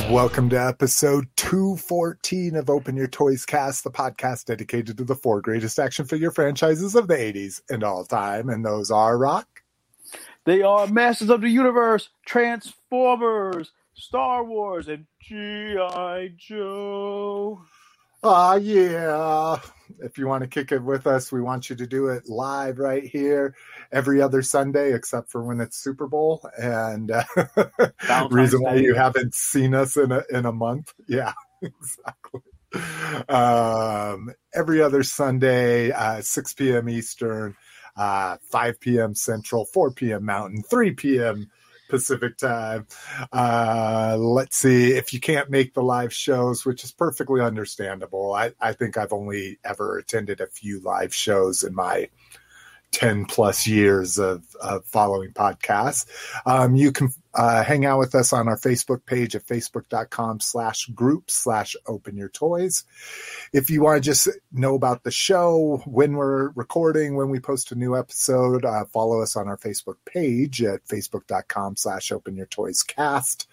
Welcome to episode 214 of Open Your Toys Cast, the podcast dedicated to the four greatest action figure franchises of the 80s and all time. And those are Rock. They are Masters of the Universe, Transformers, Star Wars, and G.I. Joe. Ah, yeah. If you want to kick it with us, we want you to do it live right here every other Sunday, except for when it's Super Bowl. And uh, reason why you haven't seen us in a in a month, yeah, exactly. Um, every other Sunday, uh, 6 p.m. Eastern, uh, 5 p.m. Central, 4 p.m. Mountain, 3 p.m. Pacific time. Uh, let's see if you can't make the live shows, which is perfectly understandable. I, I think I've only ever attended a few live shows in my 10 plus years of, of following podcasts. Um, you can uh, hang out with us on our Facebook page at facebook.com slash group slash open your toys. If you want to just know about the show, when we're recording, when we post a new episode, uh, follow us on our Facebook page at facebook.com slash open your toys cast.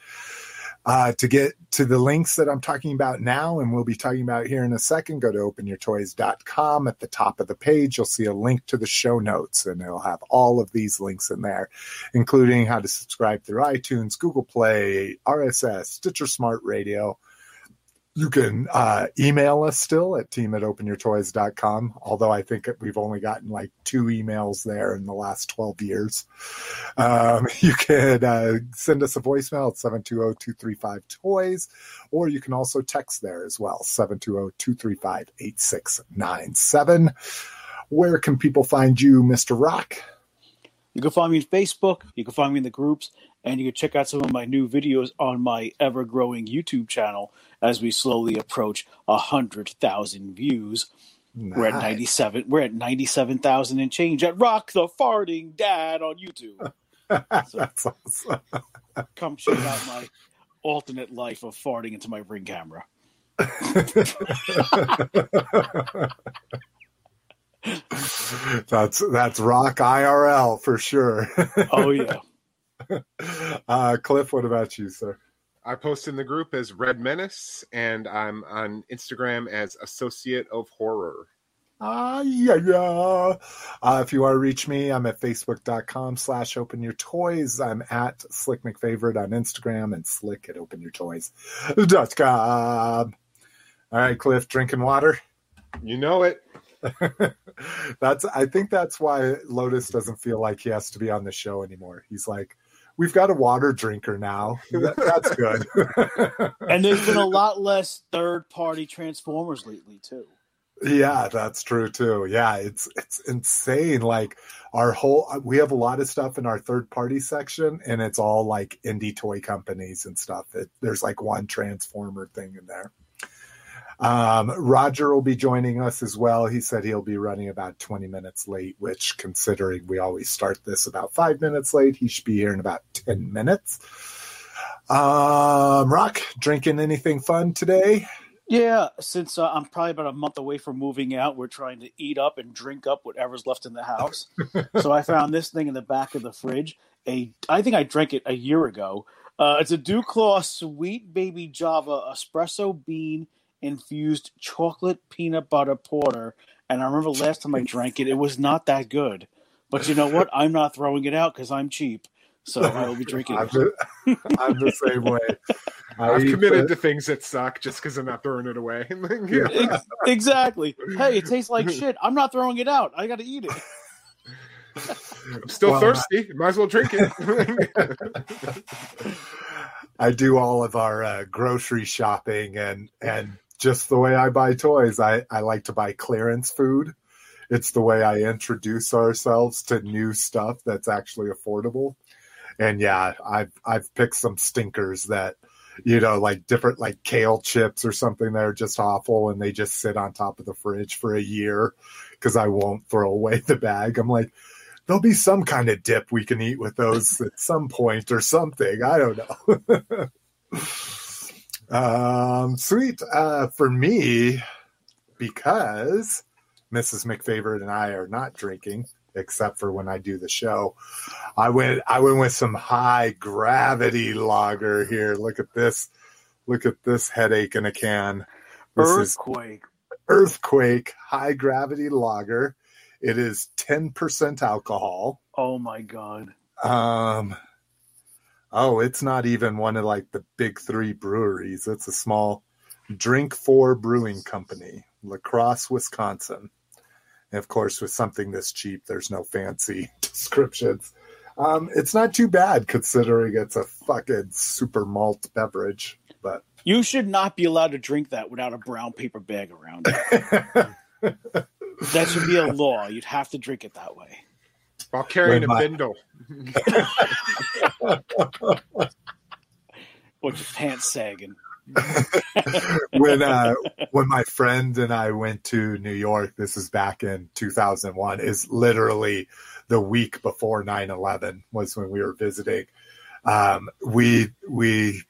Uh, to get to the links that I'm talking about now, and we'll be talking about here in a second, go to openyourtoys.com. At the top of the page, you'll see a link to the show notes, and it'll have all of these links in there, including how to subscribe through iTunes, Google Play, RSS, Stitcher Smart Radio, you can uh, email us still at team at openyourtoys.com, although I think we've only gotten like two emails there in the last 12 years. Um, you can uh, send us a voicemail at 720 235 toys, or you can also text there as well 720 235 8697. Where can people find you, Mr. Rock? You can find me on Facebook, you can find me in the groups, and you can check out some of my new videos on my ever growing YouTube channel as we slowly approach a hundred thousand views. Nice. We're at ninety seven. We're at ninety seven thousand and change at Rock the Farting Dad on YouTube. So awesome. come check out my alternate life of farting into my ring camera. that's that's rock IRL for sure. oh yeah. Uh, Cliff, what about you, sir? I post in the group as Red Menace, and I'm on Instagram as Associate of Horror. Ah, yeah, yeah. Uh, if you want to reach me, I'm at facebook.com slash open your toys. I'm at Slick McFavorite on Instagram and slick at open your toys.com. All right, Cliff, drinking water. You know it. that's I think that's why Lotus doesn't feel like he has to be on the show anymore. He's like, we've got a water drinker now. That, that's good. and there's been a lot less third party Transformers lately too. Yeah, that's true too. Yeah, it's it's insane. Like our whole we have a lot of stuff in our third party section and it's all like indie toy companies and stuff. It, there's like one transformer thing in there. Um, Roger will be joining us as well. He said he'll be running about 20 minutes late, which, considering we always start this about five minutes late, he should be here in about 10 minutes. Um, Rock, drinking anything fun today? Yeah, since uh, I'm probably about a month away from moving out, we're trying to eat up and drink up whatever's left in the house. so I found this thing in the back of the fridge. A, I think I drank it a year ago. Uh, it's a Duclaw Sweet Baby Java Espresso Bean infused chocolate peanut butter porter. And I remember last time I drank it, it was not that good. But you know what? I'm not throwing it out because I'm cheap. So I will be drinking I'm, the, I'm the same way. I've committed to things that suck just because I'm not throwing it away. yeah. Exactly. Hey, it tastes like shit. I'm not throwing it out. I got to eat it. I'm still well, thirsty. Might as well drink it. I do all of our uh, grocery shopping and and just the way I buy toys. I, I like to buy clearance food. It's the way I introduce ourselves to new stuff that's actually affordable. And yeah, I've I've picked some stinkers that, you know, like different like kale chips or something that are just awful and they just sit on top of the fridge for a year because I won't throw away the bag. I'm like, there'll be some kind of dip we can eat with those at some point or something. I don't know. Um, sweet. Uh, for me, because Mrs. McFavorite and I are not drinking, except for when I do the show. I went I went with some high gravity lager here. Look at this. Look at this headache in a can. This Earthquake. Earthquake high gravity lager. It is 10% alcohol. Oh my god. Um Oh, it's not even one of like the big 3 breweries. It's a small Drink 4 Brewing Company, La Crosse, Wisconsin. And of course, with something this cheap, there's no fancy descriptions. Um, it's not too bad considering it's a fucking super malt beverage, but You should not be allowed to drink that without a brown paper bag around it. that should be a law. You'd have to drink it that way. While carrying a When bindle. Or your pants sagging. when uh when my friend and I went to New York, this is back in 2001, is literally the week before 9/11 was when we were visiting. Um we we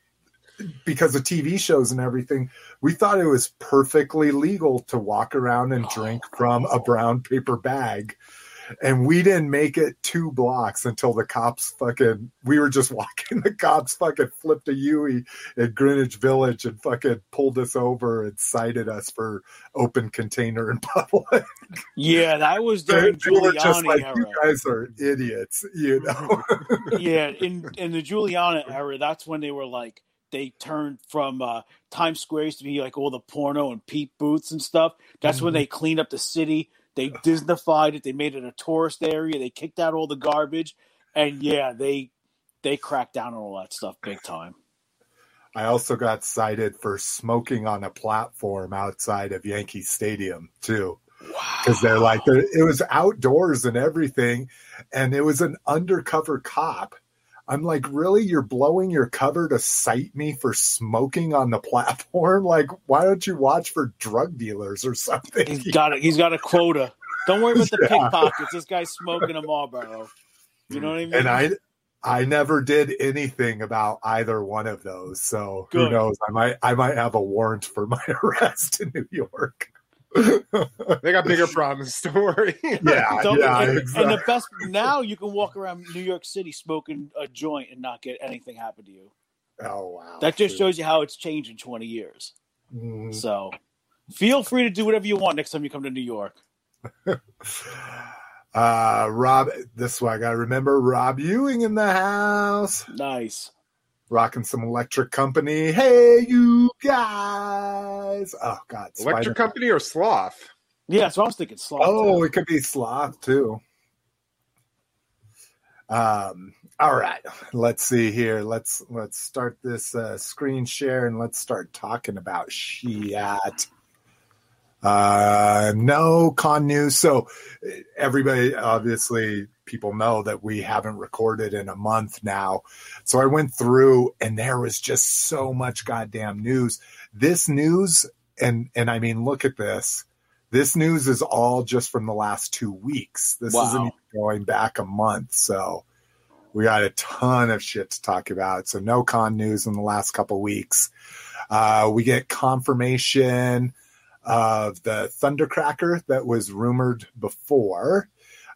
because of TV shows and everything, we thought it was perfectly legal to walk around and drink from a brown paper bag. And we didn't make it two blocks until the cops fucking, we were just walking. The cops fucking flipped a Yui at Greenwich Village and fucking pulled us over and cited us for open container in public. Yeah, that was They during were just Giuliani like, era. you guys are idiots, you know? yeah, in in the Giuliani era, that's when they were like they turned from uh, Times Squares to be like all the porno and peep booths and stuff. That's when Mhm. they cleaned up the city. They Disneyfied it. They made it a tourist area. They kicked out all the garbage, and yeah, they they cracked down on all that stuff big time. I also got cited for smoking on a platform outside of Yankee Stadium, too. because they're like they're, it was outdoors and everything and it was an undercover cop i'm like really you're blowing your cover to cite me for smoking on the platform like why don't you watch for drug dealers or something He's got it. He's got a quota. Don't worry about the Yeah. pickpockets. This guy's smoking a Marlboro. You know what I mean? and i i never did anything about either one of those so who knows i might i might have a warrant for my arrest in new york They got bigger problems. Don't worry. yeah Don't- yeah and, exactly. and the best now you can walk around New York City smoking a joint and not get anything happen to you. oh wow That just shows you how it's changed in 20 years. Mm. So feel free to do whatever you want next time you come to New York. Uh, Rob, this one I gotta remember. Rob Ewing in the house, Nice. Rocking some Electric Company. Hey, you guys! Oh God, Electric Spider- Company or Sloth? Yeah, so I was thinking sloth. Oh, it could be Sloth too. Um. All right, let's see here. Let's let's start this uh, screen share and let's start talking about Shiat. Uh, no con news. So uh, everybody, obviously, people know that we haven't recorded in a month now. So I went through and there was just so much goddamn news. This news, and and I mean, look at this. This news is all just from the last two weeks. This Wow. isn't even going back a month. So we got a ton of shit to talk about. So no con news in the last couple weeks. Uh, we get confirmation of the Thundercracker that was rumored before.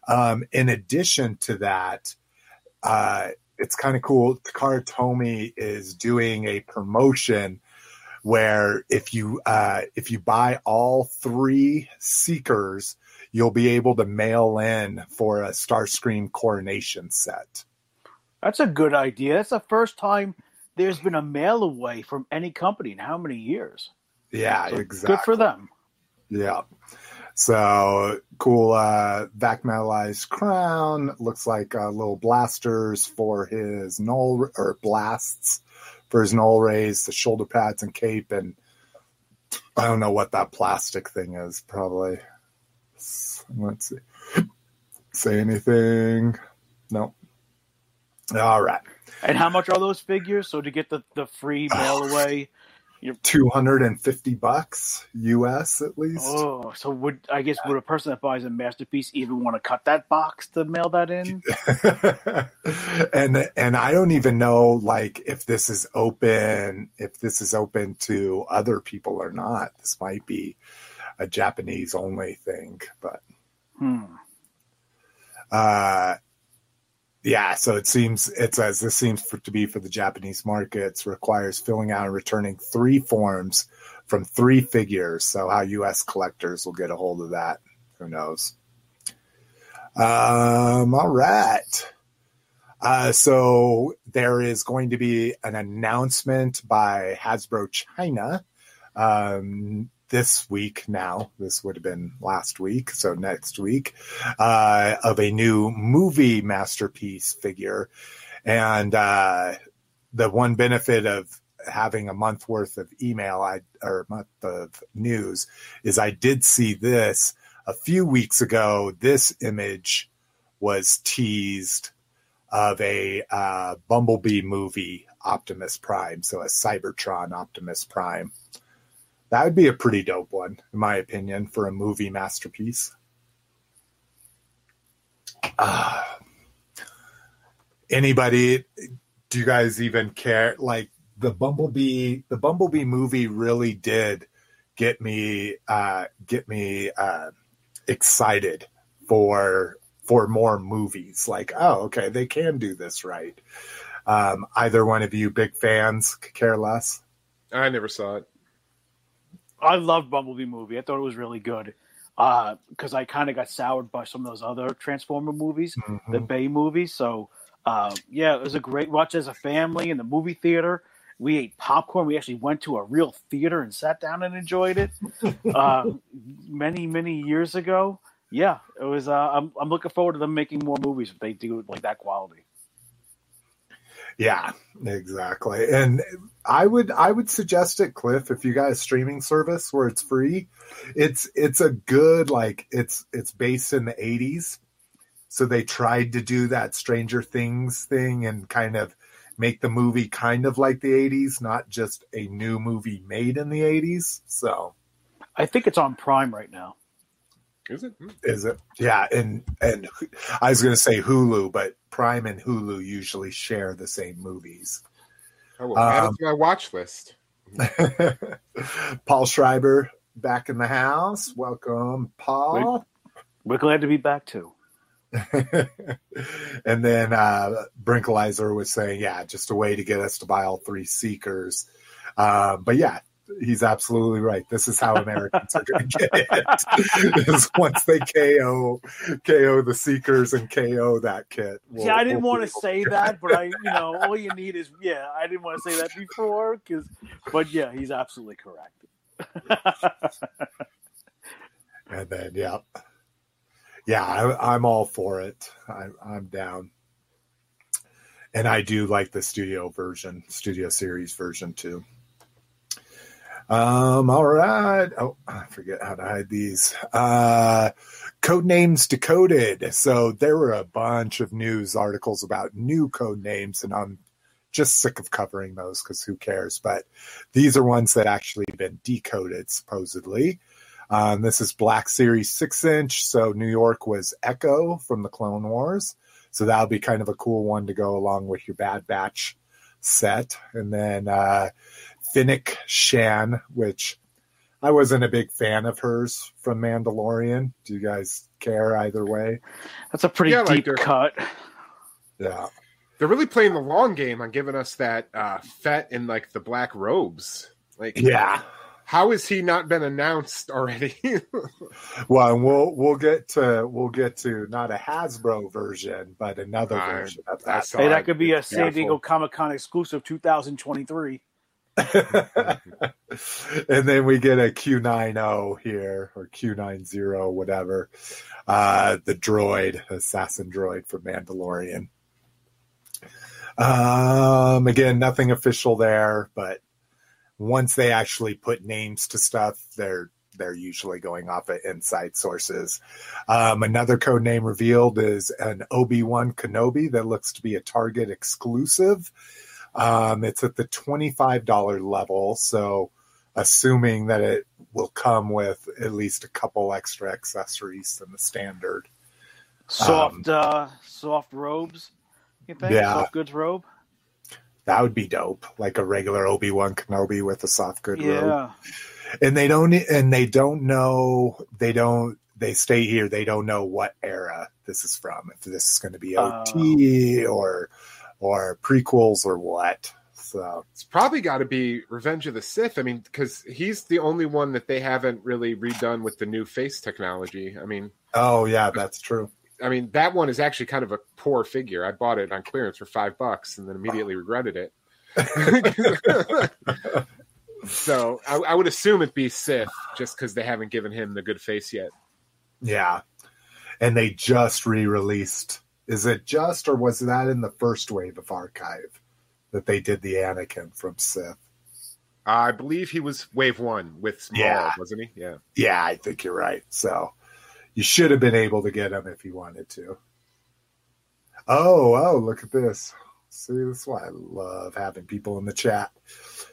Um, in addition to that, uh, it's kind of cool. Takara Tomy is doing a promotion where if you uh, if you buy all three Seekers, you'll be able to mail in for a Starscream coronation set. That's a good idea. That's the first time there's been a mail away from any company in how many years? Yeah, So exactly. Good for them. Yeah. So cool uh vac metalized crown. Looks like uh, little blasters for his null or blasts for his null rays, the shoulder pads and cape, and I don't know what that plastic thing is. Probably. Let's see. Say anything? No. All right. And how much are those figures? So to get the, the free mail away, And fifty bucks US at least. oh, so would I guess would a person that buys a masterpiece even want to cut that box to mail that in? and and I don't even know like if this is open if this is open to other people or not. This might be a Japanese only thing, but Hmm. uh, yeah, so it seems it says this seems for, to be for the Japanese markets requires filling out and returning three forms from three figures. So how U.S. collectors will get a hold of that, who knows? Um, all right. Uh, so there is going to be an announcement by Hasbro China um, this week now. This would have been last week, so next week, uh, of a new movie masterpiece figure. And uh, the one benefit of having a month worth of email I, or month of news is I did see this a few weeks ago. This image was teased of a uh, Bumblebee movie Optimus Prime, so a Cybertron Optimus Prime. That would be a pretty dope one, in my opinion, for a movie masterpiece. Uh, anybody? Do you guys even care? Like the Bumblebee, the Bumblebee movie really did get me uh, get me uh, excited for for more movies. Like, oh, okay, they can do this right. Um, either one of you big fans care less? I never saw it. I loved Bumblebee movie. I thought it was really good because uh, I kind of got soured by some of those other Transformer movies, mm-hmm. the Bay movies. So uh, yeah, it was a great watch as a family in the movie theater. We ate popcorn. We actually went to a real theater and sat down and enjoyed it uh, many many years ago. Yeah, it was. Uh, I'm I'm looking forward to them making more movies if they do it like that quality. Yeah, exactly. And I would I would suggest it, Cliff, if you got a streaming service where it's free. It's it's a good like it's it's based in the eighties. So they tried to do that Stranger Things thing and kind of make the movie kind of like the 80s, not just a new movie made in the 80s. So I think it's on Prime right now. Is it? Hmm. It? Yeah, and and I was going to say Hulu, but Prime and Hulu usually share the same movies. I will add um, it to my watch list. Paul Schreiber back in the house. Welcome, Paul. We're, we're glad to be back too. and then uh, Brinkalizer was saying, yeah, just a way to get us to buy all three Seekers. Um, but yeah, he's absolutely right. This is how Americans are going to get it. is once they KO KO the Seekers and KO that kit. We'll, yeah, I didn't we'll want to say that, but I, you know, all you need is yeah. I didn't want to say that before because, but yeah, he's absolutely correct. and then yeah, yeah, I, am all for it. I, I'm down. And I do like the studio version, studio series version too. Um, all right. Oh, I forget how to hide these. Uh, code names decoded. So there were a bunch of news articles about new code names, and I'm just sick of covering those because who cares? But these are ones that actually been decoded, supposedly. Um, this is Black Series 6 inch. So New York was Echo from the Clone Wars. So that'll be kind of a cool one to go along with your Bad Batch set. And then uh, Fennec Shand, which I wasn't a big fan of hers from Mandalorian. Do you guys care either way? That's a pretty yeah, deep like cut. Yeah. They're really playing the long game on giving us that uh, Fett in like the black robes. Like, yeah. How has he not been announced already? well, we'll we'll get to we'll get to not a Hasbro version, but another uh, version of that. Hey, that could be a San Diego Comic Con exclusive 2023. and then we get a Q90 here or Q90, whatever. Uh, the droid, assassin droid from Mandalorian. Um, again, nothing official there, but once they actually put names to stuff, they're they're usually going off of inside sources. Um, another code name revealed is an Obi Wan Kenobi that looks to be a Target exclusive. Um, it's at the $25 level. So, assuming that it will come with at least a couple extra accessories than the standard. Soft, um, uh, soft robes, you think? Yeah. Soft goods robe? That would be dope. Like a regular Obi Wan Kenobi with a soft good yeah. robe. And they don't, and they don't know, they don't, they stay here, they don't know what era this is from. If this is going to be OT or or prequels or what. So it's probably got to be Revenge of the Sith. I mean, because he's the only one that they haven't really redone with the new face technology. I mean, oh yeah, that's true. I mean, that one is actually kind of a poor figure. I bought it on clearance for five bucks and then immediately regretted it. so I, I, would assume it'd be Sith just because they haven't given him the good face yet. Yeah. And they just re released. Is it just, or was that in the first wave of archive that they did the Anakin from Sith? I believe he was wave one with Maul, yeah. wasn't he? Yeah. Yeah, I think you're right. So you should have been able to get him if you wanted to. Oh, oh, look at this. See, that's why I love having people in the chat.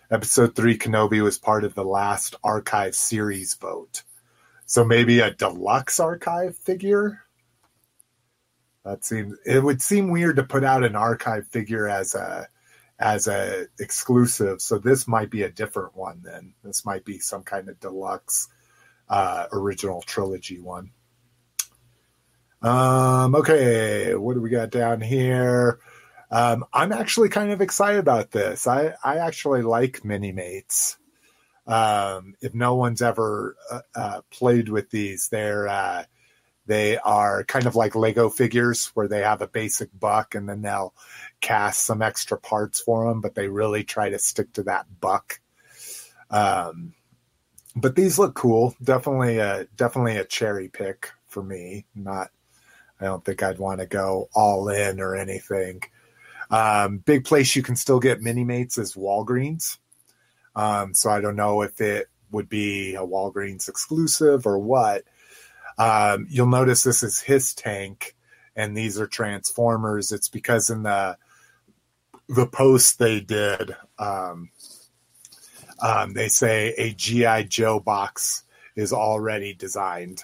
Episode three Kenobi was part of the last archive series vote. So maybe a deluxe archive figure? That seems it would seem weird to put out an archive figure as a as a exclusive. So this might be a different one then. This might be some kind of deluxe uh, original trilogy one. Um, okay, what do we got down here? Um, I'm actually kind of excited about this. I, I actually like mini mates. Um, if no one's ever uh, uh, played with these, they're uh, they are kind of like Lego figures where they have a basic buck and then they'll cast some extra parts for them, but they really try to stick to that buck. Um, but these look cool. Definitely a definitely a cherry pick for me. Not I don't think I'd want to go all in or anything. Um, big place you can still get mini mates is Walgreens. Um, so I don't know if it would be a Walgreens exclusive or what. Um, you'll notice this is his tank, and these are Transformers. It's because in the the post they did, um, um, they say a GI Joe box is already designed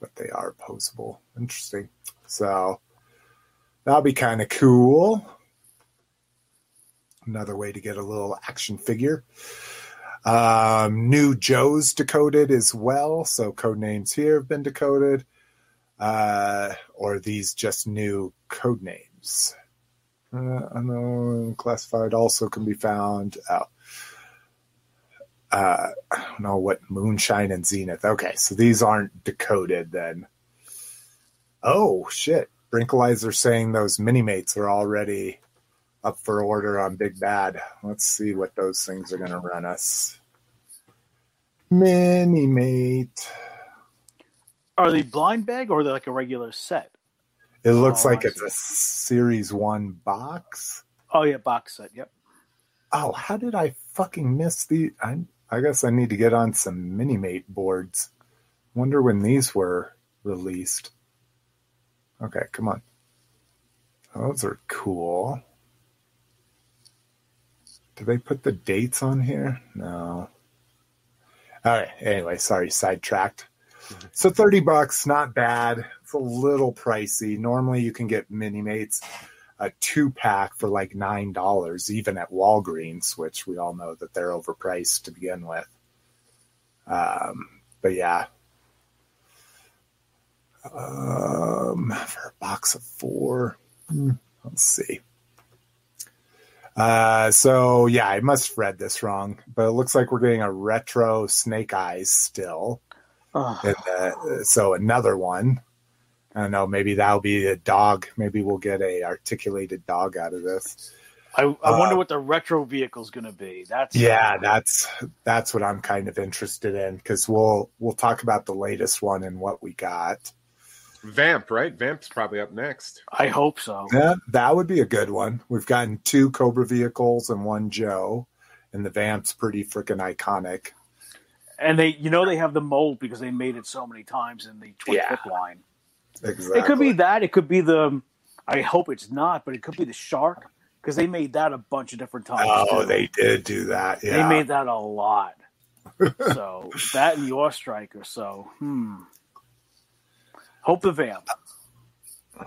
but they are posable. Interesting. So that'll be kind of cool. Another way to get a little action figure. Um, new Joe's decoded as well. So code names here have been decoded. Uh, or these just new code names. Uh, unknown classified also can be found. Oh, uh, I don't know what Moonshine and Zenith. Okay, so these aren't decoded then. Oh shit! Brinkalizer saying those mini mates are already up for order on Big Bad. Let's see what those things are going to run us. Mini mate. Are they blind bag or are they like a regular set? It looks oh, like it's a series one box. Oh yeah, box set. Yep. Oh, how did I fucking miss the? I I guess I need to get on some mini mate boards. Wonder when these were released. Okay, come on. Those are cool. Do they put the dates on here? No. All right. Anyway, sorry, sidetracked. So 30 bucks, not bad. It's a little pricey. Normally you can get mini mates a two pack for like nine dollars, even at Walgreens, which we all know that they're overpriced to begin with. Um, but yeah, um, for a box of four, hmm, let's see. Uh, so yeah, I must have read this wrong, but it looks like we're getting a retro Snake Eyes still. Oh. And, so another one. I don't know. Maybe that'll be a dog. Maybe we'll get a articulated dog out of this. I, I wonder uh, what the retro vehicle is going to be. That's yeah, that's that's what I'm kind of interested in because we'll we'll talk about the latest one and what we got. Vamp, right? Vamp's probably up next. I hope so. Yeah, that would be a good one. We've gotten two Cobra vehicles and one Joe, and the Vamp's pretty freaking iconic. And they, you know, they have the mold because they made it so many times in the twin yeah. line. Exactly. It could be that. It could be the. I hope it's not, but it could be the shark because they made that a bunch of different times. Oh, too. they did do that. Yeah, they made that a lot. so that and your striker. So hmm. Hope the vamp.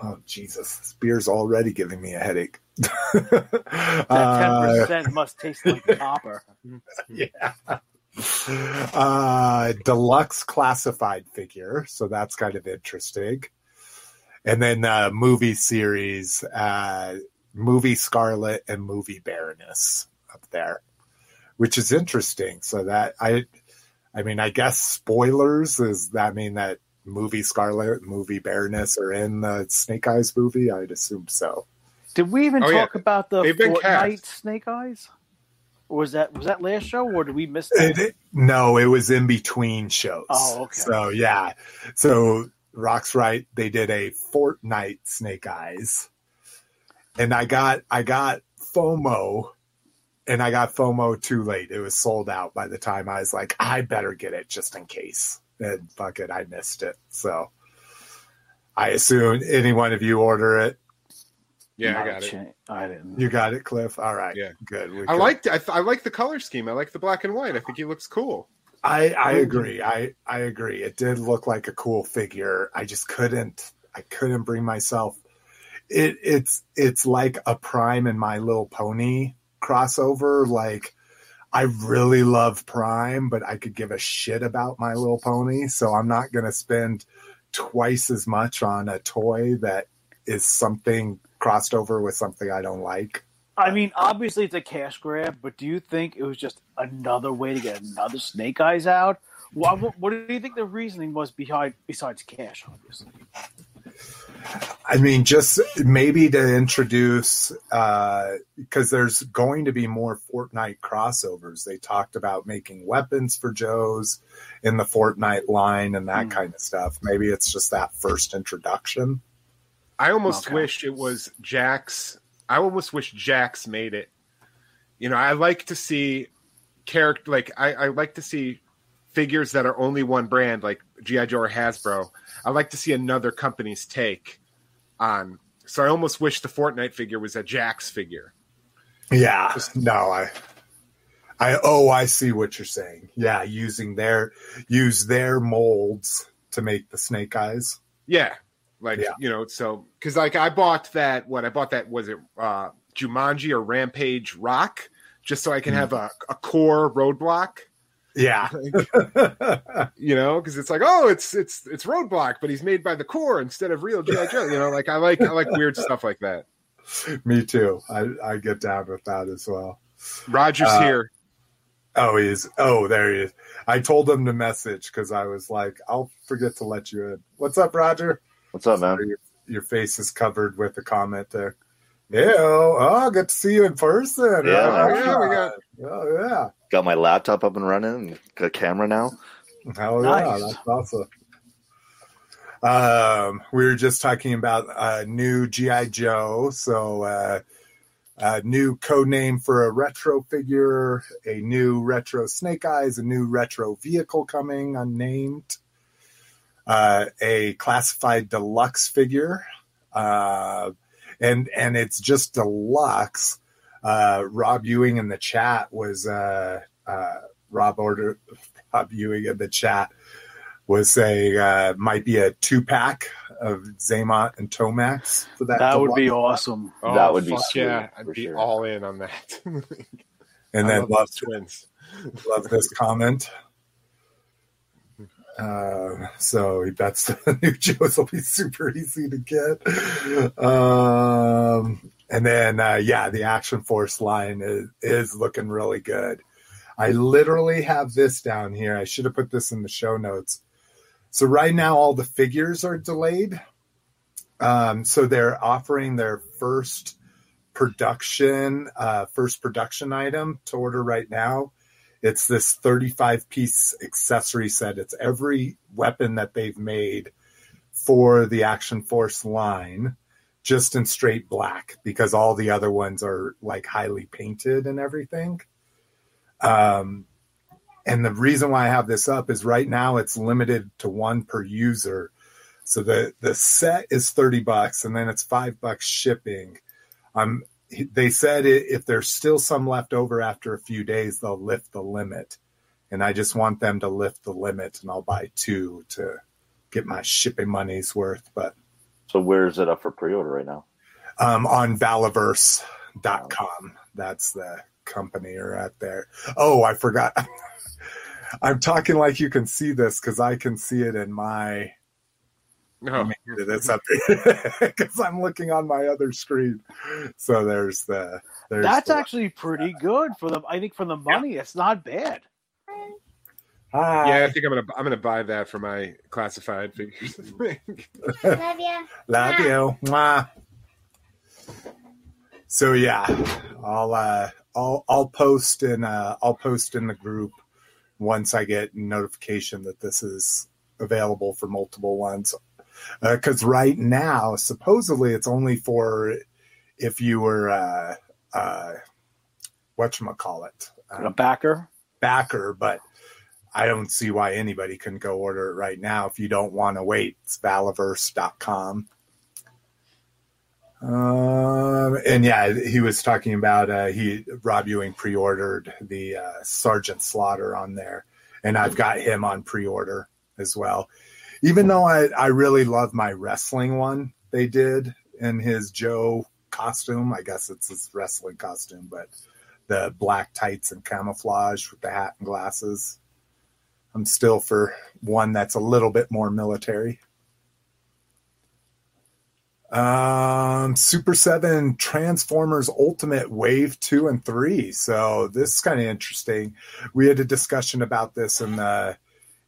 Oh Jesus! This beer's already giving me a headache. that ten percent uh, must taste like copper. yeah. uh, deluxe classified figure, so that's kind of interesting. And then uh, movie series, uh, movie Scarlet and movie Baroness up there, which is interesting. So that I, I mean, I guess spoilers is that mean that movie Scarlet, movie Baroness are in the Snake Eyes movie? I'd assume so. Did we even Oh, yeah. talk about the They've Fortnite. Snake Eyes? Or was that was that last show, or did we miss that? It, no, it was in between shows. Oh, okay. So yeah, so Rock's right. They did a Fortnite Snake Eyes, and I got I got FOMO, and I got FOMO too late. It was sold out by the time I was like, I better get it just in case. And fuck it, I missed it. So I assume any one of you order it. Yeah, I Not a got it. cha- I didn't. You got it, Cliff. All right. Yeah. Good. We I could- liked. I, th- I like the color scheme. I like the black and white. I think he looks cool. I I agree. I I agree. It did look like a cool figure. I just couldn't. I couldn't bring myself. It it's it's like a Prime and My Little Pony crossover. Like I really love Prime, but I could give a shit about My Little Pony. So I'm not going to spend twice as much on a toy that is something crossed over with something I don't like. I mean, obviously it's a cash grab, but do you think it was just another way to get another Snake Eyes out? What, what, do you think the reasoning was behind besides cash? Obviously, I mean, just maybe to introduce, because there's going to be more Fortnite crossovers. They talked about making weapons for Joe's in the Fortnite line and that Hmm. kind of stuff. Maybe it's just that first introduction. I almost Okay. wish it was Jakks. I almost wish Jakks made it. You know, I like to see character like I, I like to see figures that are only one brand, like GI Joe or Hasbro. I like to see another company's take on. So I almost wish the Fortnite figure was a Jakks figure. Yeah, no, I, I, oh, I see what you're saying. Yeah, using their use their molds to make the snake eyes. Yeah, like Yeah. you know, so because like I bought that. What I bought that was it uh, Jumanji or Rampage Rock, just so I can Mm. have a, a core roadblock. Yeah, you know, because it's like, oh, it's it's it's Roadblock, but he's made by the core instead of real GI Joe. You know, like I like I like weird stuff like that. me too. I I get down with that as well. Roger's Uh, here. Oh, he is. Oh, there he is. I told him to message because I was like, I'll forget to let you in. What's up, Roger? What's up, man? Your, your face is covered with a comment there. Ew. Oh, good to see you in person. Yeah, oh. Yeah, we got- Oh, yeah. Got my laptop up and running, and got a camera now. Hell yeah. Nice. That's awesome. Um, we were just talking about a new GI Joe. So, uh, a new code name for a retro figure, a new retro Snake Eyes, a new retro vehicle coming, unnamed, uh, a classified deluxe figure, uh, and and it's just deluxe. Uh, Rob Ewing in the chat was uh, uh, Rob order Rob Ewing in the chat was saying uh, might be a two pack of Xamot and Tomax for that. that would be deluxe. awesome. That would be fuck sweet, yeah. I'd be sure. all in on that. And I then love love twins. love this comment. Uh, so he bets the new Joes will be super easy to get. Um, and then, uh, yeah, the Action Force line is, is looking really good. I literally have this down here. I should have put this in the show notes. So right now, all the figures are delayed. Um, so they're offering their first production, uh, first production item to order right now. It's this 35 piece accessory set. It's every weapon that they've made for the Action Force line, just in straight black, because all the other ones are like highly painted and everything. Um, and the reason why I have this up is right now it's limited to one per user. So the the set is 30 bucks and then it's 5 bucks shipping. Um they said if there's still some left over after a few days they'll lift the limit. And I just want them to lift the limit and I'll buy two to get my shipping money's worth, but So where is it up for pre-order right now? um, on Valaverse.com. That's the company are at there. Oh, I forgot. I'm talking like you can see this because I can see it in my. Oh, That's up because I'm looking on my other screen. So there's the. There's That's the, actually pretty good for the. I think for the money, it's not bad. Hi. yeah, I think I'm gonna I'm gonna buy that for my classified figures. Love ya. Love you. Mwah. So yeah, I'll uh, I'll I'll post in uh, I'll post in the group once I get notification that this is available for multiple ones. Because right now, supposedly, it's only for if you were uh, uh, what call it A backer. backer, but I don't see why anybody can go order it right now if you don't want to wait. It's Valaverse.com. Um, and yeah, he was talking about uh, he Rob Ewing pre-ordered the uh, Sergeant Slaughter on there, and I've got him on pre-order as well. Even though I I really love my wrestling one they did in his Joe costume. I guess it's his wrestling costume, but the black tights and camouflage with the hat and glasses. I'm still for one that's a little bit more military. Um, Super 7 Transformers Ultimate Wave 2 and 3. So this is kind of interesting. We had a discussion about this in the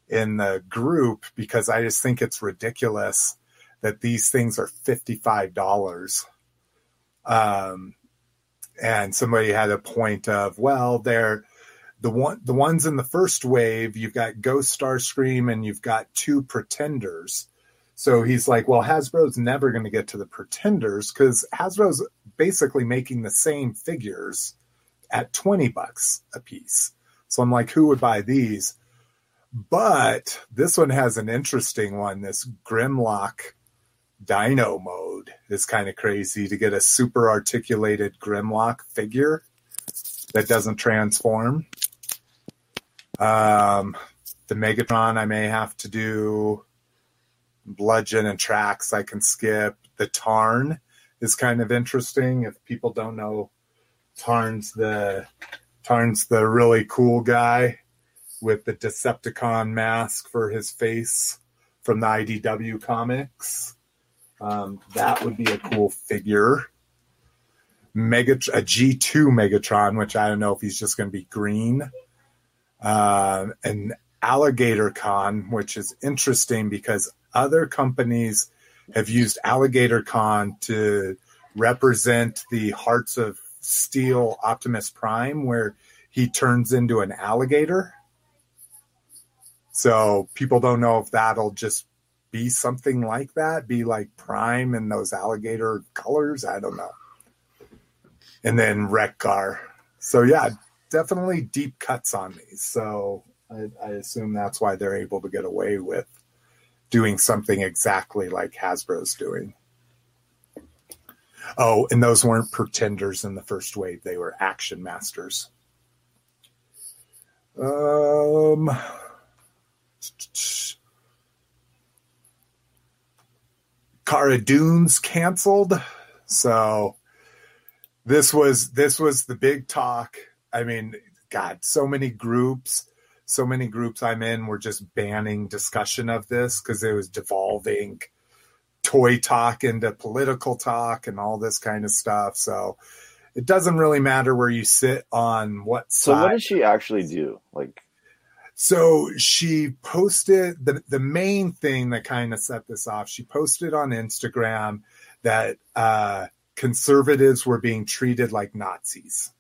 in the group because I just think it's ridiculous that these things are $55. Um and somebody had a point of, well, they're the one the ones in the first wave, you've got Ghost Starscream and you've got two pretenders. So he's like, well, Hasbro's never going to get to the pretenders because Hasbro's basically making the same figures at 20 bucks a piece. So I'm like, who would buy these? But this one has an interesting one. This Grimlock Dino mode is kind of crazy to get a super articulated Grimlock figure that doesn't transform. Um, the Megatron I may have to do bludgeon and tracks I can skip. The Tarn is kind of interesting. If people don't know, Tarn's the Tarn's the really cool guy with the Decepticon mask for his face from the IDW comics. Um, that would be a cool figure. Mega a G two Megatron, which I don't know if he's just going to be green. Uh, an Alligator Con, which is interesting because other companies have used Alligator Con to represent the Hearts of Steel Optimus Prime, where he turns into an alligator. So people don't know if that'll just be something like that, be like Prime in those alligator colors. I don't know. And then Wreck-Gar. So yeah, definitely deep cuts on these. So I, I assume that's why they're able to get away with doing something exactly like Hasbro's doing. Oh, and those weren't pretenders in the first wave; they were action masters. Um, Cara Dune's canceled, so this was this was the big talk. I mean, God, so many groups so many groups I'm in were just banning discussion of this because it was devolving toy talk into political talk and all this kind of stuff. So it doesn't really matter where you sit on what So side. what does she actually do? Like, So she posted the the main thing that kind of set this off. She posted on Instagram that uh, conservatives were being treated like Nazis.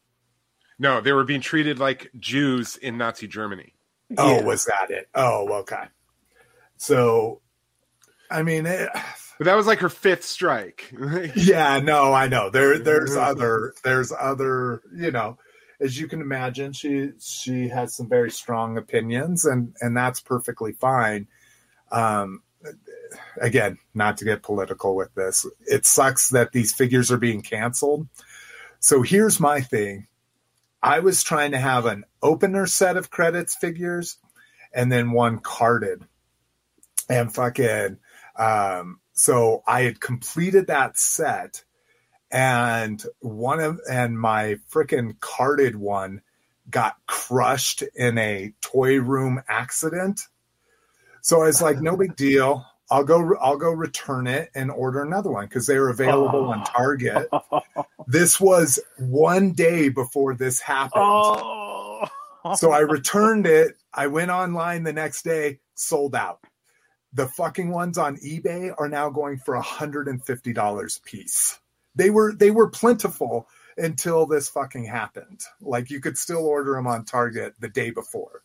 No, they were being treated like Jews in Nazi Germany. Oh, Yeah. was that it? Oh, okay. So, I mean, it, But that was like her fifth strike. yeah, no, I know. There, there's other, there's other, you know, as you can imagine, she she has some very strong opinions, and and that's perfectly fine. Um, again, not to get political with this, it sucks that these figures are being canceled. So here's my thing. I was trying to have an opener set of credits figures and then one carded. And fucking um so I had completed that set and one of and my freaking carded one got crushed in a toy room accident. So I was like, no big deal. I'll go. I'll go return it and order another one because they were available on ah. Target. This was one day before this happened. oh. So I returned it. I went online the next day, sold out. The fucking ones on eBay are now going for $150 a piece. They were they were plentiful until this fucking happened. Like you could still order them on Target the day before.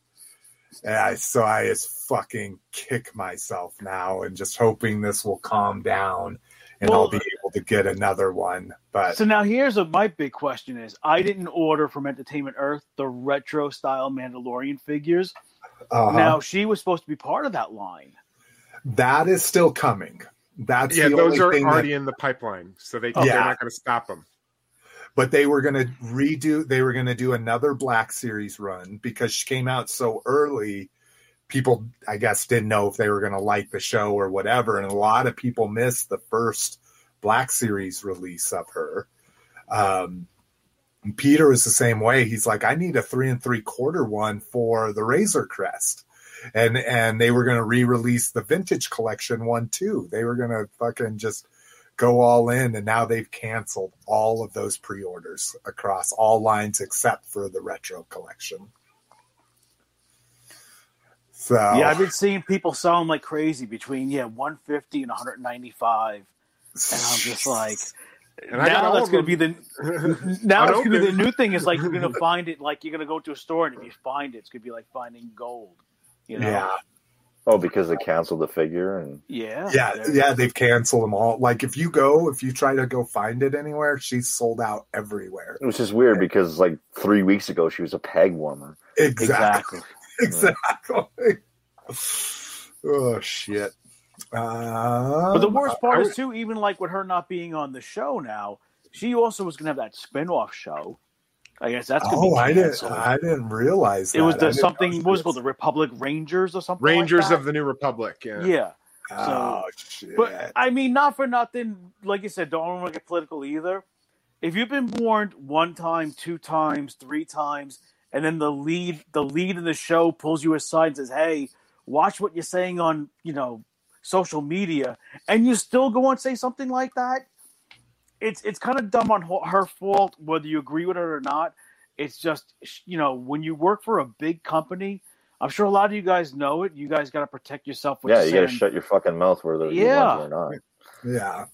And I, so I just fucking kick myself now and just hoping this will calm down and I'll be able to get another one. But So now here's what my big question is: I didn't order from Entertainment Earth the retro style Mandalorian figures. uh, Now she was supposed to be part of that line. that is still coming. That's yeah, the those only are thing that- already in the pipeline, so they they're not going to stop them. But they were going to redo they were going to do another black series run because she came out so early people i guess didn't know if they were going to like the show or whatever and a lot of people missed the first black series release of her. Um, peter was the same way. He's like i need a three and three quarter one for the razor crest. And and they were going to re-release the vintage collection one too. They were going to fucking just go all in and now they've canceled all of those pre-orders across all lines except for the retro collection so Yeah, I've been seeing people sell them like crazy between yeah 150 and 195, and I'm just like, And now that's going to be the now it's going to be the new thing is like you're going to find it like you're going to go to a store and if you find it, it's going to be like finding gold. You know? yeah Oh, because they canceled the figure and Yeah. yeah yeah they've canceled them all like if you go if you try to go find it anywhere she's sold out everywhere it was just weird because like three weeks ago she was a peg warmer. exactly Exactly. exactly oh shit uh, But the worst part I is too, even like with her not being on the show now, she also was going to have that spin-off show. I guess that's going to oh be i didn't i didn't realize that. it was the something she what was it called the Republic Rangers or something. Rangers like that? of the New Republic. Yeah. yeah. oh shit But I mean, not for nothing. Like you said, don't want to get political either. If you've been warned one time, two times, three times, and then the lead, the lead in the show pulls you aside and says, "Hey, watch what you're saying on, you know, social media," and you still go and say something like that, it's it's kind of dumb on her- her fault, whether you agree with it or not. It's just, you know, when you work for a big company. I'm sure a lot of you guys know it. You guys got to protect yourself. With yeah, you got to shut your fucking mouth whether you Yeah. want to or not. Yeah.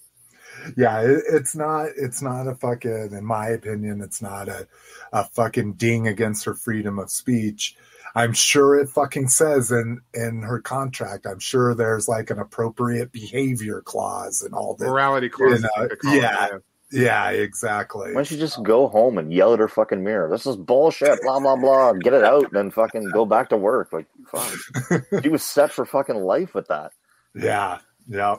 Yeah, it, it's not it's not a fucking in my opinion, it's not a a fucking ding against her freedom of speech. I'm sure it fucking says in in her contract. I'm sure there's like an appropriate behavior clause and all that. Morality clause. You know, think they call it, yeah. Yeah, exactly. Why don't you just go home and yell at her fucking mirror? This is bullshit, blah blah blah. Get it out, and then fucking go back to work. Like, fuck. She was set for fucking life with that. Yeah, yeah.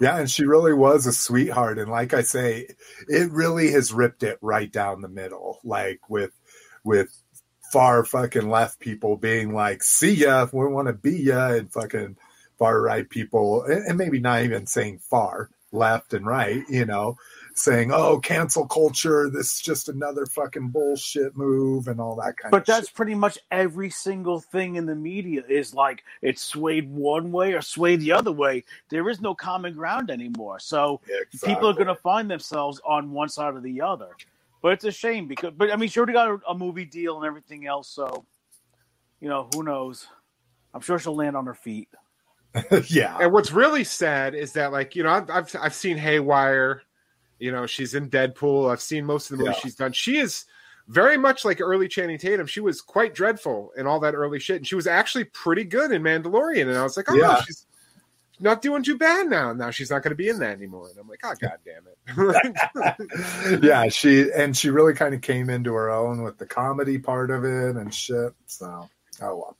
Yeah, and she really was a sweetheart. And like I say, it really has ripped it right down the middle. Like with with far fucking left people being like, see ya, we want to be ya, and fucking far right people, and, and maybe not even saying far, left and right, you know, saying, oh, cancel culture, this is just another fucking bullshit move and all that kind But of But that's shit. pretty much every single thing in the media is like it's swayed one way or swayed the other way. There is no common ground anymore. So people are going to find themselves on one side or the other. But it's a shame because, but I mean, she already got a, a movie deal and everything else. So, you know, who knows? I'm sure she'll land on her feet. yeah. And what's really sad is that, like, you know, I've I've, I've seen Haywire. You know, she's in Deadpool. I've seen most of the movies Yeah. she's done. She is very much like early Channing Tatum. She was quite dreadful in all that early shit, and she was actually pretty good in Mandalorian. And I was like, oh, Yeah. she's not doing too bad now. Now she's not going to be in that anymore. And I'm like, oh, god damn it. yeah, she and she really kind of came into her own with the comedy part of it and shit. So, oh well.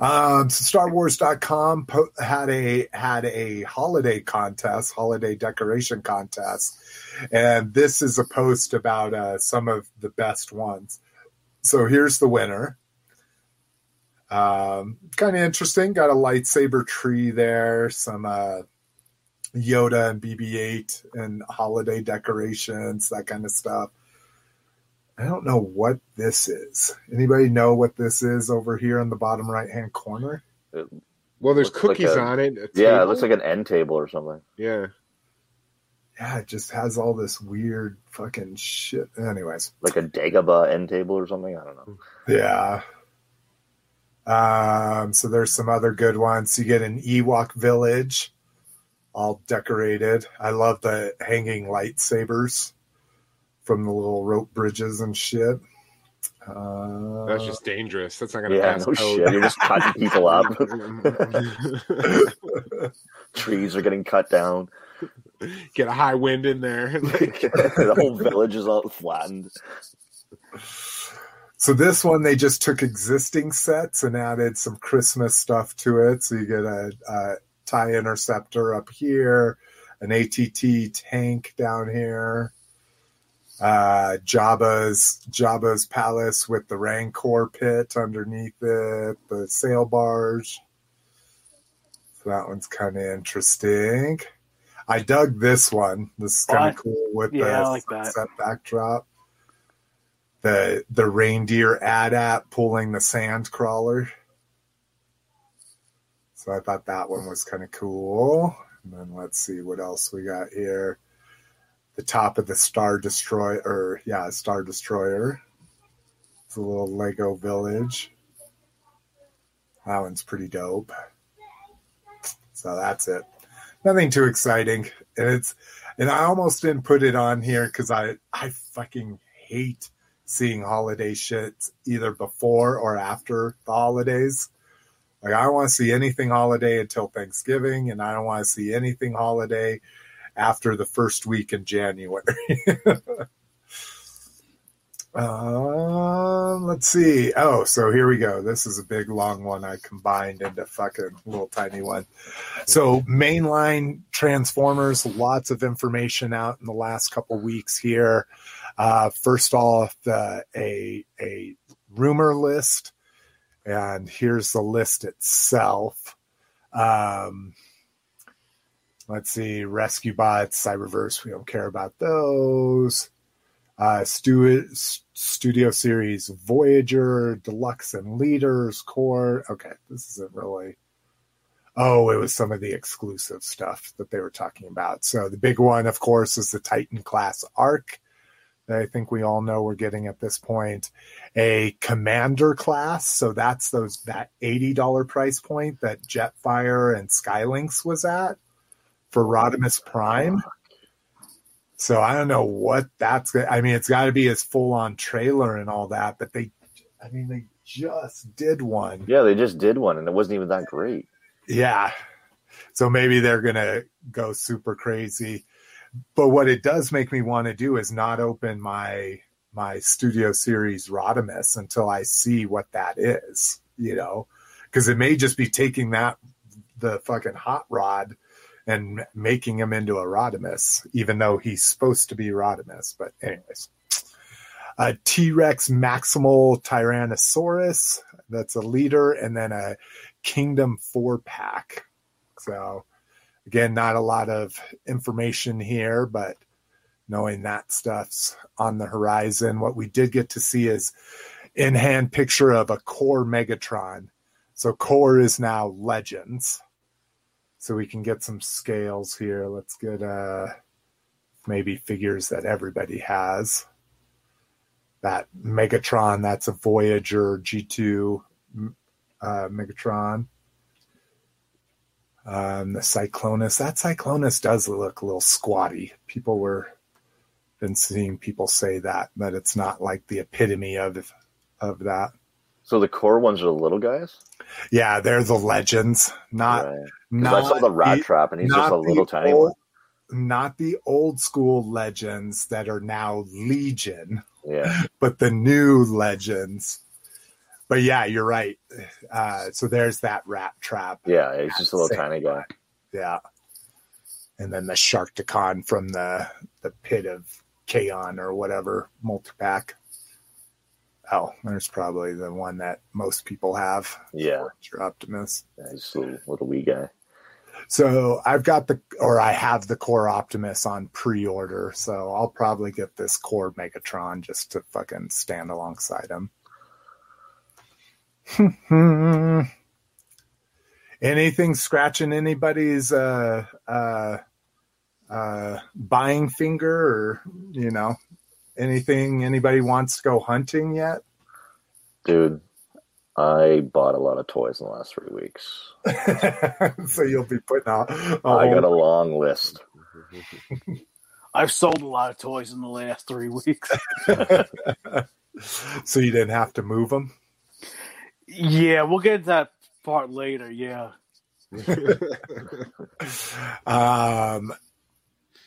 Um, StarWars.com po- had a had a holiday contest, holiday decoration contest, and this is a post about uh, some of the best ones. So here's the winner. Um, kind of interesting. Got a lightsaber tree there, some uh, Yoda and BB-8 and holiday decorations, that kind of stuff. I don't know what this is. Anybody know what this is over here in the bottom right hand corner? Well, there's Looks like cookies a- on it. a Yeah, it looks like an end table or something. yeah. Yeah, it just has all this weird fucking shit. Anyways, Like a Dagobah end table or something. I don't know. yeah. Um, so there's some other good ones. You get an Ewok village, all decorated. I love the hanging lightsabers from the little rope bridges and shit. Uh, That's just dangerous. That's not gonna Yeah, pass no code. shit. You're just cutting people up. Trees are getting cut down. Get a high wind in there. Like, the whole village is all flattened. So this one, they just took existing sets and added some Christmas stuff to it. So you get a, a tie interceptor up here, an ATT tank down here, uh, Jabba's Jabba's palace with the Rancor pit underneath it, the sail barge. So that one's kind of interesting. I dug this one. This is kind of cool with Yeah, the like that. backdrop the the reindeer AT-AT pulling the sand crawler. So I thought that one was kind of cool. And then let's see what else we got here. The top of the Star Destroyer, yeah, Star Destroyer. It's a little Lego village. That one's pretty dope. So that's it. Nothing too exciting. And it's and I almost didn't put it on here because I I fucking hate seeing holiday shit either before or after the holidays. Like I don't want to see anything holiday until Thanksgiving, and I don't want to see anything holiday after the first week in January. um, let's see. Oh, so here we go. This is a big long one. I combined into fucking little tiny one. So mainline Transformers, lots of information out in the last couple weeks here. Uh, first off, a a rumor list, and here's the list itself. Um, let's see, Rescue Bots, Cyberverse. We don't care about those. Uh, stu- Studio Series Voyager, Deluxe and Leaders Core. Okay, this isn't really. Oh, it was some of the exclusive stuff that they were talking about. So the big one, of course, is the Titan class Ark that I think we all know we're getting at this point. A Commander class, so that's those that eighty dollar price point that Jetfire and Skylynx was at for Rodimus Prime. So I don't know what that's. I mean, it's got to be his full on trailer and all that, but they, I mean, they just did one. Yeah, they just did one and it wasn't even that great. Yeah. So maybe they're going to go super crazy. But what it does make me want to do is not open my my studio series Rodimus until I see what that is, you know, because it may just be taking that the fucking hot rod and making him into a Rodimus, even though he's supposed to be Rodimus. But anyways, a T Rex Maximal Tyrannosaurus that's a leader, and then a Kingdom four pack. So again, not a lot of information here, but knowing that stuff's on the horizon. What we did get to see is in hand picture of a core Megatron. So core is now legends. So we can get some scales here. Let's get uh maybe figures that everybody has. That Megatron, that's a Voyager G2 uh, Megatron. Um, the Cyclonus, that Cyclonus does look a little squatty. People were been seeing people say that, but it's not like the epitome of of that. So the core ones are the little guys? Yeah, they're the legends, not Right. not I saw the rat the- trap and he's just a little tiny old- one. Not the old school legends that are now Legion, Yeah. but the new legends. But yeah, you're right. Uh, so there's that Rattrap. Yeah, he's just a little tiny guy. Yeah. And then the Sharkticon from the the pit of Kaon or whatever multipack. Oh, there's probably the one that most people have. Yeah. Your Optimus. yeah just a little, little wee guy. So I've got the, or I have the Core Optimus on pre-order. So I'll probably get this Core Megatron just to fucking stand alongside him. Anything scratching anybody's uh, uh, uh, buying finger, or you know, anything anybody wants to go hunting yet? Dude, I bought a lot of toys in the last three weeks. so you'll be putting out. I got a long list. I've sold a lot of toys in the last three weeks. so you didn't have to move them. Yeah, we'll get to that part later. Yeah. um,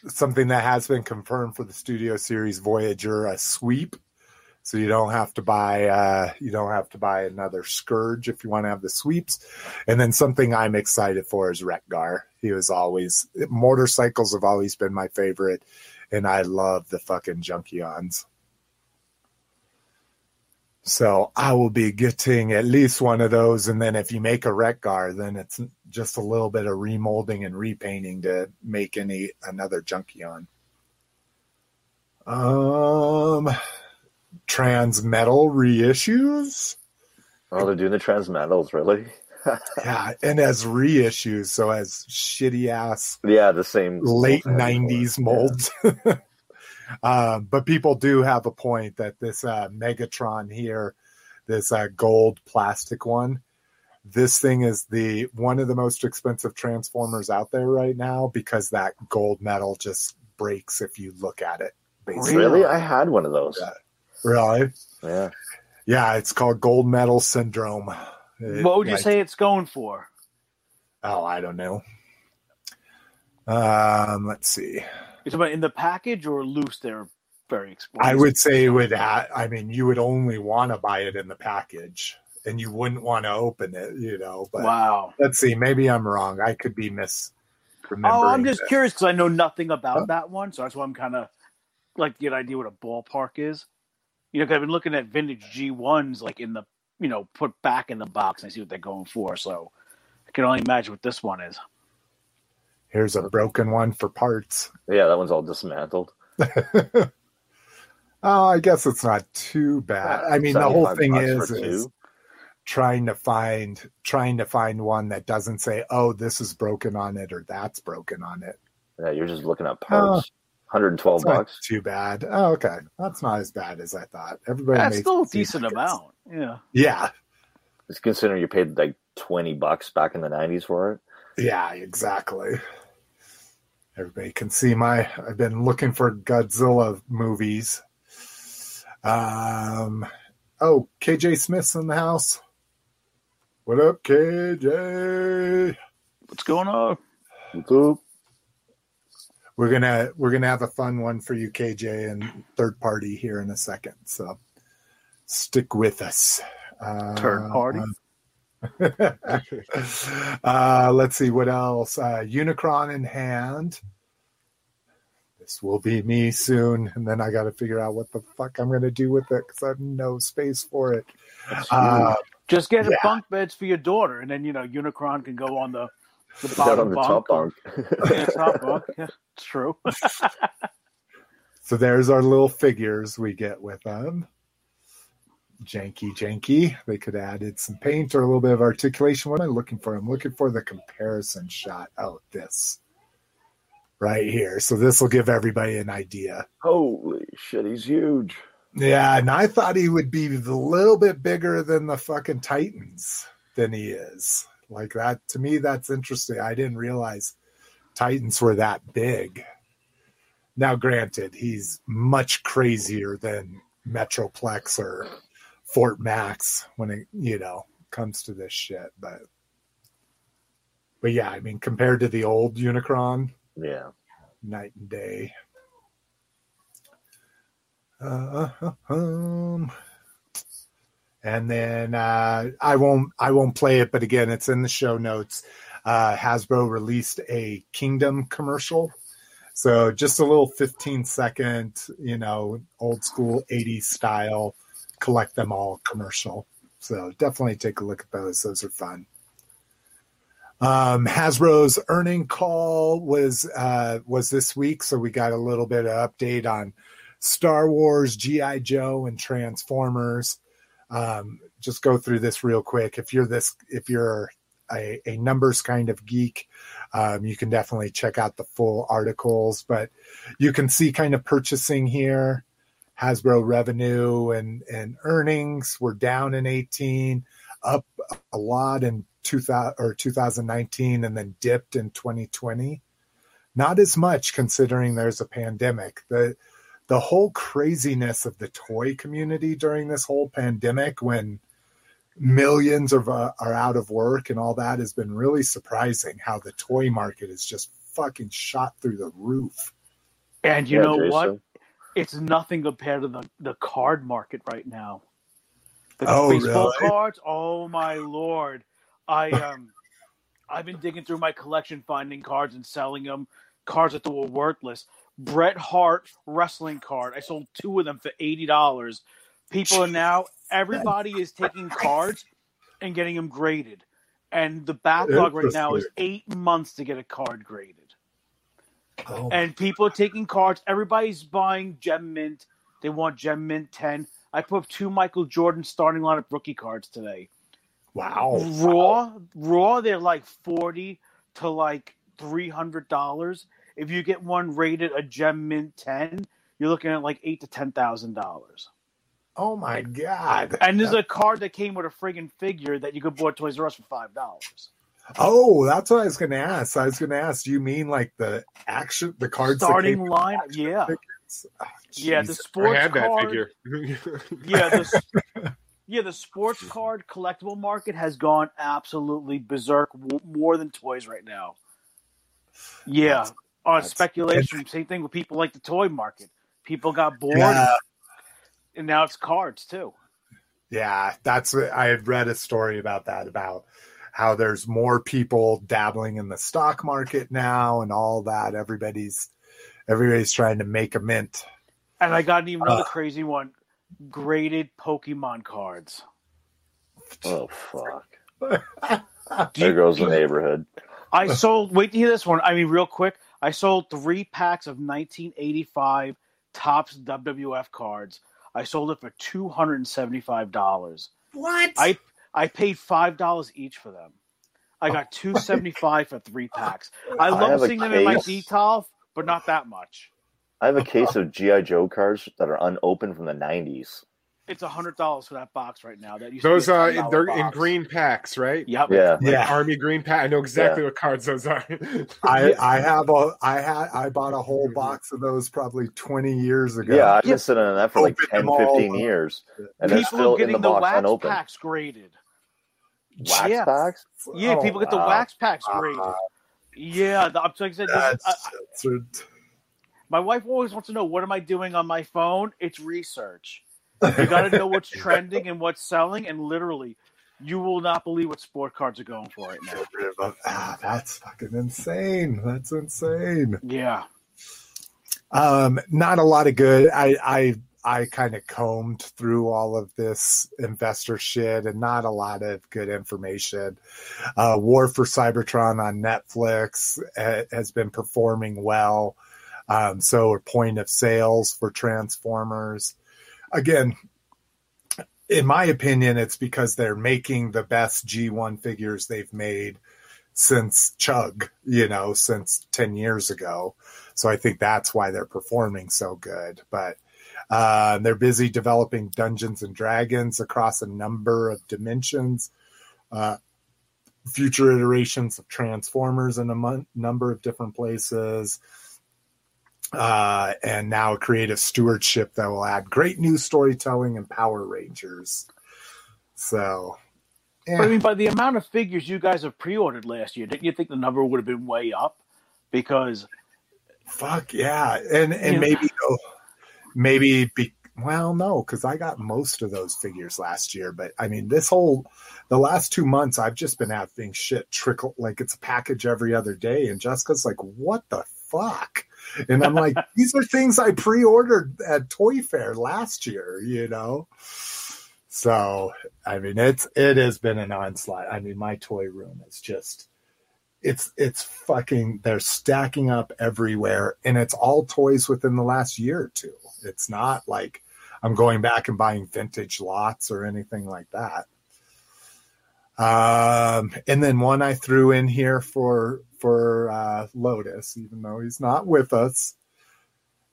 something that has been confirmed for the studio series Voyager, a sweep. So you don't have to buy uh, you don't have to buy another scourge if you want to have the sweeps. And then something I'm excited for is Wreck-Gar. He was always motorcycles have always been my favorite, and I love the fucking Junkions. So I will be getting at least one of those, and then if you make a Wreck-Gar, then it's just a little bit of remolding and repainting to make any another Junkion. Um, Transmetal reissues. Oh, they're doing the Transmetals, really? yeah, and as reissues, so as shitty ass. Yeah, the same late '90s molds. Yeah. Um, but people do have a point that this uh, Megatron here, this uh, gold plastic one, this thing is the one of the most expensive Transformers out there right now because that gold metal just breaks if you look at it. Basically. Really, I had one of those. Yeah. Really? Yeah. Yeah, it's called gold metal syndrome. It, what would you like, say it's going for? Oh, I don't know. Um, let's see. Talking about in the package or loose? They're very expensive. I would say would. Ha- I mean, you would only want to buy it in the package, and you wouldn't want to open it. You know. But wow. Let's see. Maybe I'm wrong. I could be mis. Oh, I'm just this. curious because I know nothing about huh? that one, so that's why I'm kind of like get an idea what a ballpark is. You know, i I've been looking at vintage G ones like in the you know put back in the box and I see what they're going for. So I can only imagine what this one is. Here's a broken one for parts. Yeah, that one's all dismantled. oh, I guess it's not too bad. Uh, I mean, the whole thing is, is trying to find trying to find one that doesn't say, "Oh, this is broken on it" or "That's broken on it." Yeah, you're just looking at oh, parts. Oh, 112 bucks. Too bad. Oh, okay. That's not as bad as I thought. Everybody That's still a decent amount. Yeah. Yeah. Just considering you paid like 20 bucks back in the 90s for it. Yeah, exactly. Everybody can see my. I've been looking for Godzilla movies. Um. Oh, KJ Smith's in the house. What up, KJ? What's going on? What's up? We're gonna we're gonna have a fun one for you, KJ, and third party here in a second. So stick with us. Uh, third party. uh, let's see what else. Uh, Unicron in hand. This will be me soon, and then I got to figure out what the fuck I'm going to do with it because I have no space for it. Uh, Just get yeah. bunk beds for your daughter, and then you know Unicron can go on the the bottom the bunk. Top bunk. yeah, top bunk. Yeah, it's true. so there's our little figures we get with them janky, janky. They could have added some paint or a little bit of articulation. What am I looking for? I'm looking for the comparison shot. Oh, this right here. So this will give everybody an idea. Holy shit, he's huge. Yeah, and I thought he would be a little bit bigger than the fucking Titans than he is. Like that to me, that's interesting. I didn't realize Titans were that big. Now, granted, he's much crazier than Metroplex or Fort Max when it you know comes to this shit. But but yeah, I mean compared to the old Unicron, yeah, night and day. Uh, um, and then uh, I won't I won't play it, but again, it's in the show notes. Uh, Hasbro released a Kingdom commercial, so just a little 15 second, you know, old school 80s style collect them all commercial. So definitely take a look at those. Those are fun. Um, Hasbro's earning call was uh, was this week, so we got a little bit of update on Star Wars, GI Joe, and Transformers. Um, just go through this real quick. If you're this, if you're a, a numbers kind of geek, um, you can definitely check out the full articles. But you can see kind of purchasing here. Hasbro revenue and and earnings were down in 18, up a lot in 2000 or 2019, and then dipped in 2020. Not as much considering there's a pandemic. The the whole craziness of the toy community during this whole pandemic when millions of uh, are out of work and all that has been really surprising how the toy market is just fucking shot through the roof. And you Yeah, know what? It's nothing compared to the, the card market right now. The Oh, baseball really? cards, oh my lord. I um I've been digging through my collection finding cards and selling them, cards that were worthless. Bret Hart wrestling card. I sold two of them for eighty dollars. People are now everybody is taking cards and getting them graded. And the backlog right now is eight months to get a card graded Oh, and people are taking cards. Everybody's buying Gem Mint. They want Gem Mint 10. I put up two Michael Jordan starting lineup rookie cards today. wow. Raw, raw, they're like 40 to like $300. If you get one rated a Gem Mint 10, you're looking at like eight to $10,000. Oh my god. And there's a card that came with a friggin' figure that you could buy Toys R Us for $5. Oh, that's what I was going to ask. I was going to ask. Do you mean like the action, the cards? Starting came- line, yeah. Oh, Yeah, the Jesus. I sports had that card. figure. yeah, the, yeah, the sports card collectible market has gone absolutely berserk, w- more than toys right now. Yeah, That's- on that's- speculation. Same thing with people like the toy market. People got bored, Yeah, and now it's cards too. yeah. That's what I had read a story about that about how there's more people dabbling in the stock market now and all that. Everybody's everybody's trying to make a mint. And I got an even another Uh. crazy one: graded Pokemon cards. Oh fuck! There you- goes the neighborhood. I sold. Wait to hear this one. I mean, real quick. I sold three packs of 1985 Topps WWF cards. I sold it for two hundred and seventy-five dollars. What? I I paid five dollars each for them. I got two seventy-five for three packs. I I love have a seeing them in my case. detail, but not that much. I have a case of GI Joe cards that are unopened from the '90s. It's a hundred dollars for that box right now. That used Those to be uh, they're in green packs, right? Yep. Yeah, Like yeah. Army green pack. I know exactly what cards those are. I I have a I had I bought a whole box of those probably 20 years ago. yeah. I've been Yeah. sitting on that for like Open 10, 15 years, and they're still are in getting the the, box wax unopened. packs graded. Wax Yeah. packs. Yeah, Oh, people get the wow. wax packs wow. graded. Yeah, the, like I said, this- That's, I- that's my wife always wants to know what am I doing on my phone. It's research. You got to know what's trending and what's selling, and literally, you will not believe what sport cards are going for right now. ah, that's fucking insane. That's insane. Yeah, Um, not a lot of good. I I I kind of combed through all of this investor shit and not a lot of good information. Uh, War for Cybertron on Netflix uh, has been performing well. Um, so point of sales for Transformers. Again, in my opinion, it's because they're making the best G1 figures they've made since Chug, you know, since 10 years ago. So I think that's why they're performing so good. But uh, they're busy developing Dungeons and Dragons across a number of dimensions, uh, future iterations of Transformers in a mon- number of different places, uh, and now creative stewardship that will add great new storytelling and Power Rangers. So, but I mean, by the amount of figures you guys have pre-ordered last year, didn't you think the number would have been way up? Because Fuck yeah, and and Yeah. maybe oh, maybe be well no because I got most of those figures last year, but I mean this whole the last two months I've just been having shit trickle like it's a package every other day, and Jessica's like, what the fuck? And I'm like, these are things I pre-ordered at Toy Fair last year, you know. So I mean, it's it has been an onslaught. I mean, my toy room is just it's it's fucking they're stacking up everywhere and it's all toys within the last year or two. It's not like i'm going back and buying vintage lots or anything like that. Um and then one i threw in here for for uh lotus even though he's not with us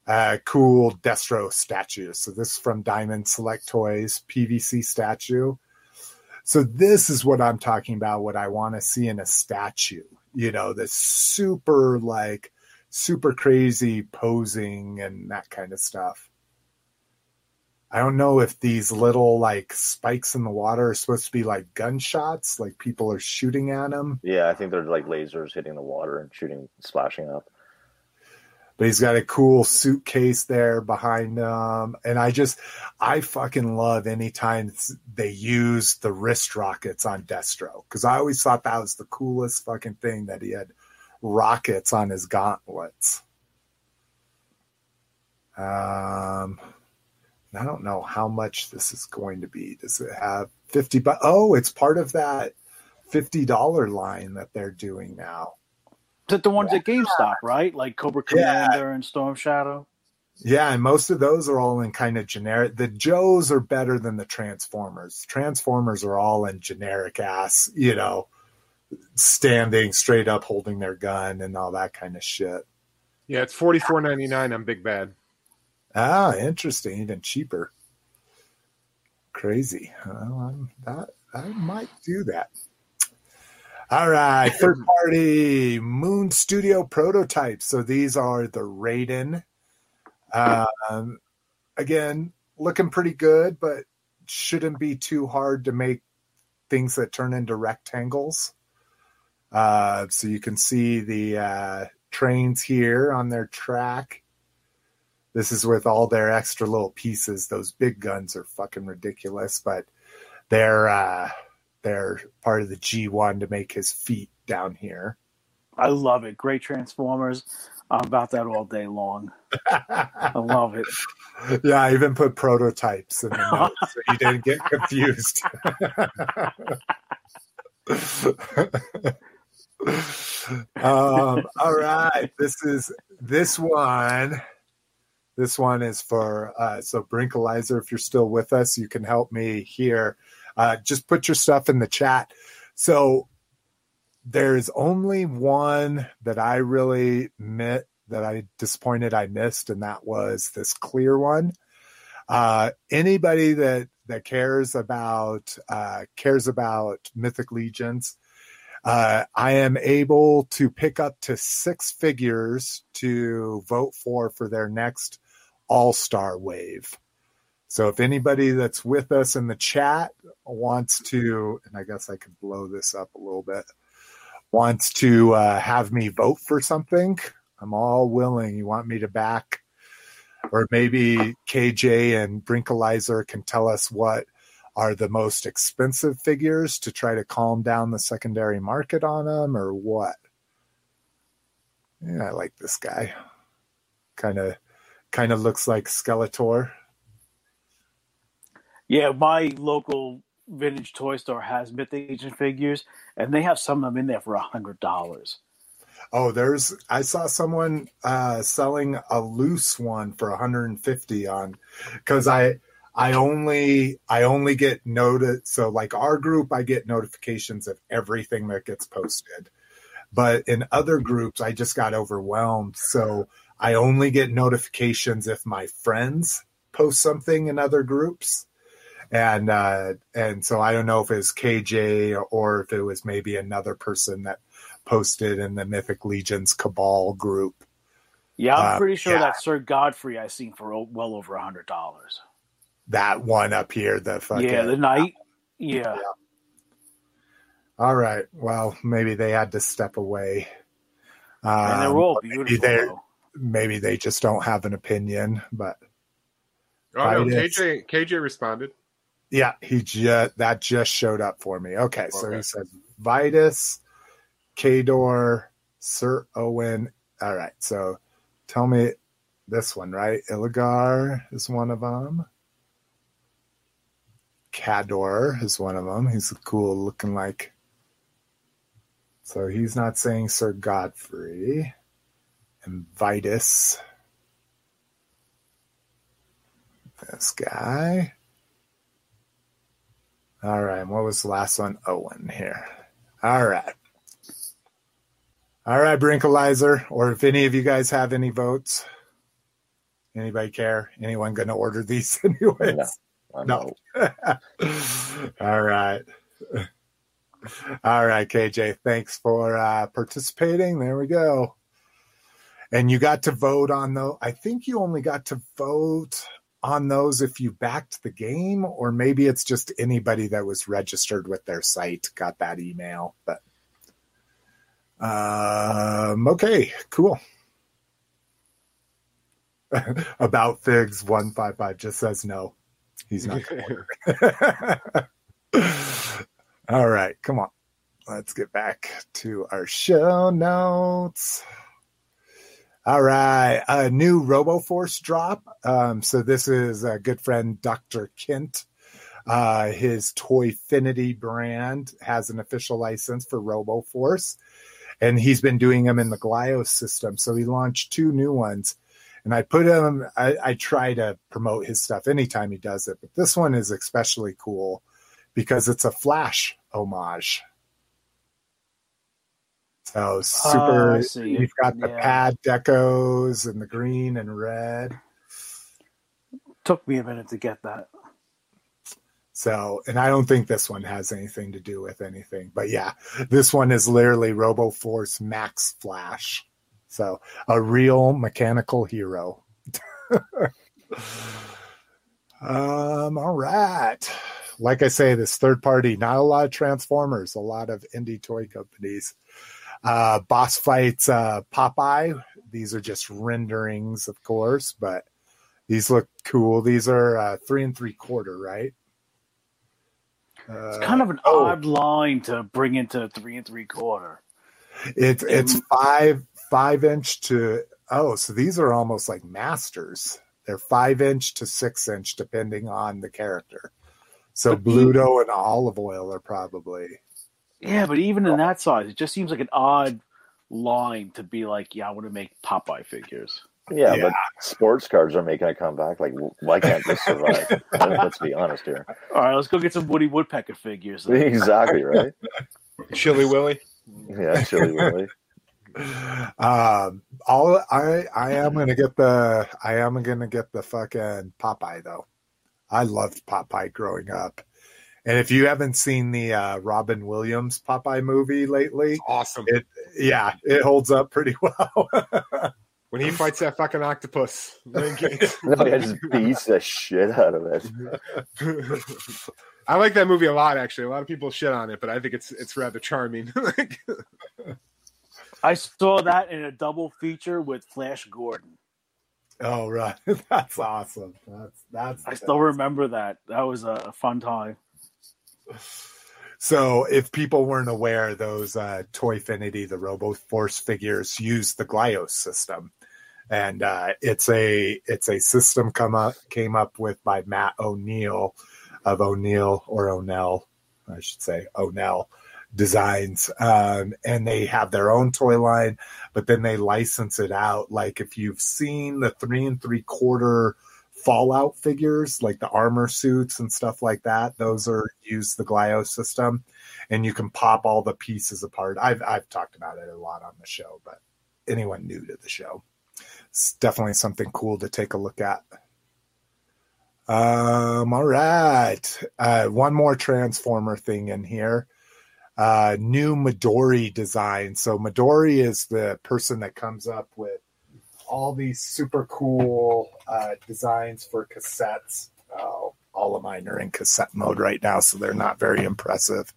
uh cool destro statue. So this is from diamond select toys pvc statue. So this is what i'm talking about what i want to see in a statue you know, this super like super crazy posing and that kind of stuff. I don't know if these little like spikes in the water are supposed to be like gunshots, like people are shooting at them. Yeah, I think they're like lasers hitting the water and shooting, splashing up. But he's got a cool suitcase there behind him. And I just, I fucking love anytime they use the wrist rockets on Destro because I always thought that was the coolest fucking thing that he had rockets on his gauntlets. Um, I don't know how much this is going to be. Does it have 50 but oh, it's part of that $50 line that they're doing now that the ones yeah. at GameStop, right? Like Cobra Commander yeah. and Storm Shadow. Yeah, and most of those are all in kind of generic. The Joes are better than the Transformers. Transformers are all in generic ass, you know, standing straight up, holding their gun, and all that kind of shit. Yeah, it's forty four ninety nine on Big Bad. Ah, interesting, even cheaper. Crazy. Well, that I might do that. All right, third party Moon Studio prototypes. So these are the Raiden. Um, again, looking pretty good, but shouldn't be too hard to make things that turn into rectangles. Uh, so you can see the uh, trains here on their track. This is with all their extra little pieces. Those big guns are fucking ridiculous, but they're uh, they're part of the G1 to make his feet down here. I love it. Great Transformers. I'm about that all day long. I love it. Yeah, I even put prototypes in the notes so you didn't get confused. um, all right, this is this one. This one is for uh, so Brinkalizer. If you're still with us, you can help me here. Uh, just put your stuff in the chat. So there's only one that I really met that I disappointed I missed, and that was this clear one. Uh, anybody that that cares about uh, cares about Mythic Legions, uh, I am able to pick up to six figures to vote for for their next All Star Wave. So if anybody that's with us in the chat wants to, and I guess I could blow this up a little bit, wants to uh, have me vote for something, I'm all willing. You want me to back, or maybe KJ and Brinkalizer can tell us what are the most expensive figures to try to calm down the secondary market on them, or what? Yeah, I like this guy. Kind of, kind of looks like Skeletor. Yeah, my local vintage toy store has Mythic Agent figures, and they have some of them in there for a hundred dollars. Oh, there's I saw someone uh, selling a loose one for 150 on because I I only I only get noted so like our group I get notifications of everything that gets posted. But in other groups I just got overwhelmed. So I only get notifications if my friends post something in other groups and uh, and so I don't know if it was KJ or if it was maybe another person that posted in the Mythic Legions Cabal group. Yeah, I'm uh, pretty sure yeah. that Sir Godfrey I seen for well over a hundred dollars. That one up here, the fucking yeah, the knight, yeah. yeah. All right. Well, maybe they had to step away. Um, and they're um, all beautiful. Maybe, maybe they just don't have an opinion, but. Oh no, KJ KJ responded. Yeah, he just that just showed up for me. Okay, okay. so he said Vitus, Kador, Sir Owen. All right, so tell me this one, right? Iligar is one of them. Kador is one of them. He's cool looking like So he's not saying Sir Godfrey. And Vitus. This guy. All right. What was the last one? Owen here. All right. All right, Brinkalizer. Or if any of you guys have any votes, anybody care? Anyone going to order these anyways? I No. All right. All right, KJ. Thanks for uh, participating. There we go. And you got to vote on though. I think you only got to vote on those if you backed the game, or maybe it's just anybody that was registered with their site got that email. But um, okay, cool. About Figs one five five just says no. He's not. All right, come on. Let's get back to our show notes. All right, a new RoboForce drop. Um, so this is a good friend, Dr. Kent. Uh, his Toyfinity brand has an official license for RoboForce, and he's been doing them in the Glyos system. So he launched two new ones, and I put him. I, I try to promote his stuff anytime he does it, but this one is especially cool because it's a Flash homage. So super. See. You've got the Yeah. pad decos and the green and red. Took me a minute to get that. So, and I don't think this one has anything to do with anything, but yeah, this one is literally RoboForce Max Flash. So, a real mechanical hero. um, all right. Like I say, this third party, not a lot of Transformers, a lot of indie toy companies. Uh, boss fights, uh, Popeye. These are just renderings, of course, but these look cool. These are uh, three and three quarter, right? It's Uh, kind of an oh. odd line to bring into three and three quarter. It's it's five five inch to oh, so these are almost like masters. They're five inch to six inch depending on the character. So Bluto and Olive Oyl are probably Yeah, but even in that size, it just seems like an odd line to be like, yeah, I want to make Popeye figures. Yeah, Yeah. but sports cars are making a comeback. Like, why can't this survive? Let's be honest here. All right, let's go get some Woody Woodpecker figures. then. Exactly right. Chilly Willy. Yeah, Chilly Willy. um all I I am gonna get the I am gonna get the fucking Popeye though. I loved Popeye growing up. And if you haven't seen the uh, Robin Williams Popeye movie lately, Awesome. it yeah, it holds up pretty well. When he fights that fucking octopus. Like, No, he just beats the shit out of it. I like that movie a lot. Actually, a lot of people shit on it, but I think it's it's rather charming. Like, I saw that in a double feature with Flash Gordon. Oh right, that's awesome. That's that's. I still remember that. That was a, a fun time. So, if people weren't aware, those uh, Toyfinity, the RoboForce figures, use the Glyos system, and uh, it's a it's a system come up came up with by Matt O'Neill of O'Neill or Onell, I should say Onell Designs, um, and they have their own toy line, but then they license it out. Like if you've seen the three and three quarter Fallout figures, like the armor suits and stuff like that, those are use the Glyos system, and you can pop all the pieces apart. I've I've talked about it a lot on the show, but anyone new to the show, it's definitely something cool to take a look at. Um, all right, uh, one more Transformer thing in here. Uh, new Midori design. So Midori is the person that comes up with all these super cool uh, designs for cassettes. Oh, all of mine are in cassette mode right now, so they're not very impressive.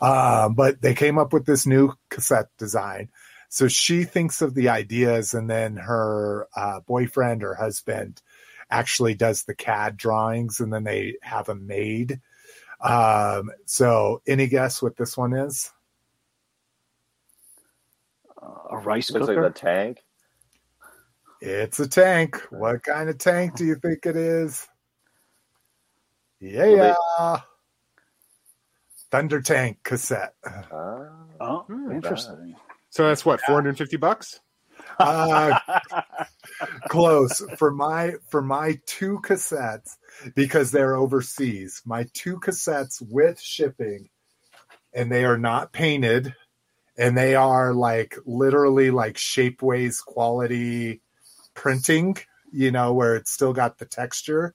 Um, but they came up with this new cassette design. So she thinks of the ideas, and then her uh, boyfriend or husband actually does the CAD drawings, and then they have them made. Um, so, any guess what this one is? Uh, a rice Looks cooker. like the tank. It's a tank. What kind of tank do you think it is? Yeah. Thunder Tank cassette. Ah, Oh, Hmm, interesting. So that's what, 450 bucks? Uh, close for my for my two cassettes because they're overseas. My two cassettes with shipping, and they are not painted, and they are like literally like Shapeways quality printing. You know where it's still got the texture.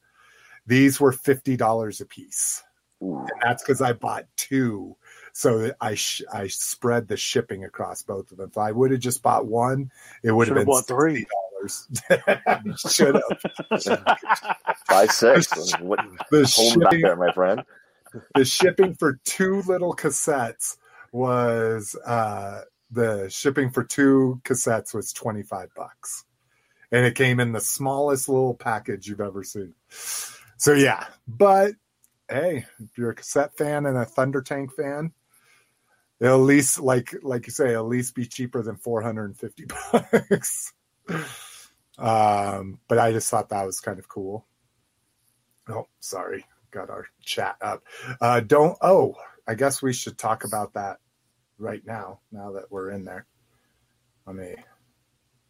These were fifty dollars a piece. ooh. And that's because I bought two, so I sh- I spread the shipping across both of them. If I would have just bought one, it would have been bought three. dollars. Should have. Five six. What, The hold shipping, there, my friend. the shipping for two little cassettes was uh, the shipping for two cassettes was twenty five bucks, and it came in the smallest little package you've ever seen. So yeah, but hey, if you're a cassette fan and a Thunder Tank fan, it'll at least like like you say, at least be cheaper than four hundred and fifty bucks. um, but I just thought that was kind of cool. Oh, sorry, got our chat up. Uh, don't. Oh, I guess we should talk about that right now. Now that we're in there, let me.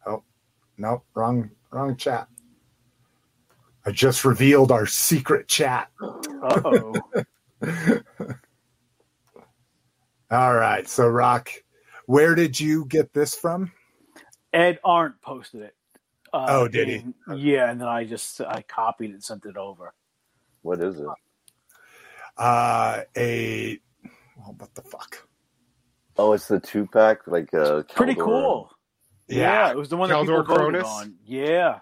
Oh, no, wrong, wrong chat. I just revealed our secret chat. oh. All right, so Rock, where did you get this from? Ed Arndt posted it. Uh, Oh, did he? in- Yeah, and then I just I copied and sent it over. What is it? Uh, a well, what the fuck? Oh, it's the two pack, like uh, Pretty Keldor. cool. Yeah, it was the one that Keldor people voted on. Yeah.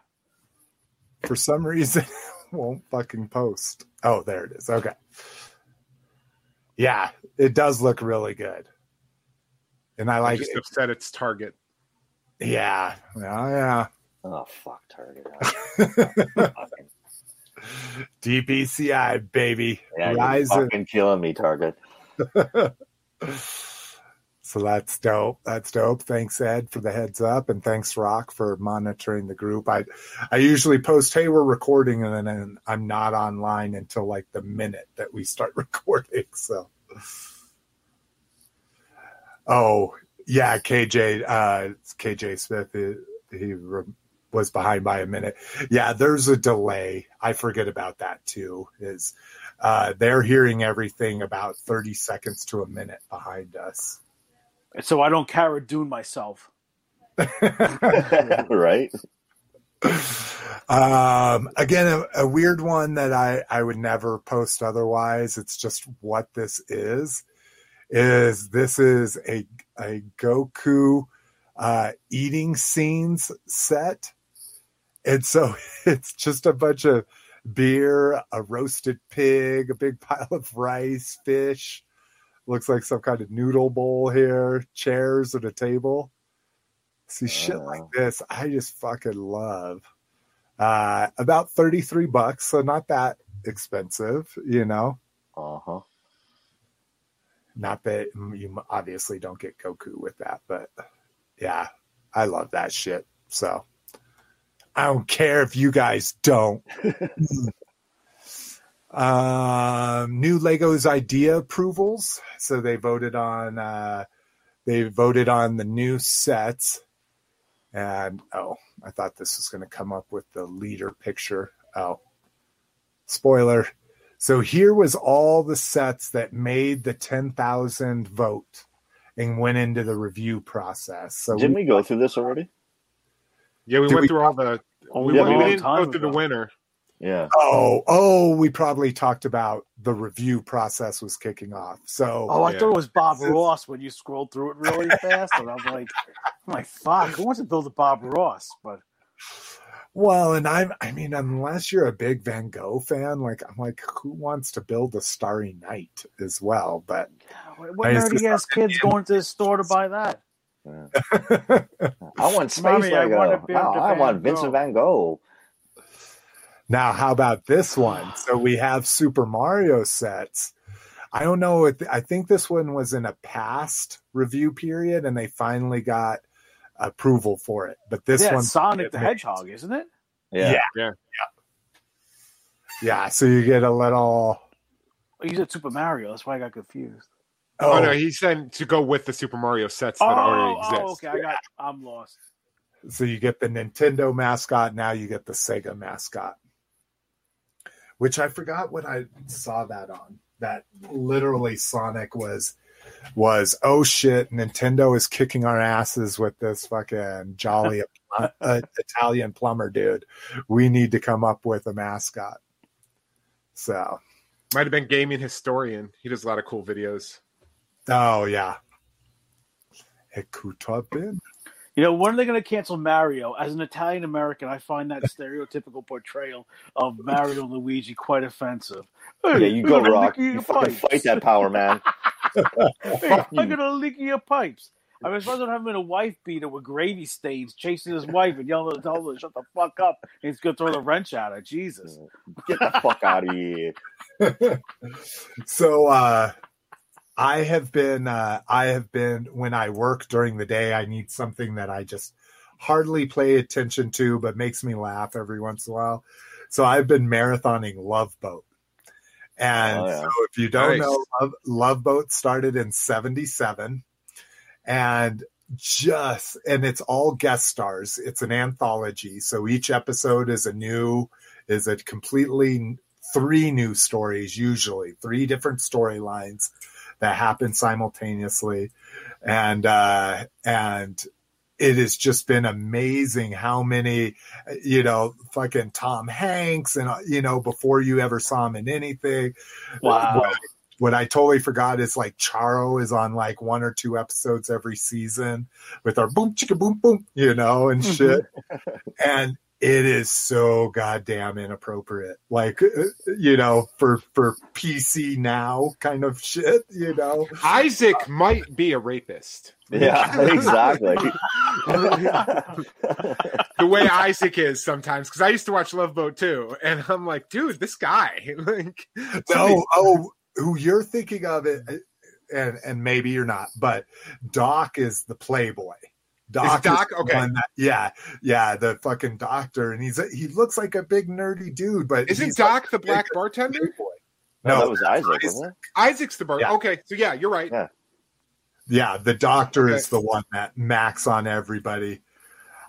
For some reason, won't fucking post. Oh, there it is. Okay. Yeah, it does look really good, and I I like just it. upset its target. Yeah, yeah, Oh fuck, Target. yeah. Fucking- DPCI baby, yeah, you're rising. fucking killing me, Target. So that's dope. That's dope. Thanks, Ed, for the heads up, and thanks, Rock, for monitoring the group. I I usually post, "Hey, we're recording," and then I'm not online until like the minute that we start recording. So, oh yeah, KJ, uh, KJ Smith, he, he re- was behind by a minute. Yeah, there's a delay. I forget about that too. Is uh, they're hearing everything about 30 seconds to a minute behind us. And so I don't Cara Dune myself. right? um, again, a, a weird one that I, I would never post otherwise. It's just what this is. Is this is a a Goku uh, eating scenes set, and so it's just a bunch of beer, a roasted pig, a big pile of rice, fish. Looks like some kind of noodle bowl here, chairs and a table. See shit Oh. like this, I just fucking love. Uh, about thirty three bucks, so not that expensive, you know. Uh huh. Not that you obviously don't get Goku with that, but yeah, I love that shit. So I don't care if you guys don't. um, new Legos idea approvals. So they voted on uh, they voted on the new sets, and oh, I thought this was going to come up with the leader picture. Oh, spoiler. So here was all the sets that made the 10,000 vote and went into the review process. So Didn't we, we go through this already? Yeah, we Did went we- through all the. Oh, We, Yeah, went- we we didn't go through the ago. winner. Yeah. oh, oh, we probably talked about the review process was kicking off. So Oh, I Yeah. thought it was Bob Ross when you scrolled through it really fast, and I'm like, I'm like, fuck, who wants to build a Bob Ross? But Well, and I'm, I mean, unless you're a big Van Gogh fan, like, I'm like, who wants to build a Starry Night as well? But what I just- nerdy ass kids going to the store to buy that? yeah. I want space Mommy, I wanna build No, a I Van want Vincent Gogh. Van Gogh. Now, how about this one? So we have Super Mario sets. I don't know. If, I think this one was in a past review period and they finally got approval for it. But this yeah, one, Sonic the Hedgehog, isn't it? Yeah. Yeah. yeah. yeah, So you get a little, oh, You said Super Mario. That's why I got confused. Oh. oh, no, he said to go with the Super Mario sets that Oh, already oh, okay. I got. I'm lost. So you get the Nintendo mascot. Now you get the Sega mascot, which I forgot what I saw that on. That literally Sonic was was oh shit! Nintendo is kicking our asses with this fucking jolly uh, Italian plumber dude. We need to come up with a mascot. So Might have been gaming historian. He does a lot of cool videos. oh yeah, it could have been. You know, when are they going to cancel Mario? As an Italian American, I find that stereotypical portrayal of Mario and Luigi quite offensive. Yeah, you go, I'm gonna Rock. lick your You fucking pipes. fight that power, man. Hey, I'm gonna lick your pipes. I was supposed to have him in a wife beater with gravy stains, chasing his wife and yelling at her to shut the fuck up. And he's gonna throw the wrench at her. Jesus. Get the fuck out of here. so uh i have been uh i have been when i work during the day i need something that i just hardly pay attention to but makes me laugh every once in a while. So i've been marathoning love boat. And Oh, yeah. so if you don't Nice. know love, love boat started in 77 and just and it's all guest stars. It's an anthology. So each episode is a new is a completely three new stories usually three different storylines that happen simultaneously. And uh and it has just been amazing how many you know fucking tom hanks and uh, you know before you ever saw him in anything. Wow. what, what i totally forgot is like charo is on like one or two episodes every season with our boom chicka boom boom you know and shit. And it is so goddamn inappropriate like uh, you know for for pc now kind of shit you know Isaac might be a rapist. Yeah, exactly. The way Isaac is sometimes, because I used to watch Love Boat too, and I'm like, dude, this guy. like, no oh who you're thinking of it and and maybe you're not but doc is the playboy Doc, Doc? Okay. that- yeah, yeah, the fucking doctor, and he's a, he looks like a big nerdy dude, but Isn't Doc like the black big bartender? playboy. Oh, no, No, that was Isaac, wasn't it? Isaac's the bar. Yeah. Okay, so yeah, you're right. Yeah. Yeah, the doctor Okay. is the one that max on everybody.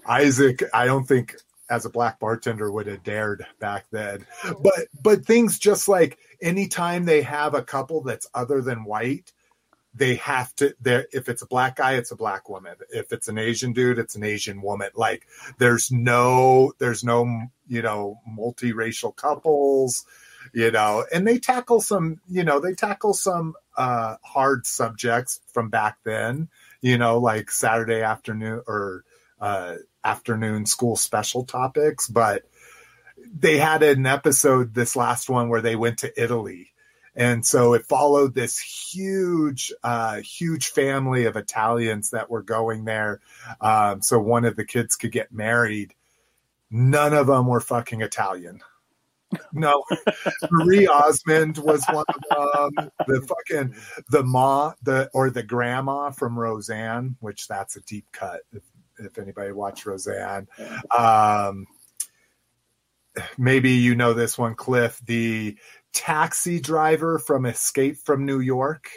Isaac, I don't think as a black bartender would have dared back then. But but things just like anytime they have a couple that's other than white, they have to there if it's a black guy, it's a black woman. If it's an Asian dude, it's an Asian woman. Like there's no there's no you know multiracial couples you know and they tackle some you know they tackle some uh hard subjects from back then you know like saturday afternoon or uh afternoon school special topics but they had an episode this last one where they went to italy and so it followed this huge uh huge family of italians that were going there um so one of the kids could get married none of them were fucking italian no, Marie Osmond was one of them. The fucking the ma the or the grandma from Roseanne, which that's a deep cut. If, if anybody watched Roseanne, um, maybe you know this one, Cliff, the taxi driver from Escape from New York.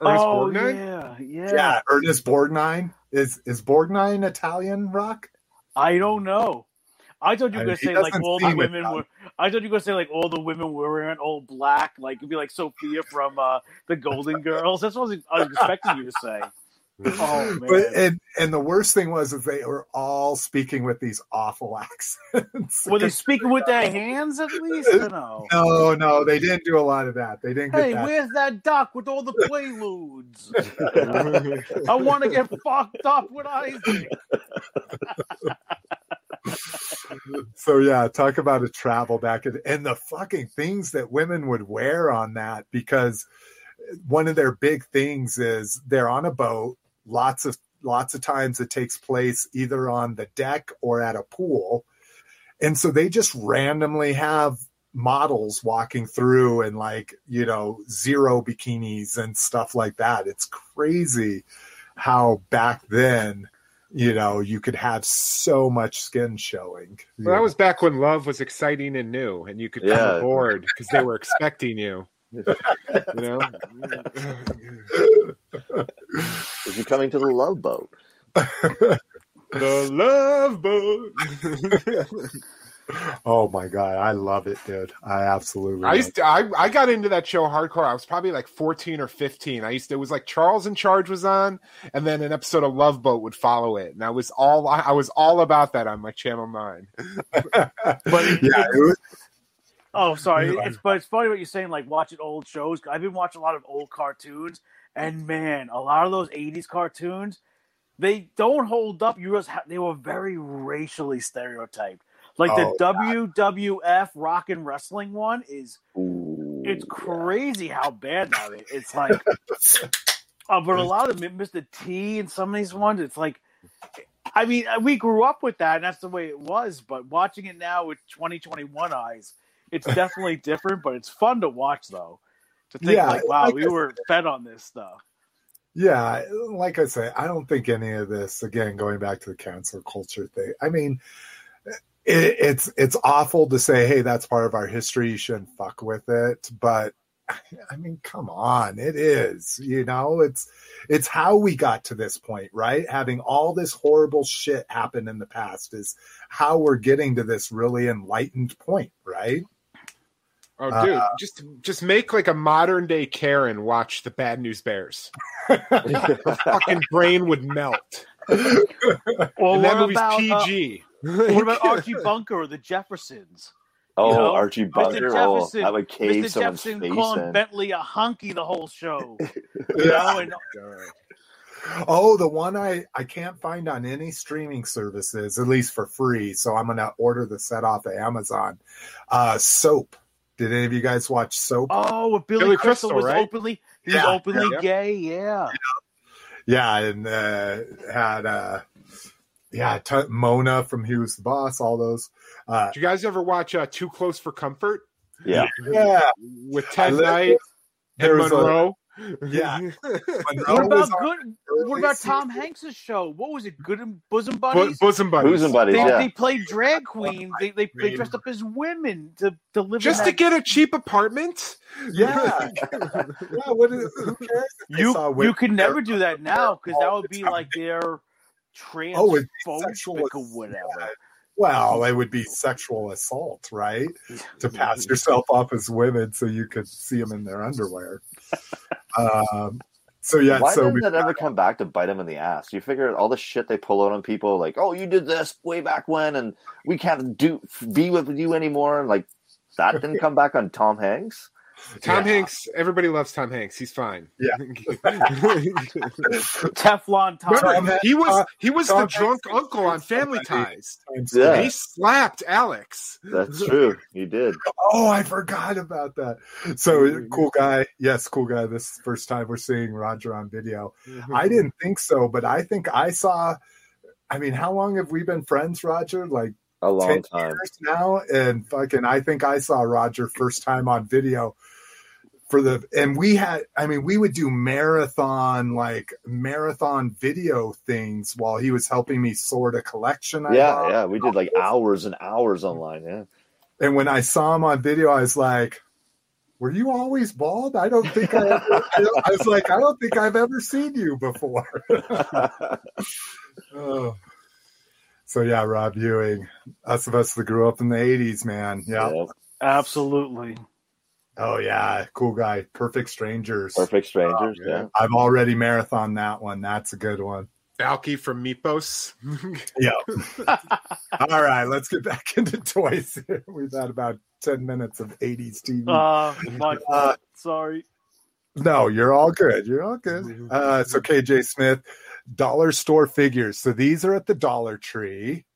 Ernest oh Borgnine? yeah, yeah, Yeah, Ernest Borgnine is is Borgnine Italian rock? I don't know. I thought you were gonna he say like all the women Italian. were. I thought you were gonna say like all the women were wearing all black, like it'd be like Sophia from uh, the Golden Girls. That's what I was, I was expecting you to say. Oh But and and the worst thing was is they were all speaking with these awful accents. were they speaking with their hands at least? Or no. No, no, they didn't do a lot of that. They didn't Hey, that. where's that duck with all the quaaludes? I want to get fucked up with Isaac. So yeah, talk about a travel back in, and the fucking things that women would wear on that because one of their big things is they're on a boat. Lots of lots of times it takes place either on the deck or at a pool, and so they just randomly have models walking through and like you know zero bikinis and stuff like that. It's crazy how back then you know you could have so much skin showing. Well, that was back when love was exciting and new, and you could Yeah. come aboard because they were expecting you. You know, Is he coming to the love boat? the love boat. Oh my god, I love it, dude. I absolutely. I used to, I I got into that show hardcore. I was probably like 14 or 15. I used to, it was like Charles in Charge was on, and then an episode of Love Boat would follow it, and I was all I was all about that on my Channel Nine. but yeah, it was, Oh, sorry. It's but it's funny what you're saying. Like watching old shows. I've been watching a lot of old cartoons, and man, a lot of those '80s cartoons, they don't hold up. You just they were very racially stereotyped. Like the Oh, WWF Rock and Wrestling one is Ooh, it's crazy how bad that is. It's like, uh, but a lot of them, Mr. T and some of these ones, it's like, I mean, we grew up with that, and that's the way it was. But watching it now with 2021 eyes, it's definitely different. But it's fun to watch, though. To think Yeah, like, wow, like we were fed on this stuff. Yeah, like I say, I don't think any of this. Again, going back to the cancel culture thing. I mean, it, it's it's awful to say, "Hey, that's part of our history. You shouldn't fuck with it." But I mean, come on, it is. You know, it's it's how we got to this point, right? Having all this horrible shit happen in the past is how we're getting to this really enlightened point, right? Oh, dude, Uh, just just make like a modern day Karen watch the Bad News Bears. Her fucking brain would melt. Or and that what movie's about uh, PG. what about Archie Bunker or the Jeffersons? Oh, You know, Archie Bunker. Oh, Jefferson- that would cave Mr. someone's Jefferson face calling in. Bentley a hunky the whole show. You know, and Oh, the one I I can't find on any streaming services, at least for free. So I'm gonna order the set off of Amazon. Uh, Soap. Did any of you guys watch Soap? Oh, Billy, Billy Crystal, Crystal, was right? openly he's Yeah, openly yeah. gay. Yeah. Yeah, and uh, had uh, yeah t- Mona from Who's the Boss. All those. Uh, Did you guys ever watch uh, Too Close for Comfort Yeah. yeah, with Ted Knight there and was a- Monroe? Yeah. What about good? What about. Tom Hanks's show? What was it? Good and Bosom Bu- Buddies. bosom buddies. Bosom buddies. they, yeah. they played drag queens. They they, they dressed up as women to to live Just in to that- get a cheap apartment? Yeah, yeah. What is, who cares? you you women could never do that now because that would be time. like their Oh, it'd transphobic sexual or ass- whatever. Well, it would be sexual assault, right? To pass yourself off as women so you could see them in their underwear. Um, so yeah, Why so doesn't that ever come back to bite them in the ass? You figure all the shit they pull out on people, like, "Oh, you did this way back when, and we can't do be with you anymore." Like that didn't come back on Tom Hanks. Tom Yeah. Hanks, everybody loves Tom Hanks. He's fine. Yeah. Teflon Tom. Tom Remember, Hanks- he was uh, he was Tom the drunk uncle on Family Ties. Yeah. He slapped Alex. That's true. He did. Oh, I forgot about that. So mm-hmm. cool guy. Yes, cool guy. This is the first time we're seeing Roger on video. I mm-hmm. didn't think so, but I think I saw. I mean, how long have we been friends, Roger? Like A long time. now, and fucking, I think I saw Roger first time on video for the, and we had, I mean, we would do marathon, like marathon video things while he was helping me sort a collection. I Yeah, bought. yeah. We did like hours and hours online. Yeah. And when I saw him on video, I was like, were you always bald? I don't think I ever, I was like, I don't think I've ever seen you before. oh. So yeah, Rob Ewing, us of us that grew up in the '80s, man. Yeah. Yeah. Absolutely. Oh yeah, cool guy. Perfect Strangers. Perfect strangers. Oh, yeah. yeah. I've already marathon that one. That's a good one. Balki from Mypos. Yeah. All right, let's get back into toys. We've had about ten minutes of '80s TV. Uh, my Uh. Sorry. No, you're all good. You're all good. Uh, so KJ Smith, dollar store figures. So these are at the Dollar Tree.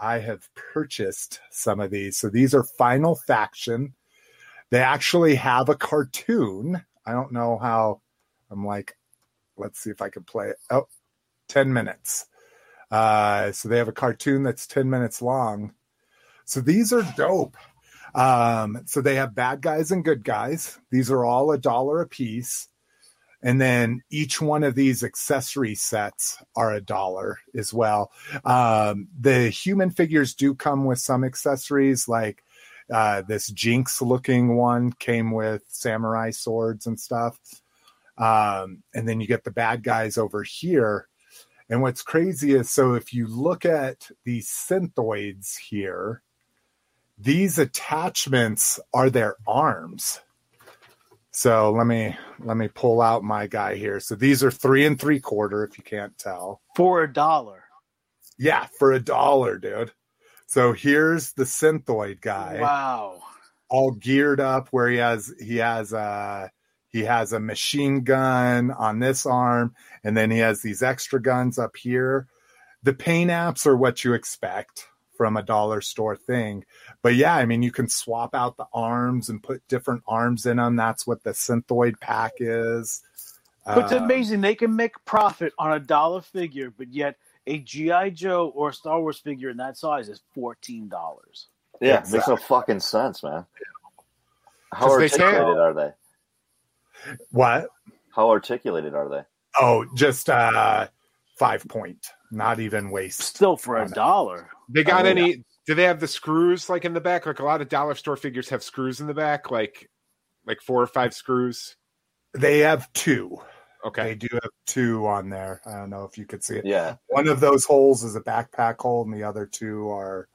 I have purchased some of these. So these are Final Faction. They actually have a cartoon. I don't know how. I'm like, let's see if I can play it. Oh, 10 minutes. Uh, so they have a cartoon that's 10 minutes long. So these are dope. Um, so they have bad guys and good guys. These are all a dollar a piece. And then each one of these accessory sets are a dollar as well. Um, the human figures do come with some accessories, like Uh, this Jinx looking one came with samurai swords and stuff. Um, and then you get the bad guys over here. And what's crazy is so if you look at these synthoids here, these attachments are their arms. So let me let me pull out my guy here. So these are three and three quarter, if you can't tell. For a dollar. Yeah, for a dollar, dude. So here's the synthoid guy, Wow. all geared up, where he has he has a he has a machine gun on this arm, and then he has these extra guns up here. The paint apps are what you expect from a dollar store thing, but yeah, I mean you can swap out the arms and put different arms in them. That's what the synthoid pack is. But it's Uh, amazing they can make profit on a dollar figure, but yet a GI Joe or a Star Wars figure in that size is fourteen dollars. Yeah, Exactly. makes no fucking sense, man. How 'Cause they articulated are they? what? How articulated are they? Oh, just uh five point, not even waist. Still for a dollar. They got Oh, any? Do they have the screws like in the back? Like a lot of dollar store figures have screws in the back, like like four or five screws. They have two. They Okay, do have two on there. I don't know if you could see it. Yeah. One of those holes is a backpack hole, and the other two are.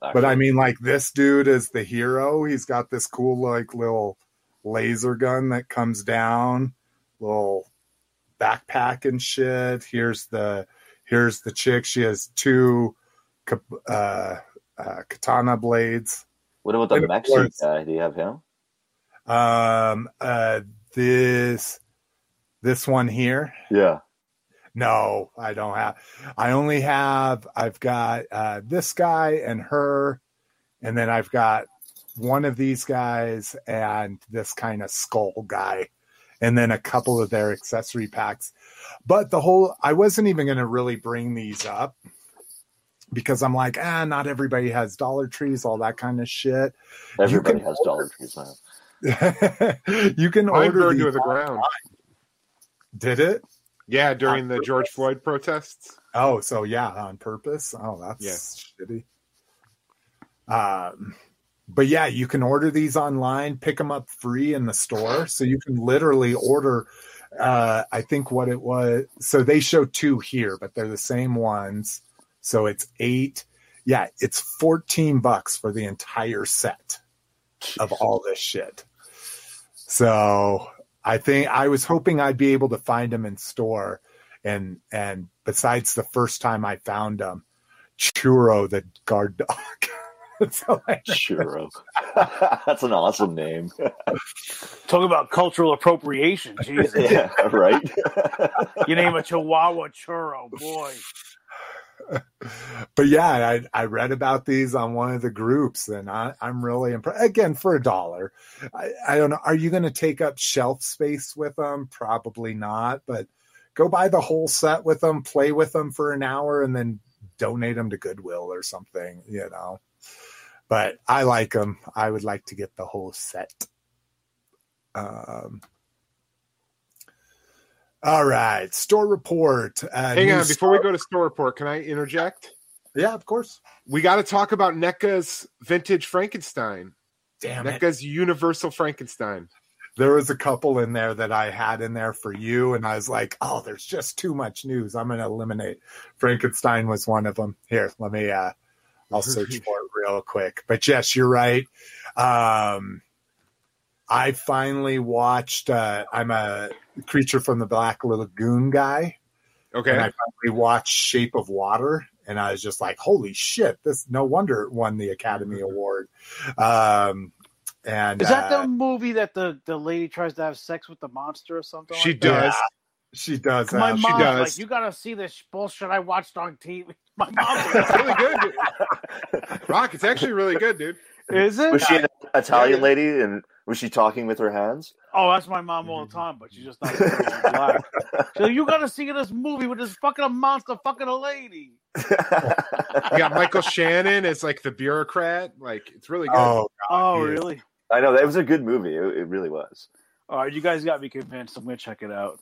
But. I mean, like this dude is the hero. He's got this cool, like little laser gun that comes down, little backpack and shit. Here's the here's the chick. She has two uh, uh, katana blades. what about the and of mech course- suit guy? Do you have him? Um, uh, this this one here. Yeah. No, I don't have. I only have. I've got uh, this guy and her, and then I've got one of these guys and this kind of skull guy, and then a couple of their accessory packs. But the whole, I wasn't even going to really bring these up because I'm like, ah, not everybody has Dollar Trees, all that kind of shit. Everybody has order- dollar trees, man. you can mine order burned these. to the ground. Did it? Yeah, during the On George? Floyd protests. Oh, so yeah, on purpose. Oh, that's shitty. Um, but yeah, you can order these online, pick them up free in the store. So you can literally order. Uh, I think what it was. So they show two here, but they're the same ones. So it's eight. Yeah, it's fourteen bucks for the entire set of all this shit. So I think I was hoping I'd be able to find them in store, and and besides the first time I found them, Churro the guard dog. so Churro. That's an awesome name. Talk about cultural appropriation. Jesus. yeah, right? you name a Chihuahua churro, boy. but yeah, I I read about these on one of the groups, and I, I'm really impressed. Again, for a dollar, I, I don't know. Are you going to take up shelf space with them? Probably not. But go buy the whole set with them, play with them for an hour, and then donate them to Goodwill or something. You know. But I like them. I would like to get the whole set. Um. All right, store report. Uh, Hang on, before we go to store report, can I interject? Yeah, of course. We got to talk about NECA's vintage Frankenstein. Damn it. NECA's Universal Frankenstein. there was a couple in there that I had in there for you, and I was like, "Oh, there's just too much news. I'm going to eliminate." Frankenstein was one of them. Here, let me. uh I'll search for it real quick. But yes, you're right. Um I finally watched. uh I'm a creature from the Black Lagoon guy, Okay. and I finally watched Shape of Water, and I was just like, "Holy shit! This no wonder it won the Academy Award." Um, and Is that uh, the movie that the, the lady tries to have sex with the monster or something? She like that? does. She does. My mom. she does. like, you gotta see this bullshit I watched on TV. My mom's It's like, really good. dude. Rock, it's actually really good, dude. is it? Was she an Italian Yeah. lady and was she talking with her hands? Oh, that's my mom all the mm-hmm. time, but she's just not she's black. She's like, you gotta see this movie with this fucking monster fucking a lady. You got Michael Shannon as like the bureaucrat. Like it's really good. Oh, Oh, Yes. really? I know that was a good movie. It, it really was. All right, you guys got me convinced. I'm gonna check it out.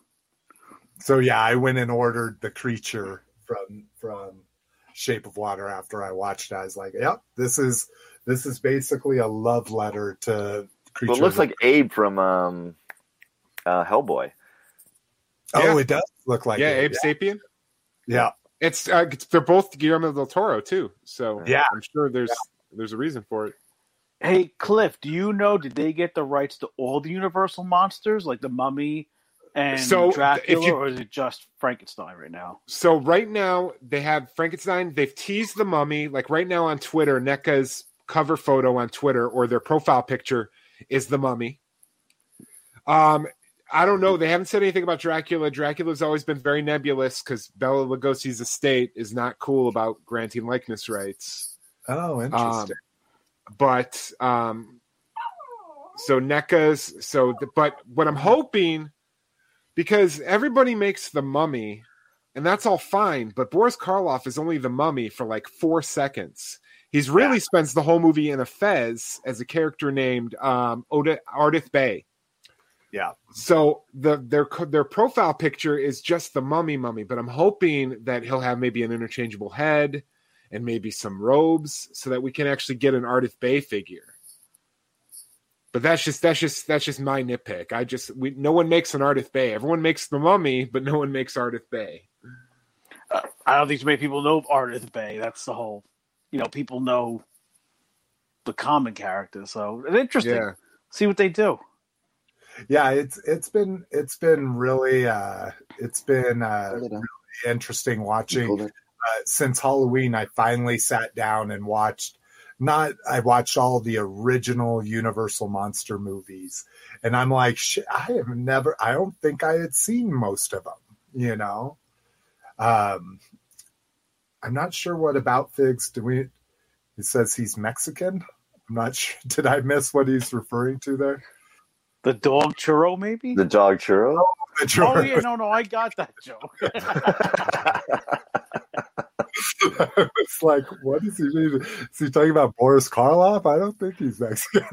so yeah, I went and ordered the creature from from Shape of Water after I watched it. I was like, "Yep, this is This is basically a love letter to creatures. Well, it looks like Abe from um, uh, Hellboy. oh, it does look like yeah, it. Abe Sapien. Yeah, It's, uh, it's they're both Guillermo del Toro too. So Yeah. I'm sure there's there's a reason for it. Hey, Cliff, do you know did they get the rights to all the Universal monsters, like the Mummy and So, if Dracula, you- or is it just Frankenstein right now? So right now they have Frankenstein. They've teased the Mummy. Like right now on Twitter, NECA's cover photo on Twitter or their profile picture is the Mummy. Um, I don't know. They haven't said anything about Dracula. Dracula's always been very nebulous because Bela Lugosi's estate is not cool about granting likeness rights. Oh, interesting. but um so NECA's so the, but what I'm hoping because everybody makes the mummy and that's all fine but Boris Karloff is only the mummy for like 4 seconds. He's really spends the whole movie in a fez as a character named um Oda, Ardath Bey. Yeah. So the their their profile picture is just the mummy mummy, but I'm hoping that he'll have maybe an interchangeable head and maybe some robes so that we can actually get an Ardath Bey figure. But that's just that's just that's just my nitpick. I just we no one makes an Ardath Bey. Everyone makes the mummy, but no one makes Ardath Bey. I don't think too many people know Ardath Bey. That's the whole, you know, people know the common characters. So it's interesting. Yeah. See what they do. yeah, it's it's been it's been really uh it's been uh really interesting watching uh, since Halloween, I finally sat down and watched. Not, I watched all the original Universal monster movies, and I'm like, shit, I have never. I don't think I had seen most of them. You know, um, I'm not sure what about Figs. Do we? It says he's Mexican. I'm not sure. Did I miss what he's referring to there? The dog churro, maybe? The dog churro. oh, yeah. No, no, I got that joke. it's like, what is he mean? Is he talking about Boris Karloff? I don't think he's Mexican.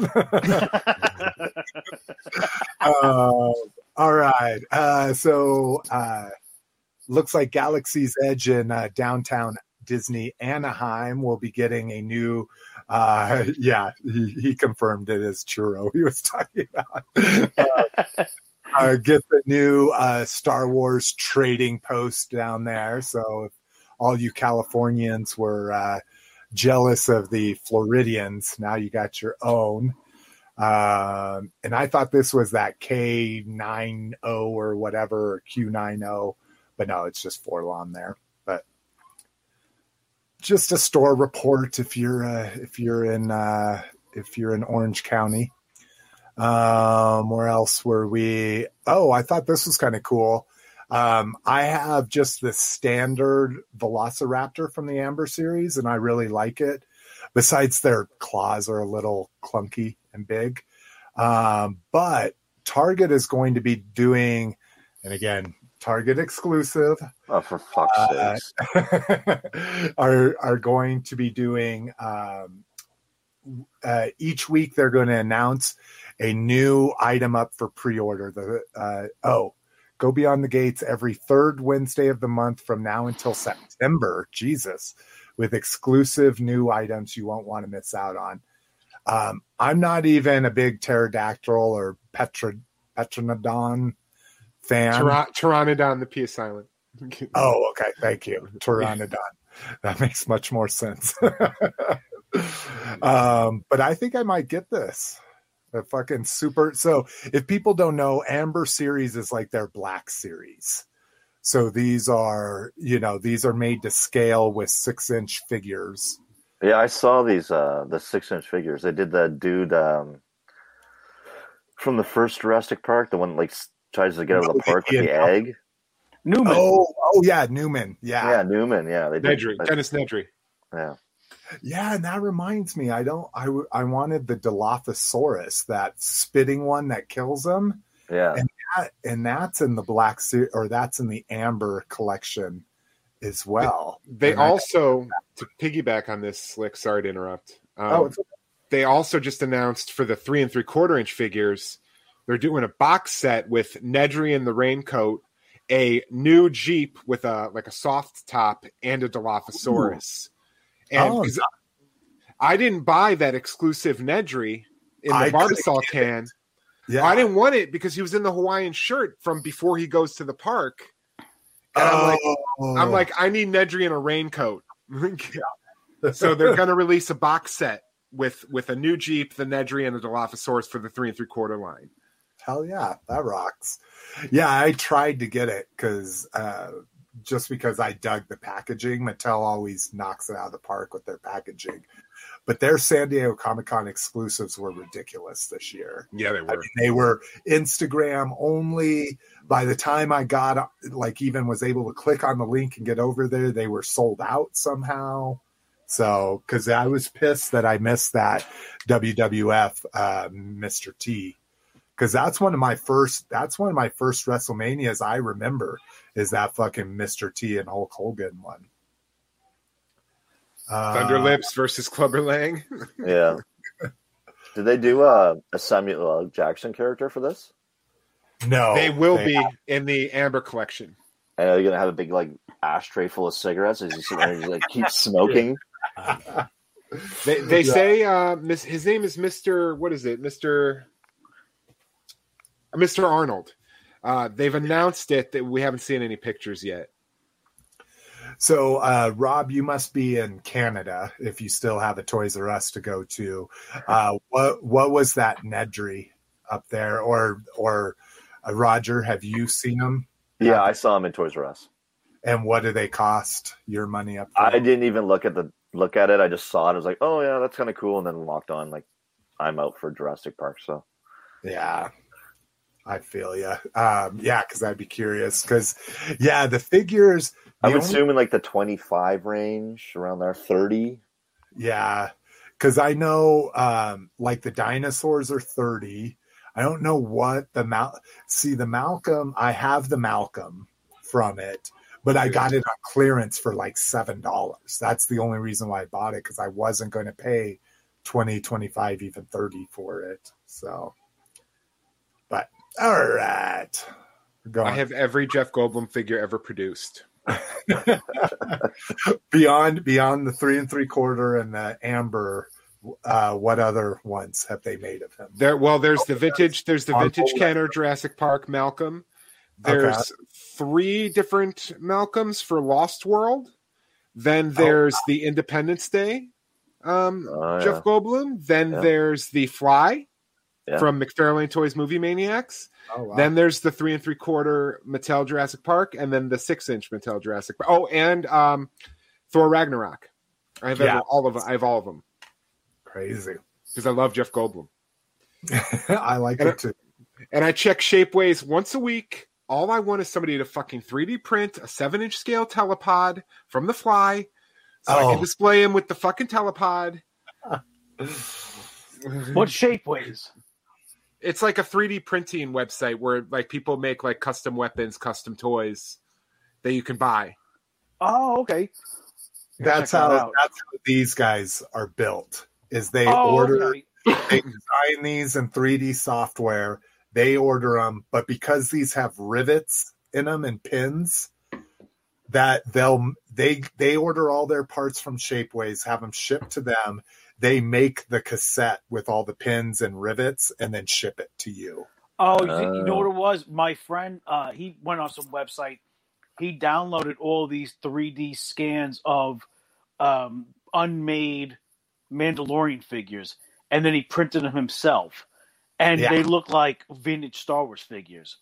uh, all right. Uh, so, uh, looks like Galaxy's Edge in uh, downtown Disney Anaheim will be getting a new. Uh, yeah, he, he confirmed it as churro. He was talking about. Uh, uh, get the new uh, Star Wars trading post down there. So if all you Californians were uh, jealous of the Floridians, now you got your own. Um, and I thought this was that K90 or whatever, or Q90, but no, it's just Forlon there. But just a store report if you're uh, if you're in uh, if you're in Orange County. Um, where else were we? Oh, I thought this was kind of cool. Um, I have just the standard Velociraptor from the Amber series, and I really like it. Besides, their claws are a little clunky and big. Um, but Target is going to be doing, and again, Target exclusive, Oh, for fuck's Uh, sakes! are are going to be doing um, uh, each week. They're going to announce a new item up for pre-order. The uh, oh, go beyond the gates every third Wednesday of the month from now until September. Jesus, with exclusive new items you won't want to miss out on. Um, I'm not even a big pterodactyl or petra, petronodon fan. Tyra- Pteranodon, the peace is silent. Oh, okay. Thank you. Pteranodon. That makes much more sense. um, but I think I might get this. A fucking super. So if people don't know, Amber series is like their black series. So these are, you know, these are made to scale with six inch figures. Yeah, I saw these uh the six inch figures. They did that dude um from the first Jurassic Park, the one like s- tries to get out of the Oh, park with the egg. Newman. Oh, oh yeah, Newman. Yeah. Yeah, Newman. Yeah, they did. Nedry, that- Dennis Nedry. Yeah, Yeah, and that reminds me, I don't I I wanted the Dilophosaurus, that spitting one that kills them. yeah. And that, and that's in the black suit, or that's in the amber collection as well. They And I- also, to piggyback on this, Slick, sorry to interrupt. Um, oh, it's, they also just announced for the three and three quarter inch figures, they're doing a box set with Nedry in the raincoat, a new Jeep with a like a soft top, and a Dilophosaurus. And Oh, I didn't buy that exclusive Nedry in the I Barbasol can. Yeah, I didn't want it because he was in the Hawaiian shirt from before he goes to the park. And I'm like, Oh. I'm like, I need Nedry in a raincoat. so they're gonna release a box set with with a new Jeep, the Nedry, and the Dilophosaurus for the three and three quarter line. Hell yeah, that rocks. Yeah, I tried to get it because uh, just because I dug the packaging. Mattel always knocks it out of the park with their packaging. But their San Diego Comic Con exclusives were ridiculous this year. Yeah, they I were. mean, they were Instagram only. By the time I got, like, even was able to click on the link and get over there, they were sold out somehow. So, because I was pissed that I missed that WWF uh, Mr. T, because that's one of my first. That's one of my first WrestleManias I remember is that fucking Mr. T and Hulk Hogan one. Uh, Thunder Lips versus Clubber Lang. Yeah. Did they do a, a Samuel L. Jackson character for this? No, they will they- be in the Amber collection. And are you gonna have a big like ashtray full of cigarettes as you sit there and just, like keep smoking? They they Yeah. say uh, miss, his name is Mister. What is it, Mister? Mister Arnold. Uh, they've announced it that we haven't seen any pictures yet. So, uh, Rob, you must be in Canada if you still have a Toys R Us to go to. Uh, what what was that Nedry up there, or or uh, Roger? Have you seen them? Yeah, I saw him in Toys R Us. And what do they cost? Your money up there? I didn't even look at the look at it. I just saw it. I was like, oh yeah, that's kind of cool, and then walked on. Like, I'm out for Jurassic Park, so Yeah, I feel you. Um, yeah, because I'd be curious. Because yeah, the figures. the I'm only- assuming like the 25 range around there, 30. Yeah, because I know um, like the dinosaurs are thirty. I don't know what the Mal. See the Malcolm. I have the Malcolm from it, but I got it on clearance for like seven dollars. That's the only reason why I bought it because I wasn't going to pay 20 25 even 30 for it so all right I have every Jeff Goldblum figure ever produced. beyond beyond the three and three quarter and the amber uh what other ones have they made of him There, well, there's the vintage. There's the vintage full Kenner Jurassic Park Malcolm. There's Okay. three different Malcolms for Lost World. Then there's the Independence Day um, Oh, yeah. Jeff Goldblum. Then Yeah. there's the Fly Yeah. from McFarlane Toys Movie Maniacs. oh wow. Then there's the three and three quarter Mattel Jurassic Park, and then the six inch Mattel Jurassic Park. Oh, and um, Thor Ragnarok. I have Yeah. all of them. I have all of them crazy because I love Jeff Goldblum. i like And it too and I check Shapeways once a week. All I want is somebody to fucking 3D print a seven inch scale telepod from the fly so I Oh. can display him with the fucking telepod. What shapeways? It's like a 3D printing website where like people make like custom weapons, custom toys that you can buy. Oh, okay. that's how that that's how these guys are built is they oh, order okay. they design these in 3D software. They order them, but because these have rivets in them and pins, that they'll they they order all their parts from Shapeways, have them shipped to them. They make the cassette with all the pins and rivets, and then ship it to you. Oh, you, you know Oh. what it was? My friend, uh, he went on some website. He downloaded all these 3D scans of um, unmade Mandalorian figures, and then he printed them himself, and Yeah. they look like vintage Star Wars figures.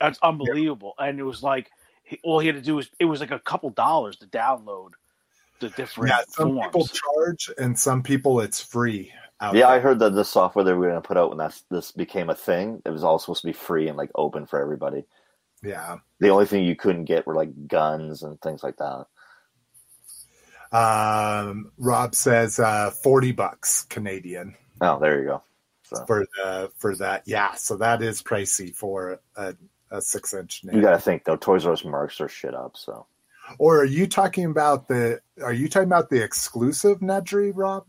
That's unbelievable. And it was like all he had to do was it was like a couple dollars to download the different Yeah, some people charge, and some people it's free. Out Yeah, I heard that the software they were going to put out when that's, this became a thing, it was all supposed to be free and like open for everybody. Yeah. The only thing you couldn't get were like guns and things like that. Um, Rob says uh, forty bucks Canadian. Oh, there you go. So for the for that. Yeah, so that is pricey for a, a six inch you got to think though, Toys R Us marks their shit up. So or are you talking about the? Are you talking about the exclusive Nedry, Rob?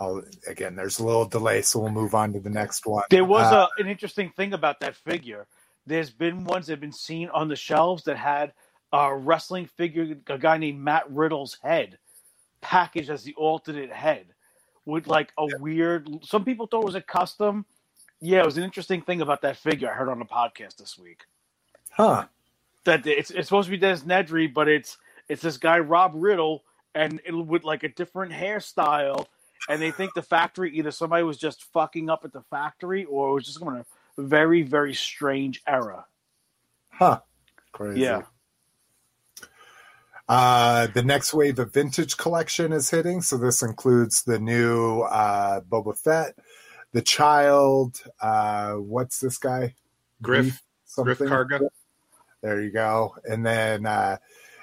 Oh, again, there's a little delay, so we'll move on to the next one. There was Uh, a, an interesting thing about that figure. There's been ones that have been seen on the shelves that had a wrestling figure, a guy named Matt Riddle's head packaged as the alternate head with like a weird. Some people thought it was a custom. Yeah, it was an interesting thing about that figure I heard on the podcast this week. Huh. That it's, it's supposed to be Des Nedry, but it's it's this guy Rob Riddle and it, with like a different hairstyle. And they think the factory either somebody was just fucking up at the factory or it was just going a very very strange era. Huh. Crazy. Yeah. Uh, the next wave of vintage collection is hitting. So this includes the new uh, Boba Fett, the Child. Uh, what's this guy? Griff. Griff Karga. There you go. And then uh,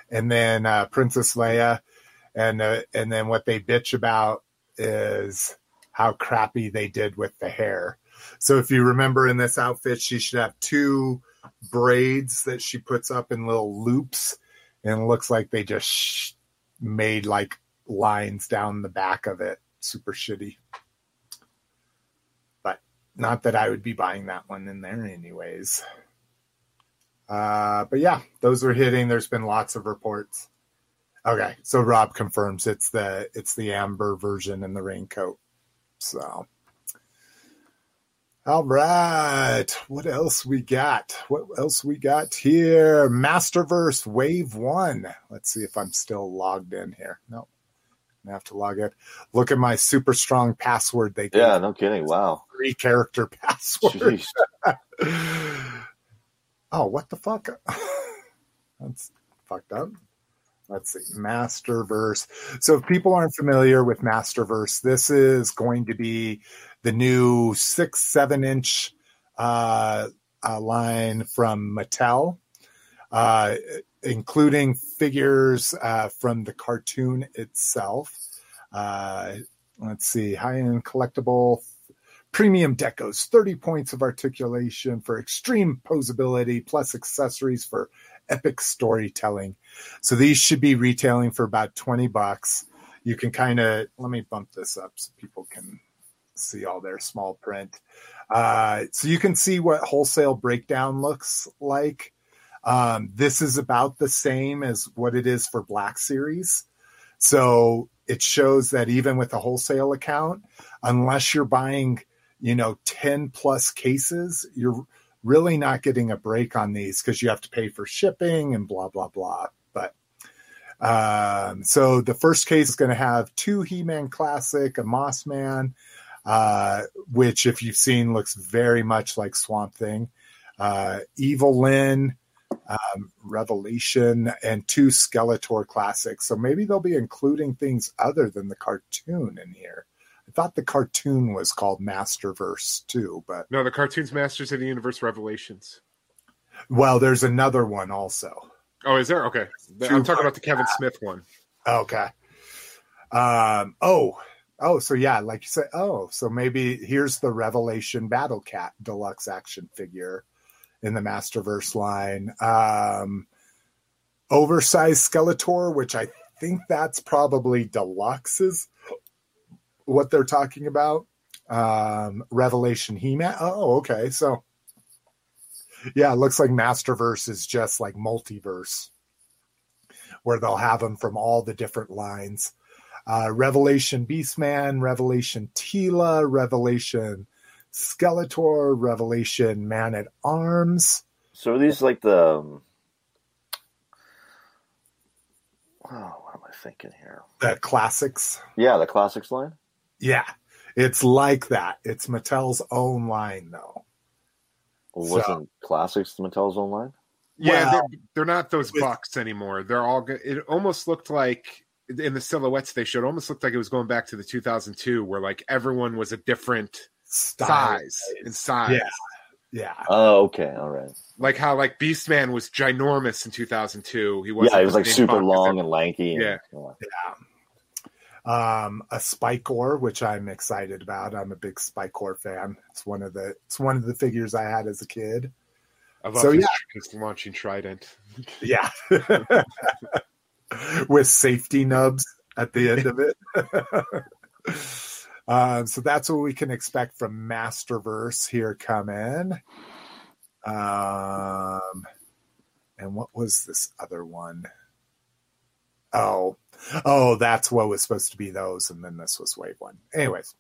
and then uh, Princess Leia, and uh, and then what they bitch about is how crappy they did with the hair. So if you remember in this outfit, she should have two braids that she puts up in little loops and looks like they just made like lines down the back of it. Super shitty. But not that I would be buying that one in there, anyways. Uh, but yeah, those are hitting. There's been lots of reports. Okay, so Rob confirms it's the it's the amber version in the raincoat. So all right. What else we got? What else we got here? Masterverse Wave One. Let's see if I'm still logged in here. No, I have to log in. Look at my super strong password. They yeah, no kidding. Wow, three character password. oh, what the fuck? That's fucked up. Let's see, Masterverse. So, if people aren't familiar with Masterverse, this is going to be the new six, seven inch uh, uh, line from Mattel, uh, including figures uh, from the cartoon itself. Uh, let's see, high end collectible premium decos, 30 points of articulation for extreme posability, plus accessories for epic storytelling. So these should be retailing for about 20 bucks. You can kind of, let me bump this up so people can see all their small print. Uh, so you can see what wholesale breakdown looks like. Um, this is about the same as what it is for Black Series. So it shows that even with a wholesale account, unless you're buying, you know, 10 plus cases, you're really not getting a break on these because you have to pay for shipping and blah blah blah. But um, so the first case is going to have two He-Man Classic, a Moss Man, uh, which if you've seen looks very much like Swamp Thing, uh, Evil-Lyn. Um, Revelation and two Skeletor classics. So maybe they'll be including things other than the cartoon in here thought the cartoon was called Masterverse too, but no, the cartoon's Masters of the Universe Revelations. Well, there's another one also. Oh, is there? Okay, I'm talking about the Kevin Smith one. Okay. Um. Oh. Oh. So yeah, like you said. Oh, so maybe here's the Revelation Battle Cat deluxe action figure in the Masterverse line. Um. Oversized Skeletor, which I think that's probably deluxe's what they're talking about. Um, Revelation He Man. Oh, okay. So, yeah, it looks like Masterverse is just like multiverse, where they'll have them from all the different lines. Uh, Revelation Beastman, Revelation Teela, Revelation Skeletor, Revelation Man at Arms. So are these like the? Um... Oh, what am I thinking here? The classics. Yeah, the classics line. Yeah, it's like that. It's Mattel's own line, though. Well, wasn't so, Classics Mattel's own line? Yeah, well, they're, they're, not those with, bucks anymore. They're all. It almost looked like in the silhouettes they showed, almost looked like it was going back to the 2002, where like everyone was a different style. size and size. Yeah. Yeah. Oh, okay. All right. Like how like Beastman was ginormous in 2002. He was Yeah, he was like super long and lanky. Yeah. And, yeah um, a Spikor, which I'm excited about. I'm a big Spikor fan. It's one of the it's one of the figures I had as a kid. I love so yeah, it's launching Trident. Yeah, with safety nubs at the end of it. um, so that's what we can expect from Masterverse here coming. Um, and what was this other one? Oh, oh, that's what was supposed to be those, and then this was wave one. Anyways,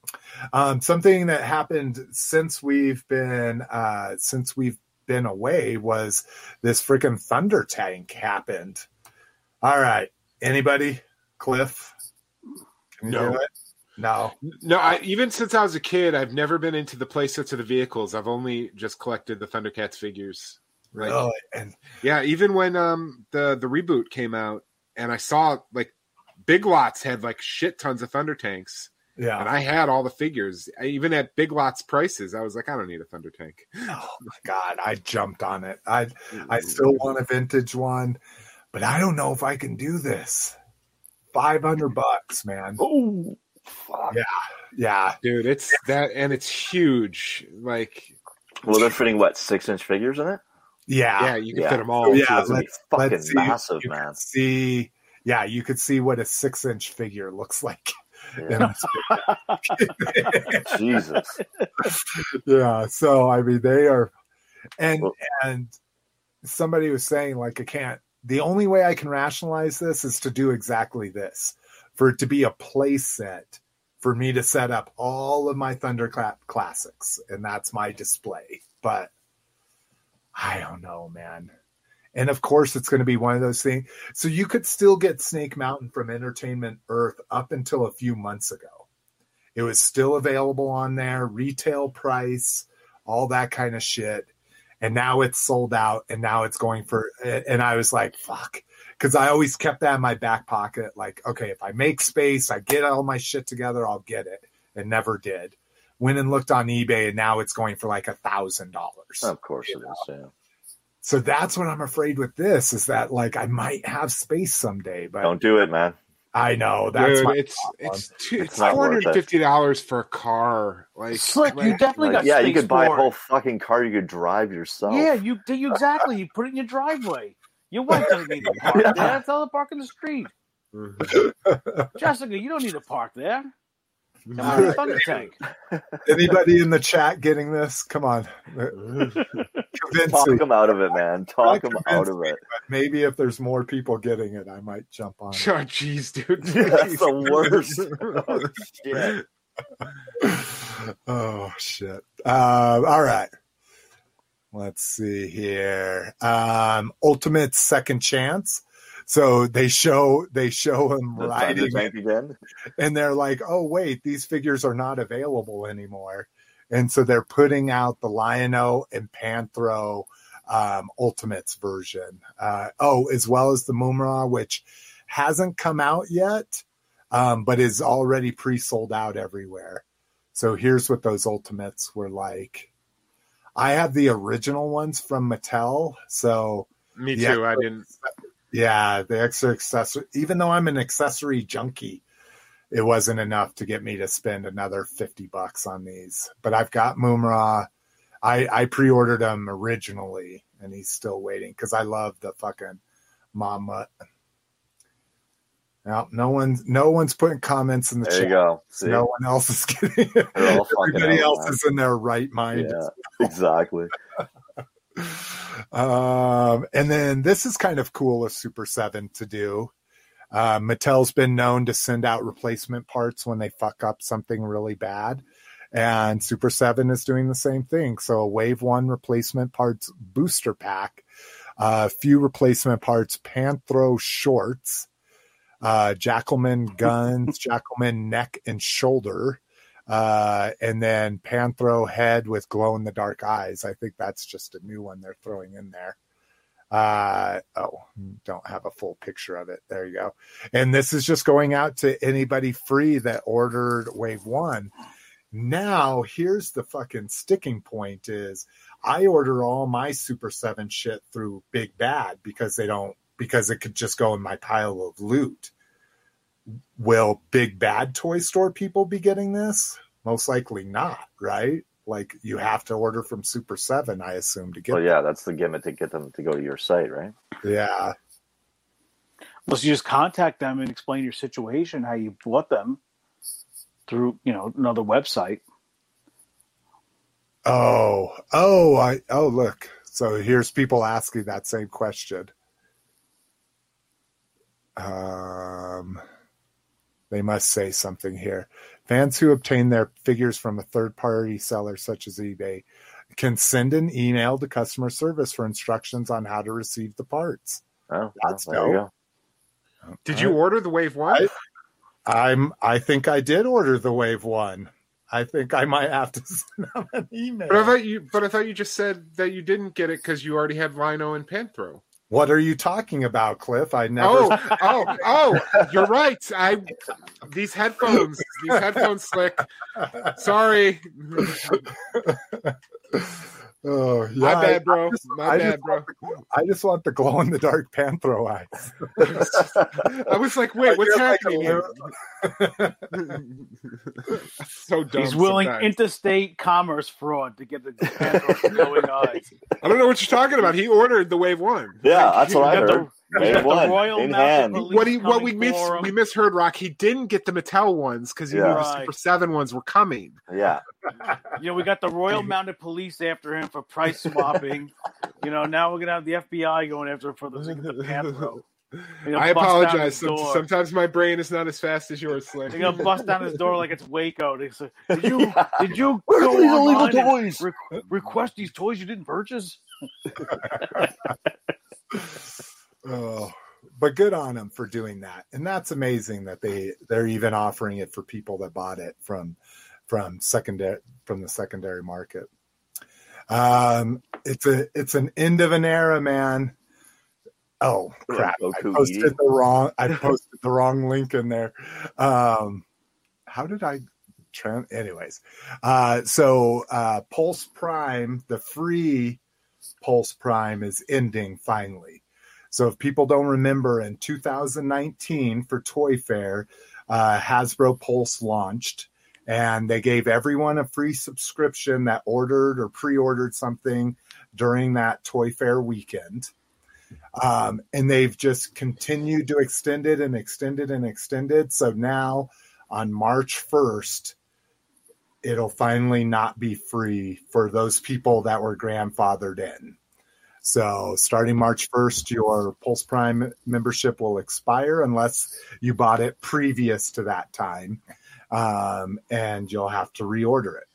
um, something that happened since we've been uh, since we've been away was this freaking thunder tank happened. All right, anybody? Cliff? No. No. No, I, even since I was a kid, I've never been into the playsets of the vehicles. I've only just collected the Thundercats figures. Right. Really? And Yeah, even when um the the reboot came out, and I saw like Big Lots had like shit tons of Thunder tanks, Yeah. and. I had all the figures. I, even at Big Lots prices, I was like, I don't need a Thunder tank. Oh my god, I jumped on it. I I still want a vintage one, but I don't know if I can do this. Five hundred bucks, man. Oh, fuck. Yeah. Yeah. dude, it's that, and it's huge. Like, Well, they're fitting what six inch figures in it. Yeah. yeah, you can Yeah. fit them all. Yeah, So it's gonna be let's- fucking let's see. massive, You man. see yeah, you could see what a six inch figure looks like. Yeah. Jesus. yeah. So I mean they are and Well- and somebody was saying like I can't the only way I can rationalize this is to do exactly this. For it to be a play set, for me to set up all of my Thundercats classics, and that's my display. But I don't know, man. And of course, it's going to be one of those things. So you could still get Snake Mountain from Entertainment Earth up until a few months ago. It was still available on there, retail price, all that kind of shit. And now it's sold out, and now it's going for. And I was like, fuck. Because I always kept that in my back pocket. Like, okay, if I make space, I get all my shit together, I'll get it. And never did. Went and looked on eBay, and now it's going for like a thousand dollars. Of course it is. Yeah. So that's what I'm afraid with this is that like I might have space someday, but Don't do it, man. I know that's Dude, it's it's two, It's it's not four worth hundred it. fifty dollars for a car. Like, Slick, you like- definitely Like, got yeah, you could buy a whole fucking car you could drive yourself. Yeah, you you exactly. You put it in your driveway. Your wife doesn't need to park Yeah. there. Tell her to park in the street. Mhm. Jessica, you don't need to park there. Come on. Thunder Tank. Anybody in the chat getting this? Come on, convince Talk me. them out of it, man. Talk them out of it. Maybe if there's more people getting it, I might jump on. Oh, it. jeez, dude. That's the worst. Oh, shit. oh shit! Uh, all right, let's see here. Um, Ultimate Second Chance. So they show they show him The riding again. and they're like, "Oh wait, these figures are not available anymore." And so they're putting out the Lion-O and Panthro um, Ultimates version. Uh, oh, as well as the Mumm-Ra, which hasn't come out yet, um, but is already pre-sold out everywhere. So here's what those Ultimates were like. I have the original ones from Mattel, so Me too. I didn't. Yeah, the extra accessory. Even though I'm an accessory junkie, it wasn't enough to get me to spend another fifty bucks on these. But I've got Mumm-Ra. I I pre-ordered him originally, and he's still waiting because I love the fucking mama. Now, no one's no one's putting comments in the There you chat. go. See? No one else is getting it. They're all fucking Everybody else is in their right mind. Yeah, exactly. Um, and then this is kind of cool of Super 7 to do. Uh, Mattel's been known to send out replacement parts when they fuck up something really bad. And Super 7 is doing the same thing. So a Wave 1 replacement parts booster pack, a uh, few replacement parts Panthro shorts, uh, Jackalman guns, Jackalman neck and shoulder, uh, and then Panthro head with glow in the dark eyes. I think that's just a new one they're throwing in there. Uh, oh, don't have a full picture of it. There you go. And this is just going out to anybody free that ordered Wave One. Now, here's the fucking sticking point: is I order all my Super Seven shit through Big Bad because they don't because it could just go in my pile of loot will big bad toy store people be getting this? Most likely not, right? Like you have to order from Super 7, I assume, to get Well, yeah, that's the gimmick to get them to go to your site, right? Yeah. Well, so you just contact them and explain your situation, how you bought them through, you know, another website. Oh, oh, I oh look. So here's people asking that same question. Um, they must say something here. Fans who obtain their figures from a third party seller, such as eBay, can send an email to customer service for instructions on how to receive the parts. Oh, That's well, there you dope. go. Did you order the Wave One? I'm. I think I did order the Wave One. I think I might have to send them an email. But I thought you, but I thought you just said that you didn't get it because you already had Lion-O and Panthro. What are you talking about, Cliff? I never. Oh, oh, oh! You're right. I these headphones, these headphones slick. Sorry, Oh, yeah, my bad, bro. I just- My I bad, bro. the- I just want the glow in the dark Panthro eyes. I was like, wait, what's happening feel here? so dumb. He's willing sometimes. interstate commerce fraud to get the Panthro glowing eyes. I don't know what you're talking about. He ordered the Wave One. Yeah, that's what I You got the- heard. you got the Royal in hand. What he what we mis for him. we misheard Rock. He didn't get the Mattel ones because he Yeah. knew the Right. Super Seven ones were coming. Yeah, You know, we got the Royal Mounted Police after him for price swapping. you know, now we're gonna have the FBI going after him for the, the Panthro. They're I apologize. Some, sometimes my brain is not as fast as yours, Slick. They're gonna bust down his door like it's Waco. They say, "Did you Yeah. did you Where go these illegal online and toys? re- request these toys you didn't purchase?" Oh, but good on them for doing that, and that's amazing that they they're even offering it for people that bought it from from secondary from the secondary market. Um, it's a it's an end of an era, man. Oh crap! I posted the wrong I posted the wrong link in there. Um, how did I? Anyways, uh, so uh, Pulse Prime, the free Pulse Prime is ending finally. So if people don't remember, in 2019 for Toy Fair, uh, Hasbro Pulse launched, and they gave everyone a free subscription that ordered or pre-ordered something during that Toy Fair weekend. Um, and they've just continued to extend it and extend it and extend it. So now on March 1st, it'll finally not be free for those people that were grandfathered in. So starting March 1st, your Pulse Prime membership will expire unless you bought it previous to that time. Um, and you'll have to reorder it.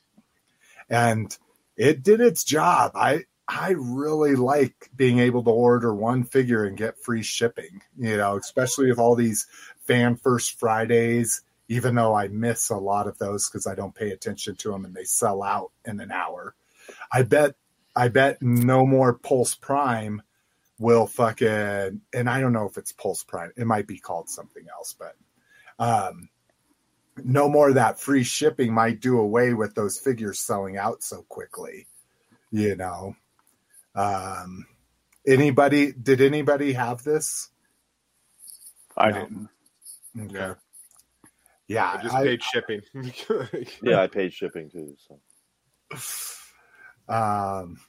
And it did its job. I I really like being able to order one figure and get free shipping, you know, especially with all these fan first Fridays, even though I miss a lot of those because I don't pay attention to them and they sell out in an hour. I bet I bet no more Pulse Prime will fucking and I don't know if it's Pulse Prime. It might be called something else, but um no more of that free shipping might do away with those figures selling out so quickly. You know. Um anybody did anybody have this? I No. didn't. Okay. Yeah. Yeah, I just I- paid shipping. yeah, I paid shipping too. So. Um,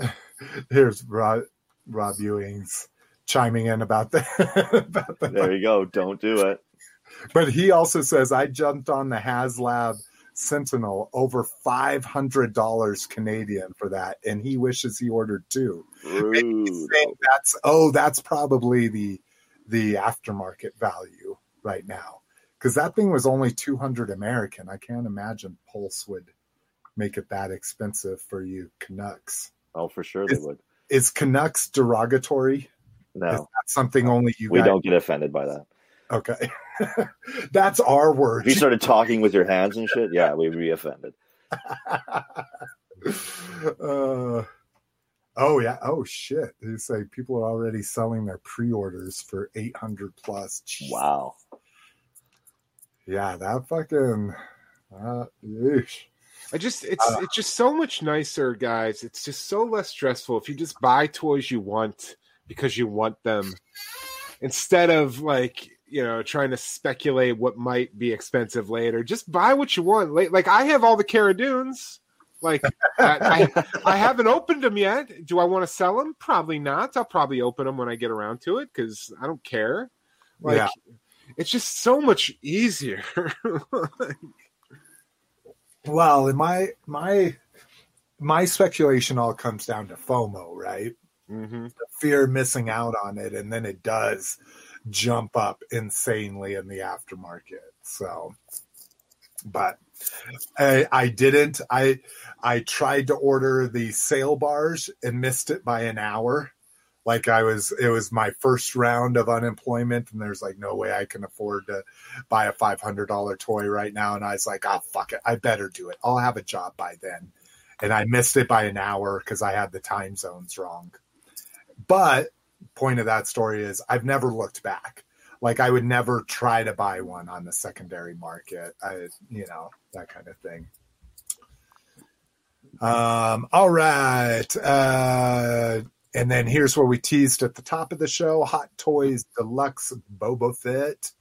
here's Rob, Rob Ewing's chiming in about that. about the There you go. Don't do it. but he also says I jumped on the HasLab Sentinel over five hundred dollars Canadian for that, and he wishes he ordered two. That's oh, that's probably the the aftermarket value right now because that thing was only two hundred American. I can't imagine Pulse would make it that expensive for you Canucks. Oh, for sure they It's- would. Is Canucks derogatory? Is No, that something only you we don't get offended by that. Okay, that's our word. If you started talking with your hands and shit, yeah, we'd be offended. uh, oh yeah. Oh shit. They say people are already selling their pre-orders for eight hundred plus. Jeez. Wow. Yeah, that fucking. Uh, yeesh. I just it's Uh, it's just so much nicer, guys. It's just so less stressful if you just buy toys you want because you want them instead of like you know trying to speculate what might be expensive later. Just buy what you want. Like, like I have all the Cara Dunes. Like I, I, I haven't opened them yet. Do I want to sell them? Probably not. I'll probably open them when I get around to it because I don't care. Like Yeah. it's just so much easier. Well, in my my my speculation all comes down to FOMO, right? hmm fear of missing out on it and then it does jump up insanely in the aftermarket. So, but I, I didn't. I I tried to order the Sail Barge and missed it by an hour. Like I was, it was my first round of unemployment, and there's like no way I can afford to buy a five hundred dollar toy right now. And I was like, oh fuck it, I better do it. I'll have a job by then. And I missed it by an hour because I had the time zones wrong. But point of that story is I've never looked back. Like I would never try to buy one on the secondary market. I, you know, that kind of thing. Um, all right. Uh, and then here's where we teased at the top of the show Hot Toys Deluxe Boba Fett.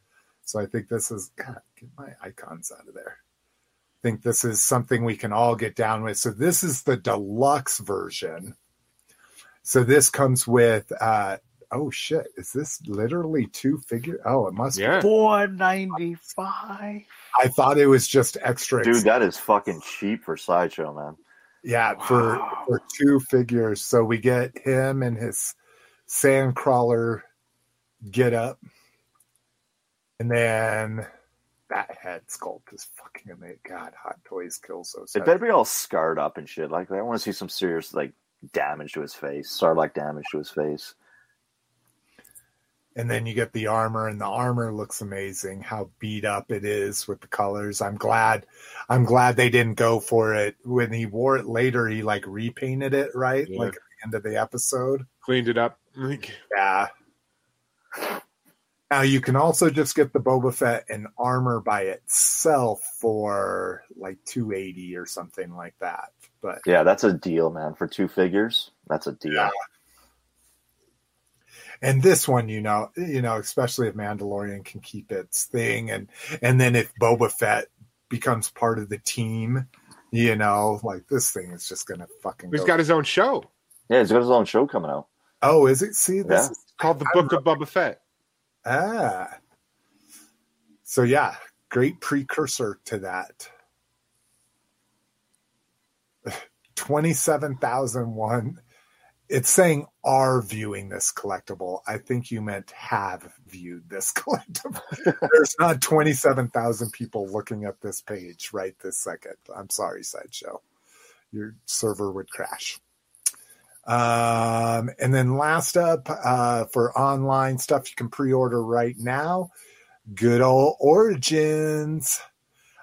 So I think this is, God, get my icons out of there. I think this is something we can all get down with. So this is the deluxe version. So this comes with, uh, oh shit, is this literally two figure? Oh, it must Yeah. Four ninety five. I thought it was just extra. Dude, that is fucking cheap for sideshow, man. Yeah, for Wow. for two figures. So we get him and his sandcrawler get up. And then that head sculpt is fucking amazing. God, Hot Toys kill so It better be all scarred up and shit. Like I want to see some serious like damage to his face, Sarlacc damage to his face. And then you get the armor, and the armor looks amazing. How beat up it is with the colors. I'm glad. I'm glad they didn't go for it when he wore it later. He like repainted it, right? Yeah. Like at the end of the episode. Cleaned it up. Yeah. Now you can also just get the Boba Fett and armor by itself for like 280 or something like that. But Yeah, that's a deal, man. For two figures, that's a deal. Yeah. And this one, you know, you know, especially if Mandalorian can keep its thing and and then if Boba Fett becomes part of the team, you know, like this thing is just gonna fucking he's go. got his own show Yeah, he's got his own show coming out. oh, is it? See, this Yeah. is called The Book of Boba Fett. Ah. So yeah, great precursor to that. 27,001. It's saying are viewing this collectible. I think you meant have viewed this collectible. There's not 27,000 people looking at this page right this second. I'm sorry, Sideshow. Your server would crash. Um, and then last up uh, for online stuff you can pre-order right now. Good old Origins.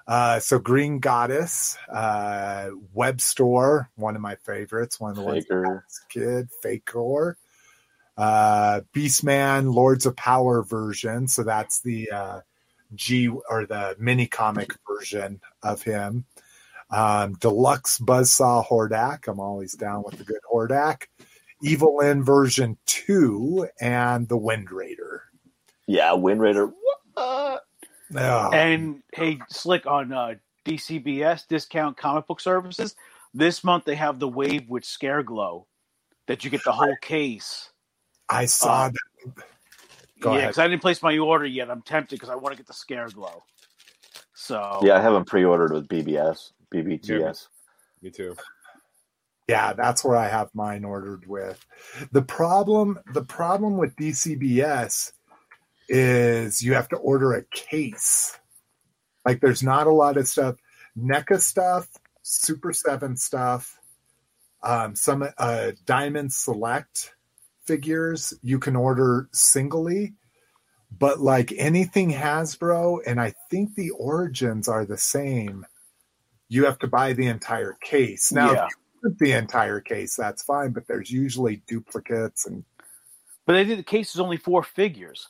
Uh, so Green Goddess, uh, web store, one of my favorites, one of the ones Faker. as a kid, Faker. Uh, Beastman, Lords of Power version. So that's the uh, G or the mini comic version of him. Um, Deluxe Buzzsaw Hordak. I'm always down with the good Hordak. Evil Lyn version 2 and the Wind Raider. Yeah, Wind Raider. What? Oh, And hey, Slick on uh, DCBS Discount Comic Book Services. This month they have the wave with Scare Glow, that you get the whole case. I saw uh, that. Go yeah, because I didn't place my order yet. I'm tempted because I want to get the Scare Glow. So Yeah, I haven't pre-ordered with BBS, BBTS. Me too. Yeah, that's where I have mine ordered with. The problem, the problem with DCBS is you have to order a case. Like there's not a lot of stuff. NECA stuff, Super 7 stuff, um, some uh, Diamond Select figures you can order singly. But like anything Hasbro, and I think the origins are the same, you have to buy the entire case. Now, Yeah. the entire case, that's fine, but there's usually duplicates and But they did the case is only four figures.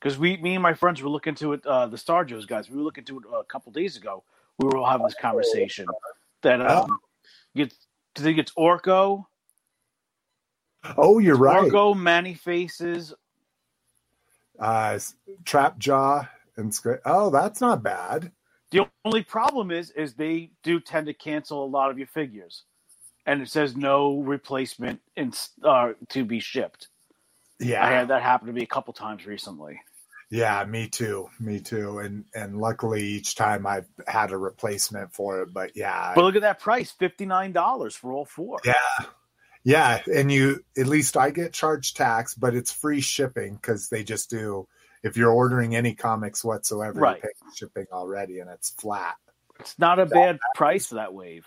Because we, me and my friends were looking to it, uh, the Star Joe's guys. We were looking to it a couple days ago. We were all having this conversation that um, gets. I think it's Orko, oh, you're right. Orko, Man-E-Faces. Uh, Trap Jaw and Sc- oh, that's not bad. The only problem is, is they do tend to cancel a lot of your figures, and it says no replacement in uh, to be shipped. Yeah, I had that happen to me a couple times recently. Yeah, me too, me too. And and luckily each time I've had a replacement for it. But yeah, But look at that price fifty nine dollars for all four. yeah, yeah. And you at least I get charged tax, but it's free shipping because they just do if you're ordering any comics whatsoever, Right. you pay shipping already, and it's flat. It's not a bad price for that wave.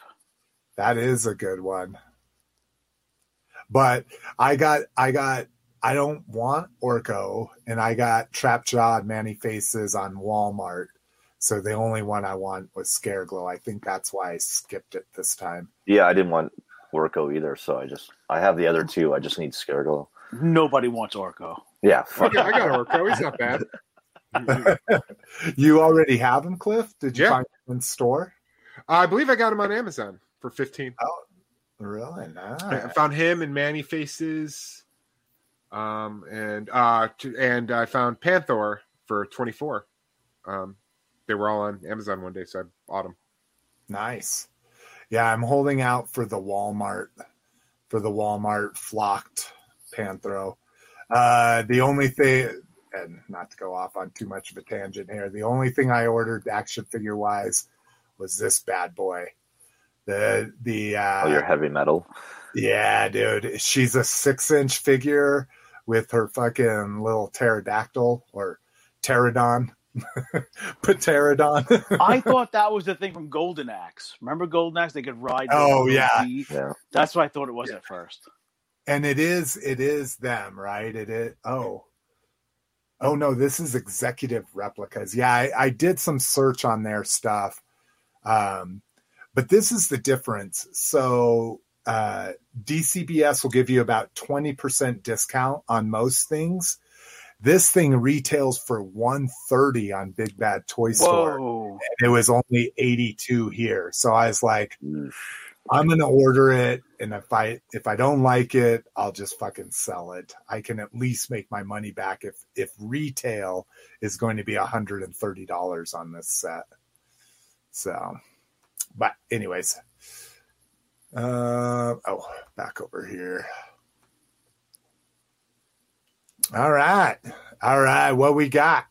That is a good one. But I got, I got, I don't want Orko, and I got Trap Jaw and Man-E-Faces on Walmart. So the only one I want was Scareglow. I think that's why I skipped it this time. Yeah, I didn't want Orko either, so I just I have the other two. I just need Scareglow. Nobody wants Orko. Yeah, fuck. Okay, I got Orko. He's not bad. You already have him, Cliff? Did you Yeah. find him in store? I believe I got him on Amazon for fifteen. Oh, really? I found him and Man-E-Faces, um, and uh, t- and I found Panthor for twenty four. Um, they were all on Amazon one day, so I bought them. Nice. Yeah, I'm holding out for the Walmart for the Walmart flocked Panthro. Uh, the only thing, and not to go off on too much of a tangent here, the only thing I ordered action figure wise was this bad boy. The the uh, Oh, you're heavy metal. yeah, dude. She's a six inch figure with her fucking little pterodactyl or pterodon. Pterodon. I thought that was the thing from Golden Axe. Remember Golden Axe? They could ride. Oh, yeah. Yeah. That's what I thought it was at first. and it is it is them right it is oh oh no this is executive replicas yeah i, I did some search on their stuff um but this is the difference so uh dcbs will give you about 20% discount on most things this thing retails for 130 on big bad toy store Whoa! and it was only 82 here so i was like Oof. I'm gonna order it, and if I if I don't like it, I'll just fucking sell it. I can at least make my money back if if retail is going to be hundred and thirty dollars on this set. So, but anyways, uh oh, back over here. All right, all right, what we got?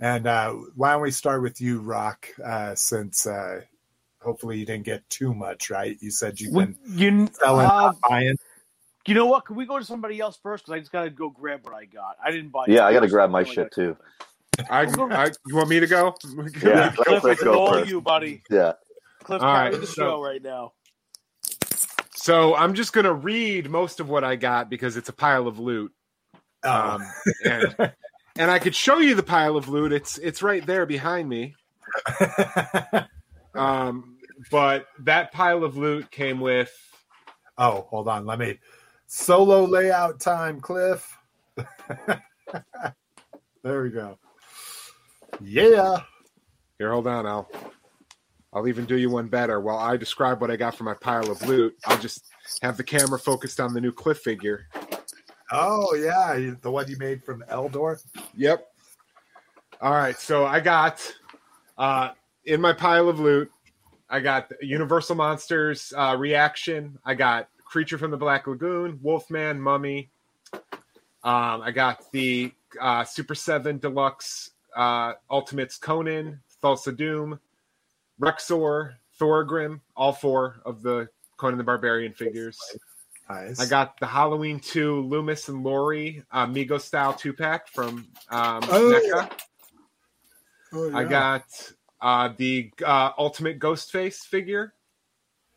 And uh, why don't we start with you, Rock? Uh, since uh, hopefully you didn't get too much, right? You said you've We- been You, selling, uh, not buying. you know what? Can we go to somebody else first? Because I just gotta go grab what I got. I didn't buy. Yeah, I got to anything. grab my only shit got- too. I, I, you want me to go? Yeah, Cliff, Cliff, it's go all first. you, buddy. Yeah. Cliff, All carry right, the so- show right now. So I'm just gonna read most of what I got because it's a pile of loot. Oh, Um, and and I could show you the pile of loot. It's it's right there behind me. Um, but that pile of loot came with oh, hold on. Let me solo layout time, Cliff. there we go. Yeah. here. Hold on, I'll I'll even do you one better. While I describe what I got from my pile of loot, I'll just have the camera focused on the new Cliff figure. Oh, yeah. The one you made from Keldor. Yep. All right, so I got uh, in my pile of loot. I got Universal Monsters uh, reaction. I got Creature from the Black Lagoon, Wolfman, Mummy. Um, I got the uh, Super Seven Deluxe uh, Ultimates Conan, Thulsa Doom, Rexor, Thorgrim, all four of the Conan the Barbarian figures. Nice. I got the Halloween 2 Loomis and Laurie uh, Mego style two pack from um, Oh, NECA. Oh, I got uh, the uh, Ultimate Ghostface figure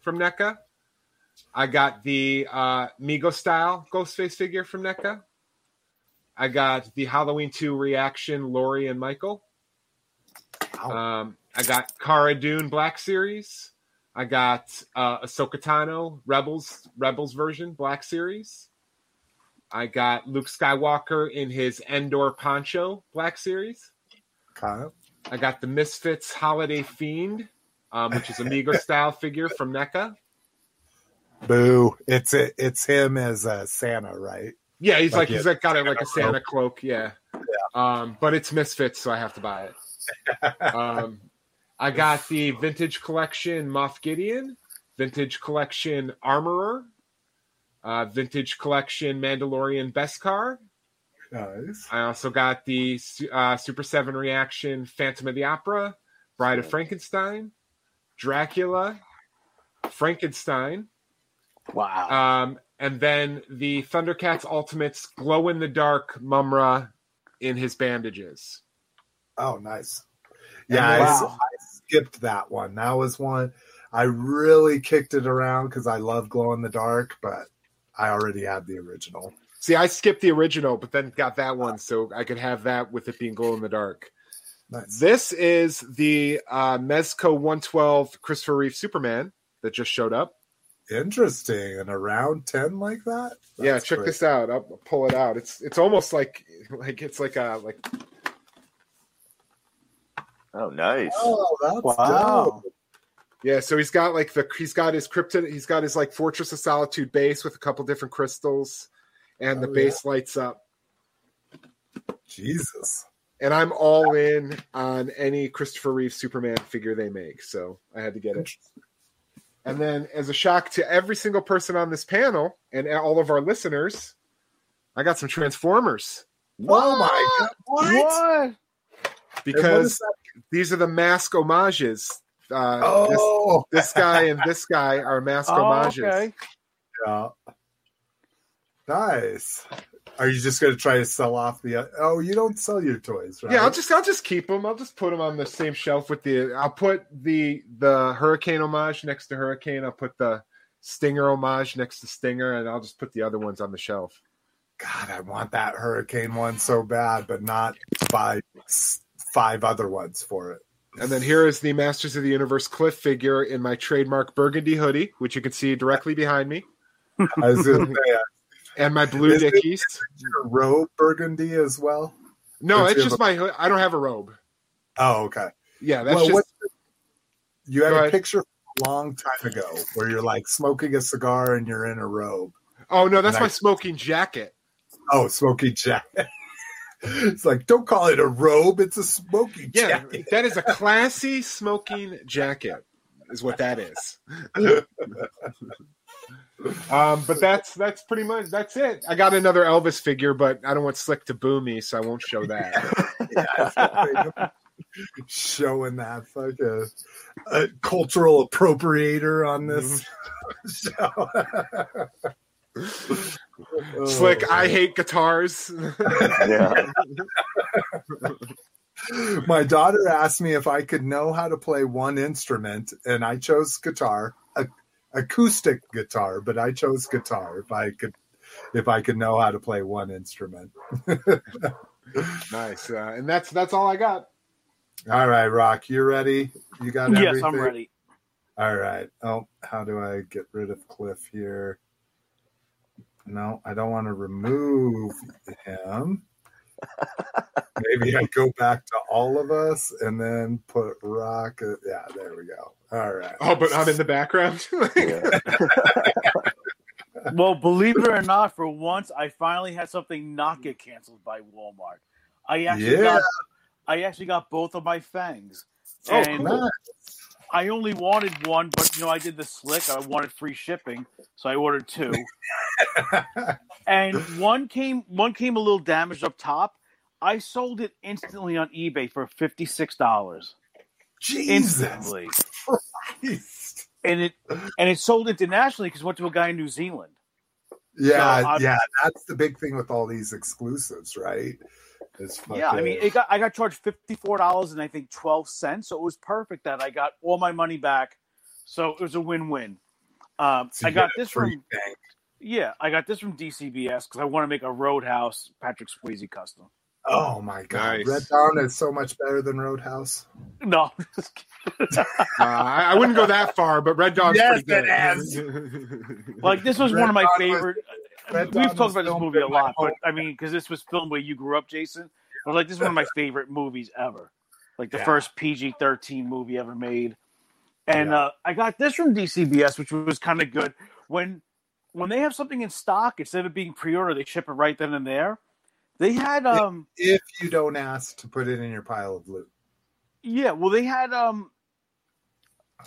from NECA. I got the uh, Mego style Ghostface figure from NECA. I got the Halloween 2 reaction Laurie and Michael. Wow. Um, I got Cara Dune Black Series. I got uh, Ahsoka Tano Rebels Rebels version Black Series. I got Luke Skywalker in his Endor poncho Black Series. Okay. I got the Misfits Holiday Fiend, um, which is a Mego style figure from NECA. Boo. It's it, it's him as uh, Santa, right? Yeah, he's Like like he's like got it like a Santa cloak. Yeah, um, but it's Misfits, so I have to buy it. Um, I got the Vintage Collection Moff Gideon, Vintage Collection Armorer, uh, Vintage Collection Mandalorian Beskar. Nice. I also got the uh, Super Seven Reaction Phantom of the Opera, Bride of Frankenstein, Dracula, Frankenstein, Wow. um, and then the Thundercats Ultimates Glow in the Dark Mumm-Ra in his bandages. Oh, nice. And Yeah, I, then- s- I skipped that one. That was one I really kicked it around because I love glow in the dark, but I already had the original. See, I skipped the original, but then got that one so I could have that with it being glow in the dark. Nice. This is the uh, Mezco 112 Christopher Reeve Superman that just showed up. Interesting. And around 10 like that? yeah, check great. this out. I'll pull it out. It's it's almost like like it's like a like Oh, nice. Oh, that's Wow. dope. yeah. So he's got like the he's got his krypton He's got his like Fortress of Solitude base with a couple different crystals, and the Oh, base lights up. Jesus. And I'm all in on any Christopher Reeve Superman figure they make, so I had to get it. And then, as a shock to every single person on this panel and all of our listeners, I got some Transformers Oh my god. What? What? And what because is that? These are the M.A.S.K. homages. Uh, Oh, this, this guy and this guy are M.A.S.K. Oh, homages. okay. yeah. Nice. Are you just going to try to sell off the? Oh, you don't sell your toys, right? Yeah, I'll just I'll just keep them. I'll just put them on the same shelf with the. I'll put the the Hurricane homage next to Hurricane. I'll put the Stinger homage next to Stinger, and I'll just put the other ones on the shelf. God, I want that hurricane one so bad, but not buy s- five other ones for it. And then here is the Masters of the Universe Cliff figure in my trademark burgundy hoodie, which you can see directly behind me, I was going to say, and my blue Is it- Dickies. your robe burgundy as well. No, it's just my. hood- I don't have a robe. Oh, okay. Yeah, that's well, just. what you had Go a ahead. picture a long time ago where you're like smoking a cigar and you're in a robe. Oh no, that's and I- my smoking jacket. Oh, smoking jacket. it's like don't call it a robe; it's a smoking Yeah, jacket. that is a classy smoking jacket, is what that is. um, but that's that's pretty much that's it. I got another Elvis figure, but I don't want Slick to boo me, so I won't show that. Showing that like a, a cultural appropriator on this show. Slick, Oh, I hate guitars. Yeah. My daughter asked me if I could know how to play one instrument, and I chose guitar, a, acoustic guitar, but I chose guitar if I could, if I could know how to play one instrument. nice, uh, and that's that's all I got. All right, Rock, you ready? You got Yes, everything? I'm ready. All right. Oh, how do I get rid of Cliff here? No, I don't want to remove him. Maybe I go back to all of us and then put Rock. uh, Yeah, there we go. All right. Oh, but I'm in the background. Well, believe it or not, for once I finally had something not get canceled by Walmart. I actually Yeah. got I actually got both of my fangs. Oh, and cool. I only wanted one, but you know, I did the slick. I wanted free shipping, so I ordered two. and one came one came a little damaged up top. I sold it instantly on eBay for fifty six dollars. Jesus. Instantly. Christ. And it and it sold internationally because it went to a guy in New Zealand. Yeah, So yeah. That's the big thing with all these exclusives, right? Is Yeah, I mean, it got I got charged fifty four dollars and I think twelve cents, so it was perfect that I got all my money back. So it was a win win. Um, So I got this free from thing. yeah, I got this from DCBS because I want to make a Roadhouse Patrick Swayze custom. Oh my god, Nice. Red Dawn is so much better than Roadhouse. No, just kidding. Uh, I, I wouldn't go that far, but Red Dawn's Yes, pretty it good. like this was Red one of my Dawn was- favorite. Red We've talked about this movie a lot, but. I mean, because this was filmed where you grew up, Jason. But like, this is one of my favorite movies ever. Like the Yeah. first PG thirteen movie ever made. And Yeah. uh, I got this from DCBS, which was kind of good. When when they have something in stock, instead of being pre order, they ship it right then and there. They had um if you don't ask to put it in your pile of loot. yeah, well they had um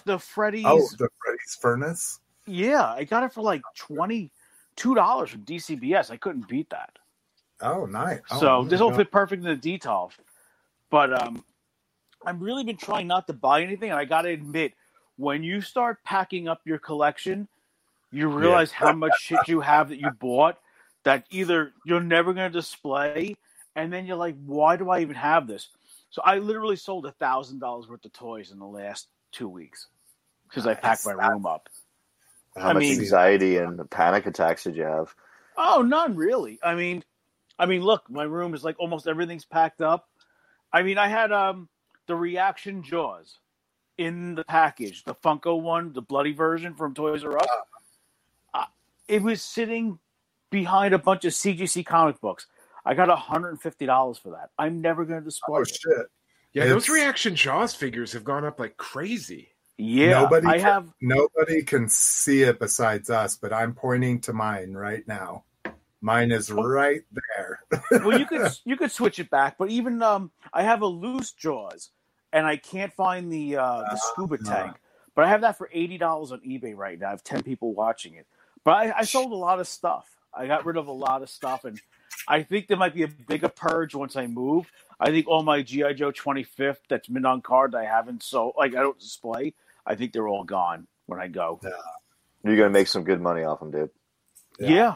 the Freddy's Oh, the Freddy's Furnace. yeah, I got it for like twenty two dollars from DCBS. I couldn't beat that. Oh, nice. Oh, so my this will fit perfect in the detolf. But um, I've really been trying not to buy anything, and I got to admit, when you start packing up your collection, you realize how much shit you have that you bought that either you're never going to display, and then you're like, why do I even have this? So I literally sold a thousand dollars worth of toys in the last two weeks because I packed my room up. How I much mean- anxiety and panic attacks did you have? Oh, none really. I mean, I mean, look, my room is like almost everything's packed up. I mean, I had um the reaction Jaws in the package, the Funko one, the bloody version from Toys R Us. Uh, it was sitting behind a bunch of CGC comic books. I got hundred and fifty dollars for that. I'm never going to display Oh it. shit! Yeah, those reaction Jaws figures have gone up like crazy. Yeah, Nobody I can- have. Nobody can see it besides us, but I'm pointing to mine right now. Mine is Oh. right there. well, you could you could switch it back, but even um, I have a loose Jaws, and I can't find the uh, the scuba Ah. tank. But I have that for eighty dollars on eBay right now. I have ten people watching it. But I, I sold a lot of stuff. I got rid of a lot of stuff, and I think there might be a bigger purge once I move. I think all my GI Joe twenty fifth that's been on card I haven't sold, like I don't display. I think they're all gone when I go. You're gonna make some good money off them, dude. Yeah. Yeah,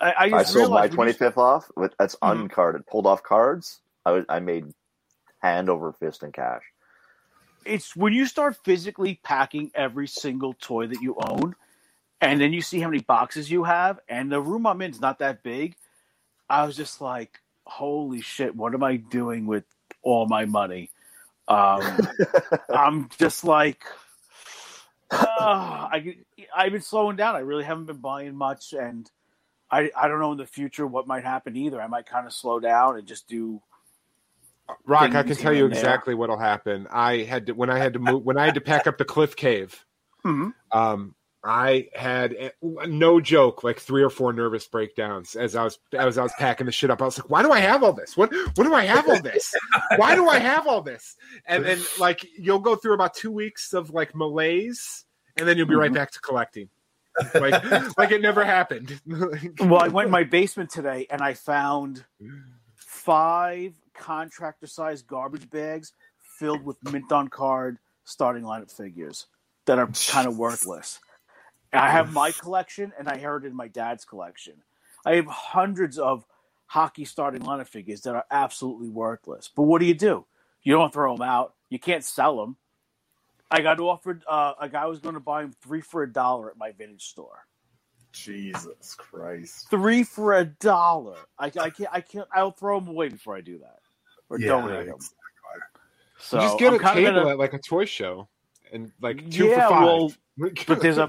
I, I I sold my realized when you- 25th off. With, that's Mhm. uncarded, pulled off cards. I was, I made hand over fist in cash. it's when you start physically packing every single toy that you own, and then you see how many boxes you have, and the room I'm in is not that big. I was just like, "Holy shit! What am I doing with all my money?" Um, I'm just like, uh, I I've been slowing down. I really haven't been buying much, and I I don't know in the future what might happen either. I might kind of slow down and just do. Rock, I can tell you and there. exactly what'll happen. I had to when I had to move when I had to pack up the cliff cave. Mhm. Um, I had no joke, like three or four nervous breakdowns as I was as I was packing the shit up. I was like, "Why do I have all this? What what do I have all this? Why do I have all this?" And then like you'll go through about two weeks of like malaise, and then you'll be right Mhm. back to collecting, like like it never happened. Well, I went in my basement today and I found five contractor sized garbage bags filled with mint on card starting lineup figures that are kind of worthless. I have my collection and I inherited my dad's collection. I have hundreds of hockey starting lineup figures that are absolutely worthless. But what do you do? You don't throw them out. You can't sell them. I got offered. Uh, a guy was going to buy them three for a dollar at my vintage store. Jesus Christ! three for a dollar. I, I can't. I can't. I'll throw them away before I do that, or Yeah, donate them. exactly. So just get I'm a table in a- at like a toy show, and like two Yeah, for five. well, but there's a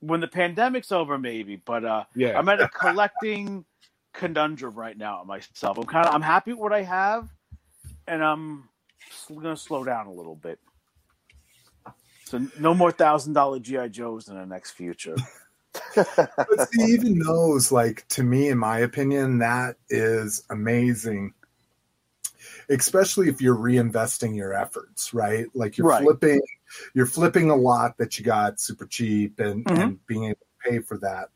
when the pandemic's over, maybe. But uh, yeah. I'm at a collecting conundrum right now myself. I'm kind of. I'm happy with what I have, and I'm going to slow down a little bit. So no more thousand dollar GI Joes in the next future. but see, even those, like to me, in my opinion, that is amazing. Especially if you're reinvesting your efforts, right? Like you're Right. flipping, you're flipping a lot that you got super cheap, and Mhm. and being able to pay for that.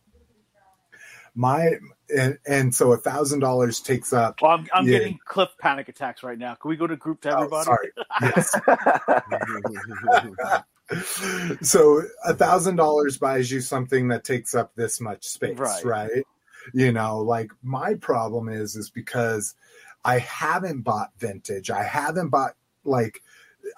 My and and so a thousand dollars takes up. Well, I'm, I'm Yeah. getting cliff panic attacks right now. Can we go to group to Oh, everybody? sorry. Yes. so a thousand dollars buys you something that takes up this much space Right. right. you know like my problem is is because i haven't bought vintage i haven't bought like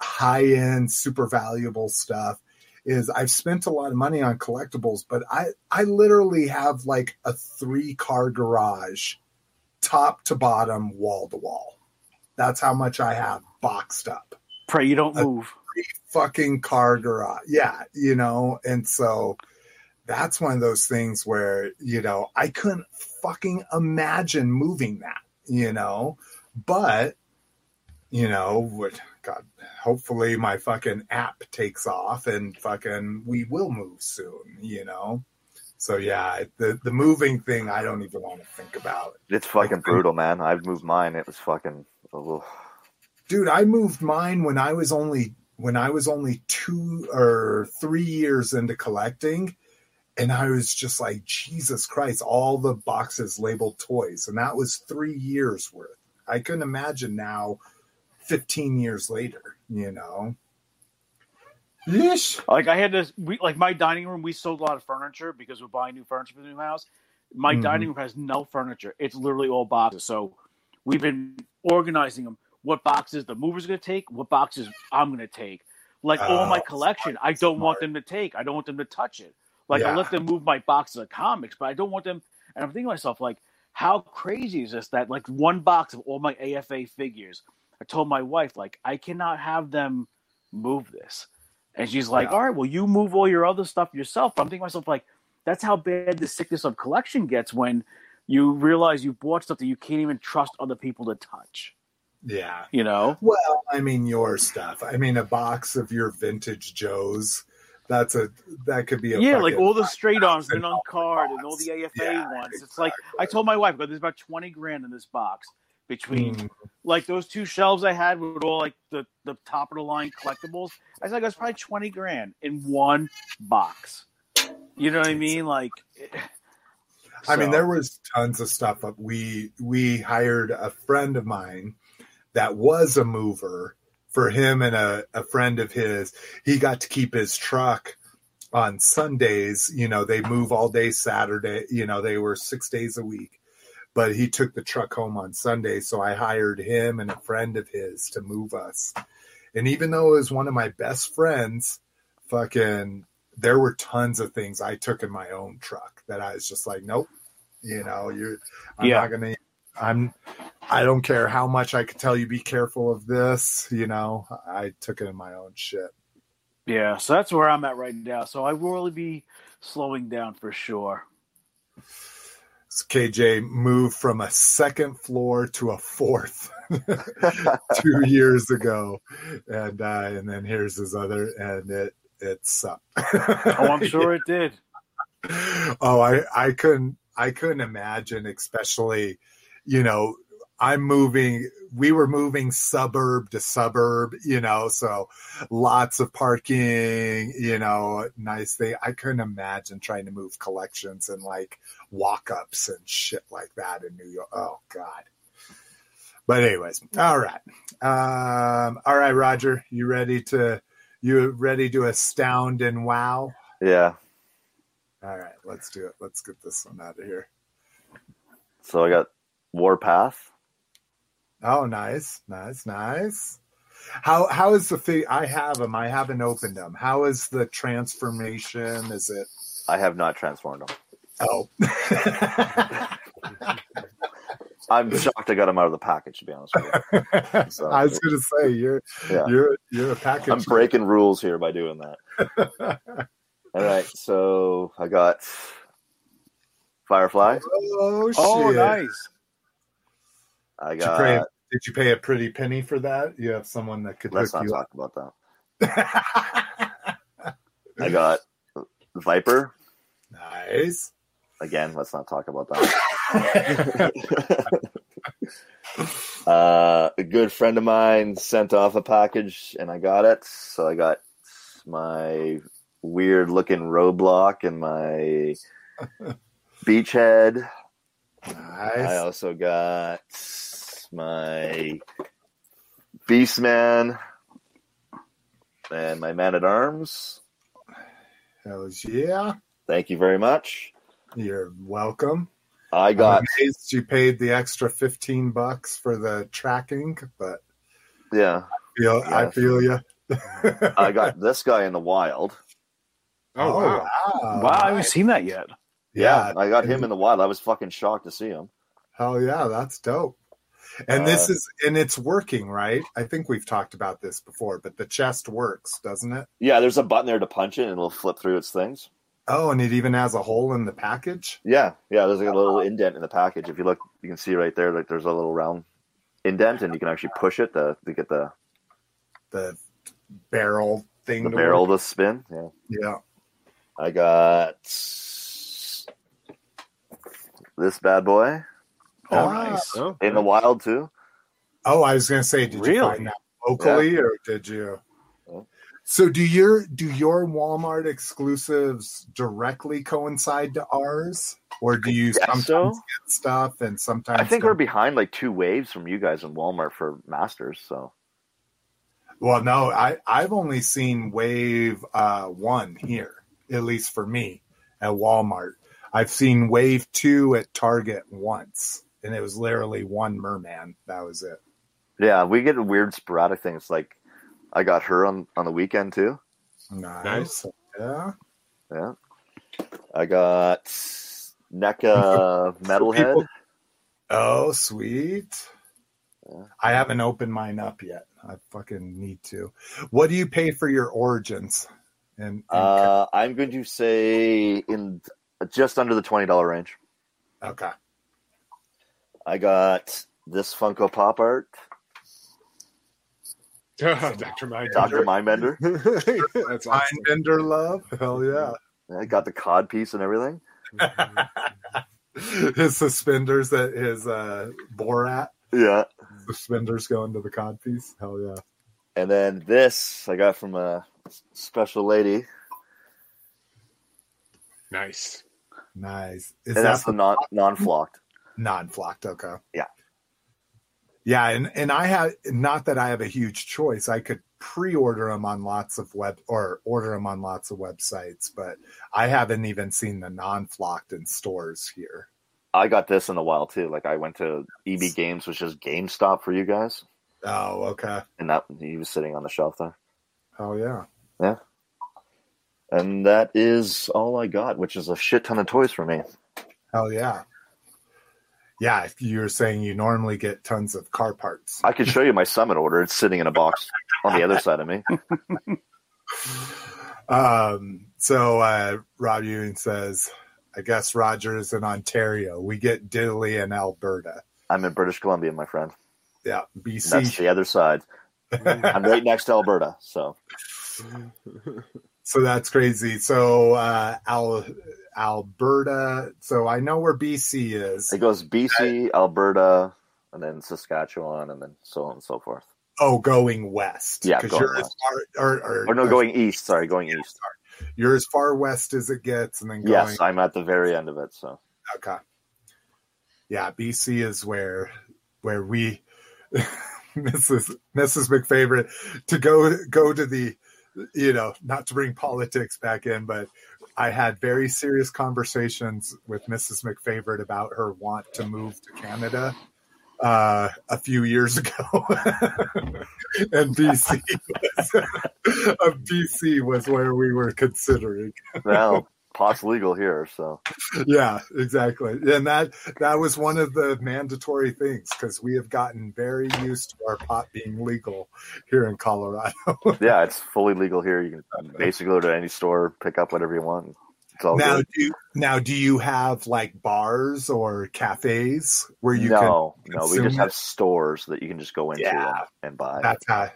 high end super valuable stuff is i've spent a lot of money on collectibles but i i literally have like a three car garage top to bottom wall to wall that's how much i have boxed up Pray you don't Uh, move. fucking car garage. Yeah, you know, and so that's one of those things where, you know, I couldn't fucking imagine moving that, you know, but, you know, would God, hopefully my fucking app takes off and fucking we will move soon, you know. So yeah, the the moving thing I don't even want to think about. it's fucking brutal, man. I've moved mine. It was fucking. Oh. dude i moved mine when i was only when i was only two or three years into collecting and i was just like jesus christ all the boxes labeled toys and that was three years worth i couldn't imagine now 15 years later you know Yeesh. Like I had to, we, like my dining room. We sold a lot of furniture because we're buying new furniture for the new house. My Mhm. dining room has no furniture. It's literally all boxes. So we've been organizing them. What boxes the movers are going to take? What boxes I'm going to take? Like all my Oh, collection, I don't want them to take. I don't want them to touch it. Like I let them move my boxes of comics, but I don't want them. And I'm thinking to myself, like, how crazy is this? That like one box of all my AFA figures. I told my wife, like, I cannot have them move this. And she's like, Yeah. all right, well, you move all your other stuff yourself. But I'm thinking to myself, like, that's how bad the sickness of collection gets when you realize you bought stuff that you can't even trust other people to touch. Yeah. You know? Well, I mean, your stuff. I mean, a box of your vintage Joes. That's a that could be a Yeah, like all the straight arms and been on card and all the AFA Yeah, ones. It's like I told my wife, "God, there's about twenty grand in this box between Mm, like those two shelves I had with all like the the top of the line collectibles. I think it was probably twenty grand in one box. You know what I mean? Like, I mean, there was tons of stuff. Up. We we hired a friend of mine that was a mover for him and a, a friend of his. He got to keep his truck on Sundays. You know, they move all day Saturday. You know, they were six days a week. But he took the truck home on Sunday, so I hired him and a friend of his to move us. And even though it was one of my best friends, fucking there were tons of things I took in my own truck that I was just like, nope, you know, you're, I'm Yeah. not gonna, I'm, I don't care how much I could tell you, be careful of this, you know, I took it in my own shit. yeah. So that's where I'm at right now. So I will really be slowing down for sure. KJ moved from a second floor to a fourth two years ago, and uh, and then here's his other, and it it sucked. Oh, I'm sure it did. oh, I I couldn't I couldn't imagine, especially, you know, I'm moving. We were moving suburb to suburb, you know, so lots of parking, you know, nice thing. I couldn't imagine trying to move collections and like walk ups and shit like that in New York. Oh God. But anyways, all right, um, all right, Roger, you ready to you ready to astound and wow? Yeah. All right, let's do it. Let's get this one out of here. So I got Warpath. Oh, nice, nice, nice. How how is the fig? I have them. I haven't opened them. How is the transformation? Is it? I have not transformed them. Oh, I'm shocked I got him out of the package. To be honest with you, So- I was gonna say you're Yeah. you're you're a package. I'm breaking rules here by doing that. All right, so I got Firefly. Oh, oh shit! Oh, nice. I Did you, pay, got. did you pay a pretty penny for that? You have someone that could Let's hook not you talk about that. I got Viper. nice. Again, let's not talk about that. uh, a good friend of mine sent off a package and I got it. So I got my weird looking roadblock and my beachhead. Nice. I also got my Beastman and my Man at Arms. Hells yeah! Thank you very much. You're welcome. I got I'm amazed you paid the extra fifteen bucks for the tracking, but yeah, feel I feel you. I got this guy in the wild. Oh, wow. wow! Wow, I haven't seen that yet. Yeah, I got him in the wild. I was fucking shocked to see him. Hell yeah, that's dope. And this Uh, is and it's working, right? I think we've talked about this before, but the chest works, doesn't it? Yeah, there's a button there to punch it and it'll flip through its things. Oh, and it even has a hole in the package. Yeah, yeah, there's like a little indent in the package. If you look, you can see right there, like there's a little round indent, and you can actually push it to, to get the, The barrel thing. the to barrel work. to spin. Yeah. Yeah. I got this bad boy Oh, Ah. nice. Oh, in the wild too. Oh, I was gonna say, did you Really? find that locally or did you? So do your do your Walmart exclusives directly coincide to ours, or do you sometimes so. get stuff and sometimes? I think we're behind like two waves from you guys in Walmart for Masters. So Well, no, I I've only seen Wave uh, one here, at least for me at Walmart. I've seen Wave two at Target once. and it was literally one merman. That was it. Yeah, we get weird sporadic things. Like I got her on on the weekend too. Nice. Nice. Yeah. Yeah, I got NECA Metalhead. people- Oh, sweet. Yeah. I haven't opened mine up yet. I fucking need to. What do you pay for your origins? And, and Uh, I'm going to say in just under the twenty dollar range. okay. I got this Funko Pop art, Dr. Mind. Doctor Mindbender. That's awesome. Mindbender love. Hell yeah. I got the cod piece and everything. his suspenders that his uh Borat Yeah, suspenders go into the cod piece. Hell yeah. and then this I got from a special lady, Nice. Nice. Is and that that's the non non flocked. non-flocked? Okay. Yeah. Yeah, and and I have not that I have a huge choice. I could pre-order them on lots of web or order them on lots of websites, but I haven't even seen the non-flocked in stores here. I got this in a while too. Like I went to EB Games, which is GameStop for you guys, Oh, okay. and that he was sitting on the shelf there. Oh yeah. yeah. And that is all I got, which is a shit ton of toys for me. Hell yeah. Yeah, if you're saying you normally get tons of car parts. I could show you my summit order. It's sitting in a box on the other side of me. Um, so uh, Rob Ewing says, I guess Roger is in Ontario. We get diddly in Alberta. I'm in British Columbia, my friend. Yeah, BC. That's the other side. I'm right next to Alberta, so So that's crazy. So uh, Al- Alberta. So I know where BC is. it goes BC, Alberta, and then Saskatchewan, and then so on and so forth. Oh, going west. Yeah, 'Cause going you're as far, or, or, Or no, going east. Sorry, going east. You're as far west as it gets, and then going. Yes, I'm at the very end of it. So Okay. Yeah, BC is where where we Mrs. Mrs. McFavorite to go go to the you know, not to bring politics back in, but I had very serious conversations with Mrs. McFavorite about her want to move to Canada uh, a few years ago, and BC was, uh, BC was where we were considering well, pot's legal here. So yeah exactly and that that was one of the mandatory things because we have gotten very used to our pot being legal here in colorado yeah, it's fully legal here. You can basically go to any store, pick up whatever you want. It's all now good. do you, now do you have like bars or cafes where you no, can no, we just have stores that you can just go into Yeah. and, and buy. that's how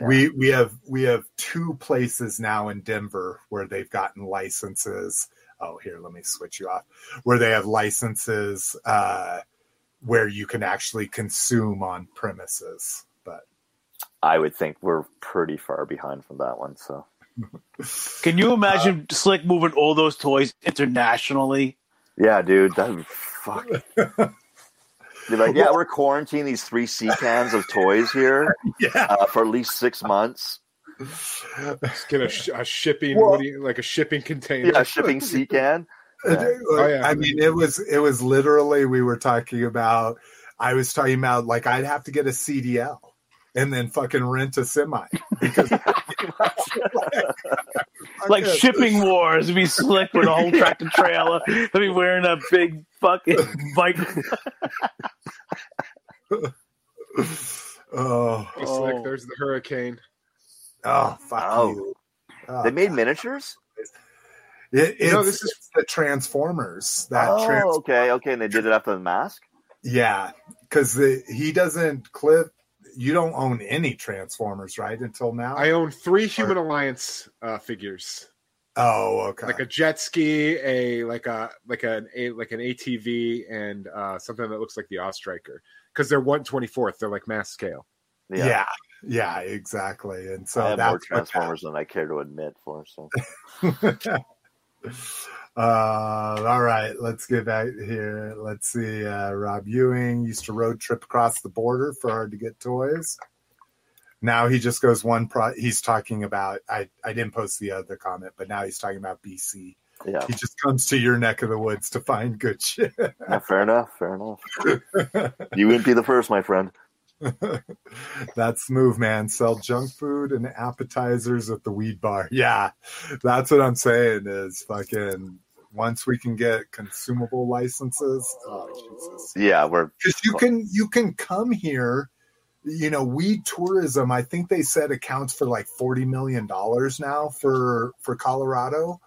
Yeah. we we have we have two places now in denver where they've gotten licenses oh here let me switch you off where they have licenses uh where you can actually consume on premises but I would think we're pretty far behind from that one. So Can you imagine Slick moving all those toys internationally? yeah, dude, that would fuck. Be like, yeah, we're quarantining these three sea cans of toys here yeah uh, for at least six months. Just get a, a shipping, Well- what do you, like a shipping container. Yeah, shipping sea can. Yeah. Oh, yeah. I mean, it was it was literally we were talking about. I was talking about like I'd have to get a CDL and then fucking rent a semi because Like Fucking- shipping wars, be slick with a whole tractor trailer. They'll be wearing a big fucking bike. Oh, Just like oh. there's the hurricane. oh, fuck Oh. you! Oh, They made miniatures. it, it's, No, this is- the Transformers that Oh, trans- okay, okay, and they did it after the mask. yeah, because he doesn't clip. You don't own any Transformers, right? Until now. I own three Human Alliance uh, figures, oh, okay. like a jet ski, a like a like an a like an ATV, and uh, something that looks like the Ostriker because they're one twenty fourth. They're like mass scale. yeah. Yeah, yeah, exactly. And so I have that's more what Transformers than I care to admit for. So uh, all right, let's get back here. Let's see. Uh, Rob Ewing used to road trip across the border for hard to get toys. Now he just goes one pro. He's talking about. I I didn't post the other comment, but now he's talking about BC. Yeah, He just comes to your neck of the woods to find good shit. yeah, fair enough. Fair enough. You wouldn't be the first, my friend. that's the move, man. Sell junk food and appetizers at the weed bar. Yeah, that's what I'm saying. Is fucking once we can get consumable licenses. Oh Jesus! Yeah, we're Because you can you can come here. You know, weed tourism. I think they said accounts for like forty million dollars now for for Colorado.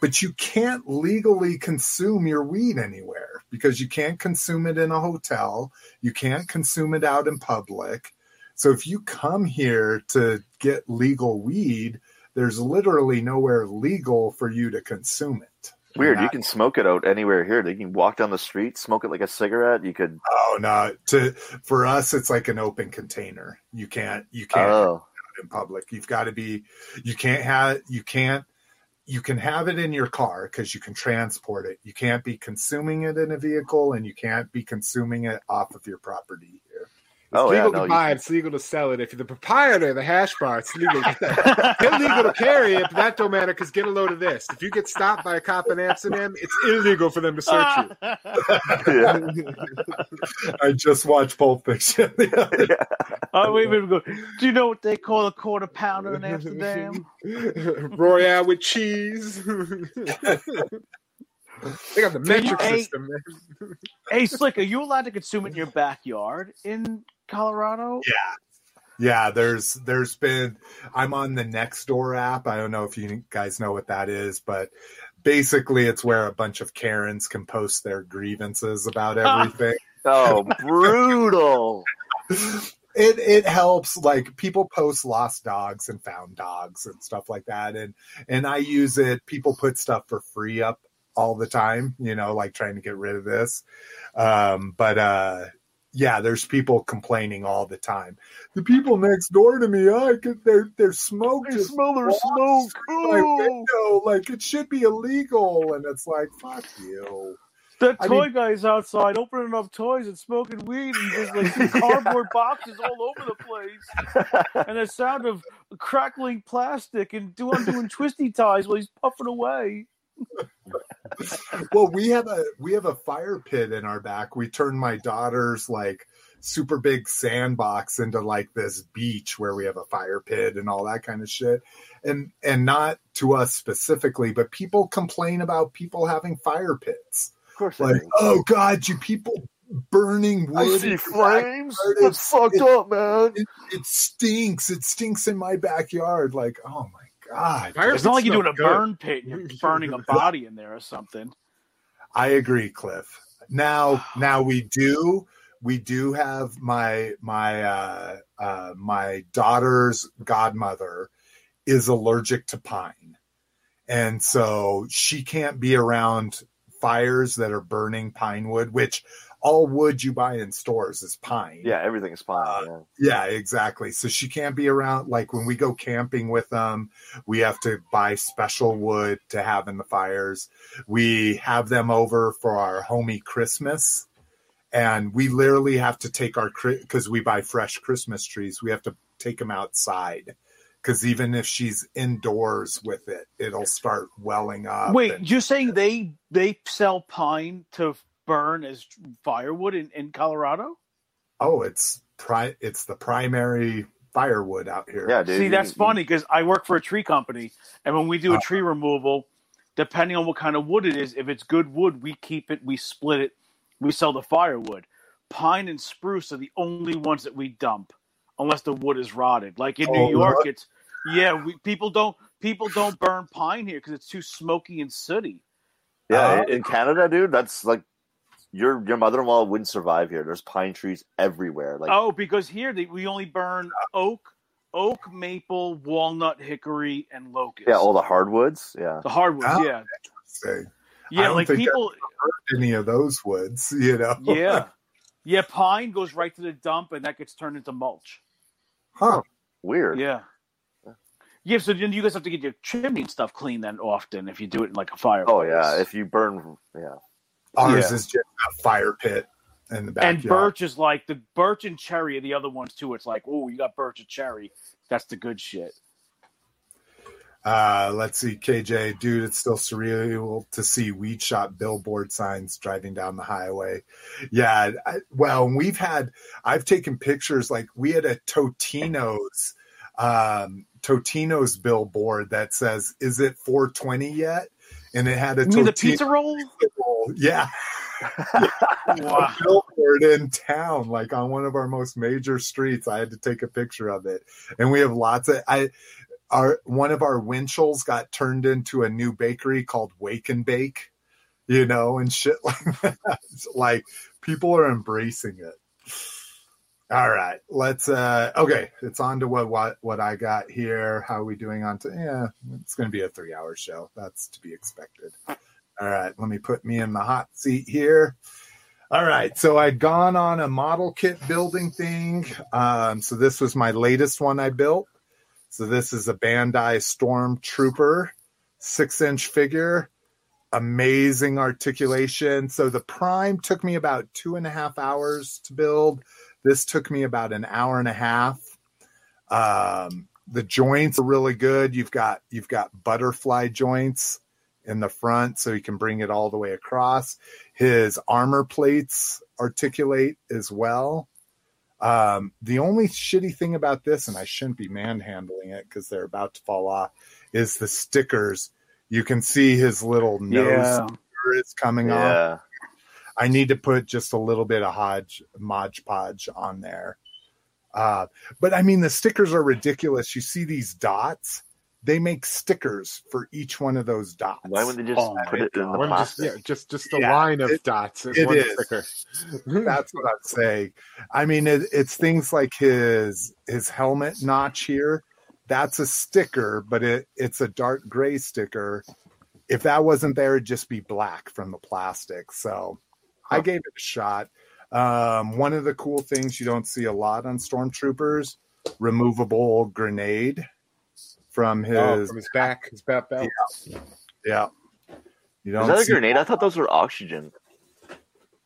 But you can't legally consume your weed anywhere because you can't consume it in a hotel. You can't consume it out in public. So if you come here to get legal weed, there's literally nowhere legal for you to consume it. weird. You can smoke it out anywhere here. You can walk down the street, smoke it like a cigarette. You could. Oh no! To for us, it's like an open container. You can't you can't Oh, in public. You've got to be. You can't have. You can't. You can have it in your car because you can transport it. You can't be consuming it in a vehicle, and you can't be consuming it off of your property. It's Oh, yeah, legal no, to you buy it. It's legal to sell it. If you're the proprietor of the hash bar, it's legal. illegal to carry it, but that don't matter because get a load of this. If you get stopped by a cop in Amsterdam, it's illegal for them to search you. yeah. I just watched Pulp Fiction. the other day. oh, wait, wait, wait. Do you know what they call a quarter pounder in Amsterdam? Royale with cheese. they got the metric Hey. system. Man. hey, Slick, are you allowed to consume it in your backyard in Colorado? Yeah, Yeah, there's there's been I'm on the Nextdoor app. I don't know if you guys know what that is, but basically it's where a bunch of Karens can post their grievances about everything. Oh, brutal. it it helps like people post lost dogs and found dogs and stuff like that and and I use it people put stuff for free up all the time, you know, like trying to get rid of this. Um but uh yeah, there's people complaining all the time. The people next door to me, I could, their their smoke just smell their smoke. window. Like it should be illegal, and it's like fuck you. The I toy mean- guy's outside opening up toys and smoking weed and just like cardboard boxes all over the place. And the sound of crackling plastic and doing doing twisty ties while he's puffing away. well we have a we have a fire pit in our back. We turned my daughter's like super big sandbox into like this beach where we have a fire pit and all that kind of shit. And and not to us specifically but people complain about people having fire pits. Of course, like oh god you people burning wood I see flames. That's fucked it- up, man. it, it stinks. It stinks in my backyard. Like oh my god Fire It's not like you're doing a burn pit and you're burning a body in there or something. I agree, Cliff. Now, now we do, we do have my my uh, uh, my daughter's godmother is allergic to pine, and so she can't be around fires that are burning pine wood. Which all wood you buy in stores is pine. Yeah, everything's fine. Uh, yeah. Yeah, exactly. So she can't be around. Like when we go camping with them, we have to buy special wood to have in the fires. We have them over for our homie Christmas, and we literally have to take our because we buy fresh Christmas trees. We have to take them outside because even if she's indoors with it, it'll start welling up. Wait, and- you're saying they they sell pine to burn as firewood in, in Colorado? oh, it's pri- it's the primary firewood out here. Yeah, dude. See, that's funny because I work for a tree company, and when we do a Uh. tree removal, depending on what kind of wood it is, if it's good wood, we keep it, we split it, we sell the firewood. Pine and spruce are the only ones that we dump, unless the wood is rotted. Like in Oh, New York, really? it's yeah, we people don't people don't burn pine here because it's too smoky and sooty. Yeah, Uh, in Canada, dude, that's like your your mother in law wouldn't survive here. There's pine trees everywhere. Like, oh, because here they, we only burn oak, oak, maple, walnut, hickory, and locust. yeah, all the hardwoods. Yeah, the hardwoods. Oh. Yeah, Say, yeah, don't like think people. any of those woods, you know? Yeah. Yeah, pine goes right to the dump and that gets turned into mulch. Huh. weird. Yeah. Yeah, so then you guys have to get your chimney and stuff clean then often if you do it in like a fire. Oh yeah, if you burn, yeah, Ours Yeah. is just a fire pit in the backyard. and birch is like the birch and cherry are the other ones too. It's like, oh, you got birch and cherry. That's the good shit. Uh, let's see, KJ, dude, it's still surreal to see weed shop billboard signs driving down the highway. Yeah, I, well, we've had, I've taken pictures like we had a Totino's, um, Totino's billboard that says, "Is it 420 yet?" And it had a You mean the pizza roll? roll. Yeah, Wow. billboard in town, like on one of our most major streets. I had to take a picture of it, and we have lots of. I our one of our Winchells got turned into a new bakery called Wake and Bake, you know, and shit like that. It's like people are embracing it. All right, let's. uh Okay, it's on to what what what I got here. How are we doing on to? Yeah, it's going to be a three hour show. That's to be expected. All right, let me put me in the hot seat here. All right, so I'd gone on a model kit building thing. Um, so this was my latest one I built. So this is a Bandai Stormtrooper six inch figure. Amazing articulation. So the Prime took me about two and a half hours to build. This took me about an hour and a half. Um, the joints are really good. You've got you've got butterfly joints in the front, so you can bring it all the way across. His armor plates articulate as well. Um, the only shitty thing about this, and I shouldn't be manhandling it because they're about to fall off, is the stickers. You can see his little nose Yeah. is coming off. Yeah. I need to put just a little bit of hodge Mod Podge on there. Uh, but I mean, the stickers are ridiculous. You see these dots? They make stickers for each one of those dots. Why wouldn't they just Oh put it in the One just, plastic? yeah, just just a Yeah, line of it- dots. and it one is. sticker. That's what I'm saying. I mean, it, it's things like his his helmet notch here. That's a sticker, but it it's a dark gray sticker. If that wasn't there, it'd just be black from the plastic. So I gave it a shot. Um, one of the cool things you don't see a lot on stormtroopers: removable grenade from his. Oh, from his back, his back belt. yeah, you don't. Is that a see- grenade? I thought those were oxygen,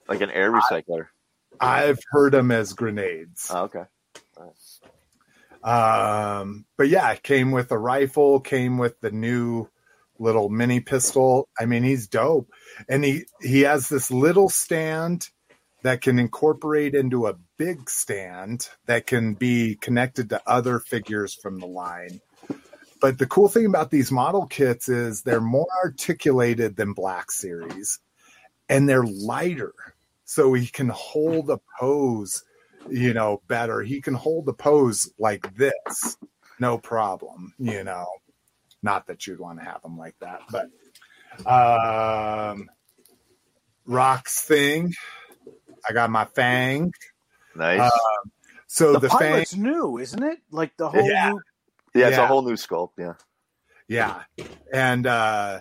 like an air recycler. I've heard them as grenades. Oh, okay. Um, but yeah, it came with a rifle, came with the new little mini pistol. I mean, he's dope. And he he has this little stand that can incorporate into a big stand that can be connected to other figures from the line. But the cool thing about these model kits is they're more articulated than Black Series and they're lighter. So he can hold a pose you know, better. He can hold the pose like this, no problem, you know. Not that you'd want to have them like that, but um Rock's thing. I got my fang. Nice. Uh, So The, the, fang pilot's new, isn't it? Like the whole Yeah. new. yeah, it's yeah. a whole new sculpt. Yeah. Yeah. And uh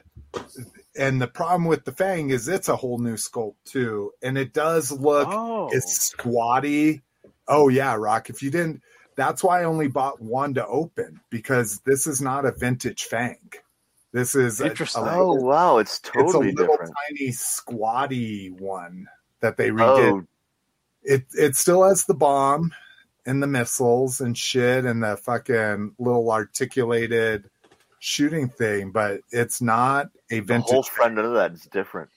and the problem with the fang is it's a whole new sculpt too. And it does look oh, it's squatty. Oh yeah, Rock. If you didn't, that's why I only bought one to open because this is not a vintage Fang. This is a, Interesting. a- Oh wow, it's totally it's totally a little different. tiny squatty one that they redid. Oh, It it still has the bomb and the missiles and shit and the fucking little articulated shooting thing, but it's not a vintage. the vintage. whole front of that is different.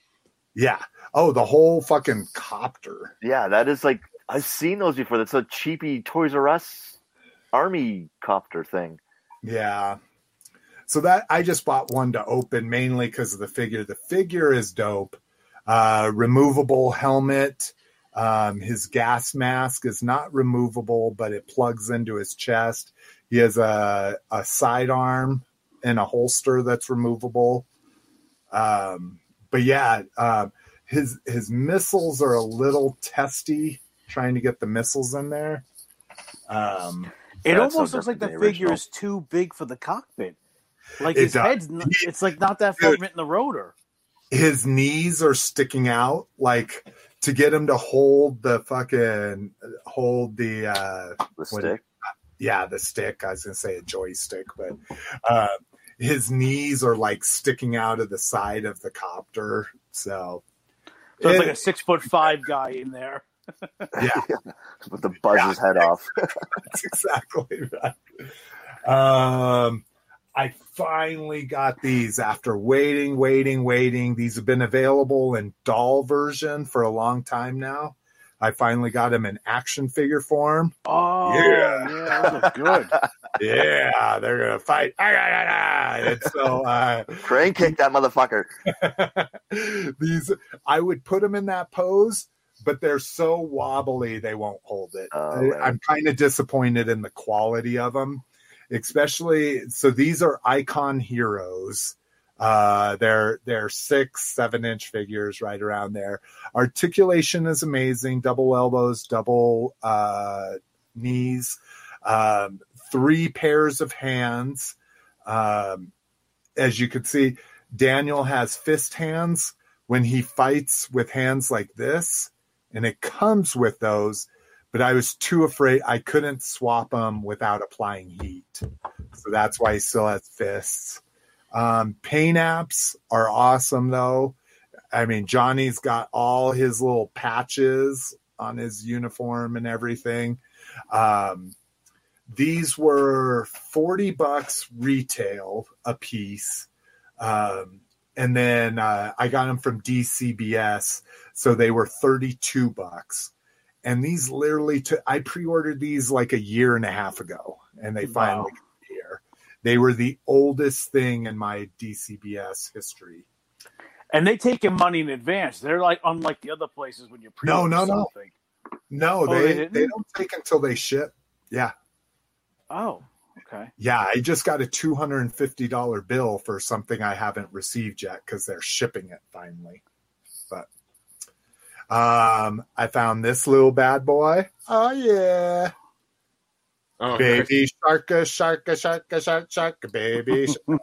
yeah. Oh, the whole fucking copter. Yeah, that is like I've seen those before. That's a cheapy Toys R Us army copter thing. Yeah. So that I just bought one to open mainly because of the figure. The figure is dope. Uh, removable helmet. Um, his gas mask is not removable, but it plugs into his chest. He has a, a sidearm and a holster that's removable. Um, but yeah, um, his his missiles are a little testy trying to get the missiles in there. Um, it almost looks like the the figure is too big for the cockpit. Like It his does. head's, not, it's like not that far in the rotor. his knees are sticking out like to get him to hold the fucking hold the uh The What- stick. yeah the stick i was gonna say a joystick but uh his knees are like sticking out of the side of the copter so So it's like a six foot five guy in there. yeah With the buzz his head off. that's exactly right um I finally got these after waiting, waiting, waiting. These have been available in doll version for a long time now. I finally got them in action figure form. Oh, Yeah. yeah, good. Yeah, they're gonna fight. And so uh, Crane kick that motherfucker. these, I would put them in that pose, but they're so wobbly they won't hold it. Oh. I'm kind of disappointed in the quality of them, especially. So these are icon heroes. Uh, they're they're six, seven inch figures right around there. Articulation is amazing. Double elbows, double uh, knees, um, three pairs of hands. Um, as you can see, Daniel has fist hands when he fights with hands like this, and it comes with those. But I was too afraid I couldn't swap them without applying heat, so that's why he still has fists. Um, paint apps are awesome though. I mean, Johnny's got all his little patches on his uniform and everything. Um, these were 40 bucks retail a piece. Um, and then uh, I got them from DCBS, so they were 32 bucks. And these literally took, I pre ordered these like a year and a half ago, and they Wow. finally got here. They were the oldest thing in my DCBS history. And they take your money in advance. They're like unlike the other places when you pre No, no, no. something. No, Oh, they they, they don't take until they ship. Yeah. Oh, okay. Yeah, I just got a two hundred and fifty dollar bill for something I haven't received yet because they're shipping it finally. But um, I found this little bad boy. Oh yeah, Oh, baby sharka sharka sharka shark sharka baby.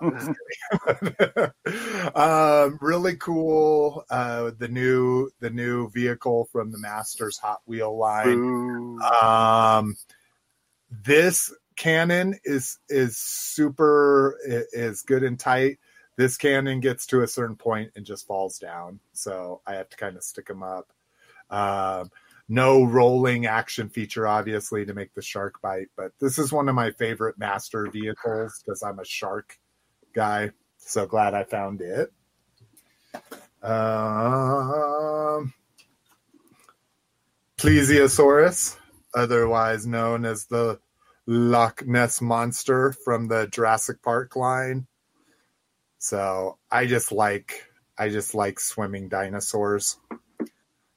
um, really cool. Uh, the new the new vehicle from the Masters Hot Wheel line. Boo. Um, this cannon is is super is good and tight. This cannon gets to a certain point and just falls down, so I have to kind of stick them up. Um, no rolling action feature, obviously, to make the shark bite, but this is one of my favorite master vehicles because I'm a shark guy. So glad I found it. Um, Plesiosaurus, otherwise known as the Loch Ness monster from the Jurassic Park line. So I just like I just like swimming dinosaurs.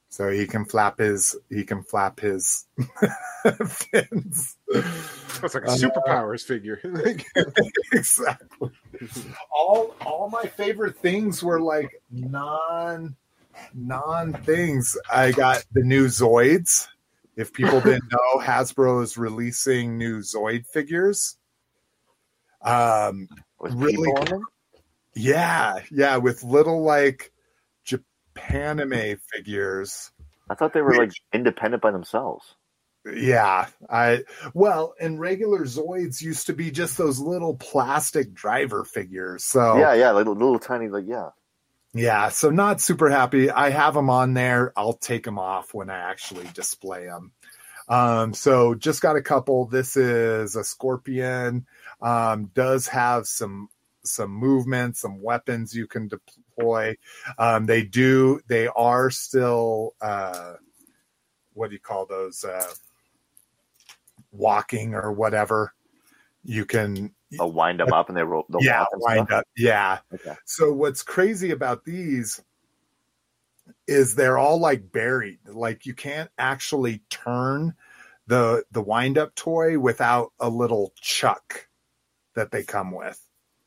So he can flap his he can flap his fins. It's like a Uh, superpowers figure. exactly. All all my favorite things were like non non things. I got the new Zoids. If people didn't know, Hasbro is releasing new Zoid figures. Um, With really people in them? yeah, yeah, with little like Japanime figures. I thought they were like independent by themselves. Yeah, I well, and regular Zoids used to be just those little plastic driver figures. So Yeah, yeah, like little tiny, like yeah. Yeah, so not super happy. I have them on there. I'll take them off when I actually display them. Um, so just got a couple. This is a scorpion. Um, does have some some movement, some weapons you can deploy. Um, they do. They are still. Uh, what do you call those? Uh, walking or whatever. You can wind them up and they roll. They'll yeah wind stuff. up yeah Okay. so what's crazy about these is they're all like buried like you can't actually turn the the wind up toy without a little chuck that they come with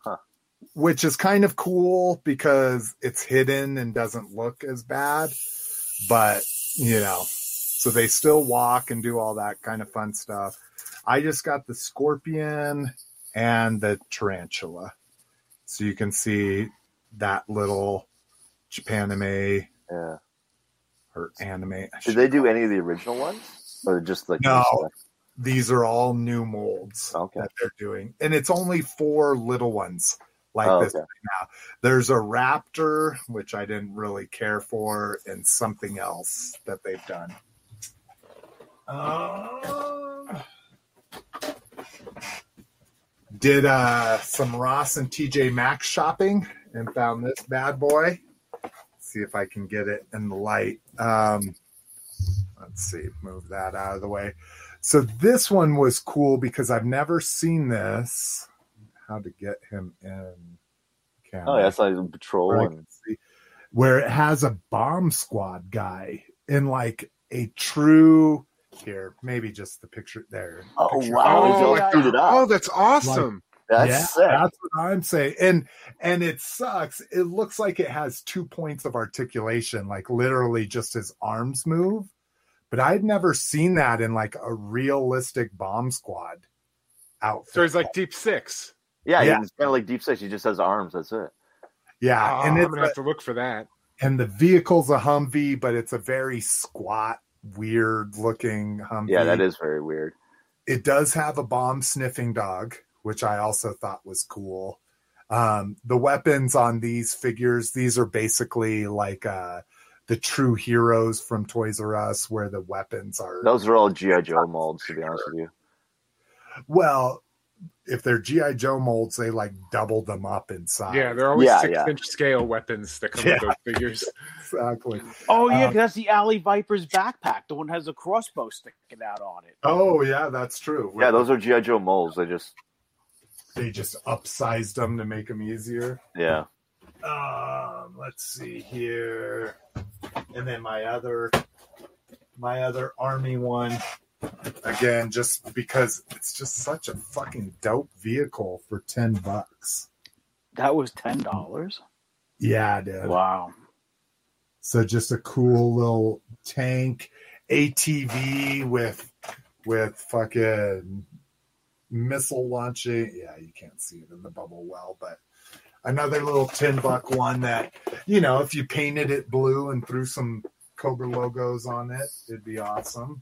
Huh. which is kind of cool because it's hidden and doesn't look as bad but you know so they still walk and do all that kind of fun stuff i just got the scorpion and the tarantula. So you can see that little Japanime Yeah. or anime. Did they do any of the original ones, or just like No. These are all new molds Okay. that they're doing, and it's only four little ones like Oh, this okay. now. There's a raptor, which I didn't really care for, and something else that they've done. Um, did uh, some Ross and TJ Maxx shopping and found this bad boy. see if I can get it in the light. Um, let's see, move that out of the way. So this one was cool because I've never seen this. How to get him in? Camera. Oh, yeah, it's like patrol. Where And, see- where it has a bomb squad guy in like a true here, maybe just the picture there. oh Picture- wow, Oh, all yeah, suited up. Oh, that's awesome. That's yeah, sick. that's what I'm saying. And and it sucks. It looks like it has two points of articulation, like literally just his arms move. But I'd never seen that in like a realistic bomb squad outfit. So he's like Deep Six. yeah, yeah. he's kind of like deep six. He just has arms. That's it. yeah, Oh, and I'm it's gonna have to look for that. and the vehicle's a Humvee, but it's a very squat, weird looking Humvee. Yeah, that is very weird. It does have a bomb sniffing dog, which I also thought was cool. Um, the weapons on these figures, these are basically like uh, the true heroes from Toys R Us, where the weapons are. Those are all GI Joe molds, to be honest with you. Well, if they're GI Joe molds, they like double them up in size. Yeah, they're always Yeah, six yeah. inch scale weapons that come Yeah. with those figures. exactly. Oh yeah, Um, that's the Alley Viper's backpack. The one has a crossbow sticking out on it. Oh yeah, that's true. Yeah, those are GI Joe molds. They just they just upsized them to make them easier. yeah. Um, let's see here, and then my other, my other army one. Again, just because it's just such a fucking dope vehicle for ten bucks. That was ten dollars. Yeah, dude. Wow. So just a cool little tank ATV with with fucking missile launching. Yeah, you can't see it in the bubble well, but another little 10 buck one that, you know, if you painted it blue and threw some Cobra logos on it, it'd be awesome.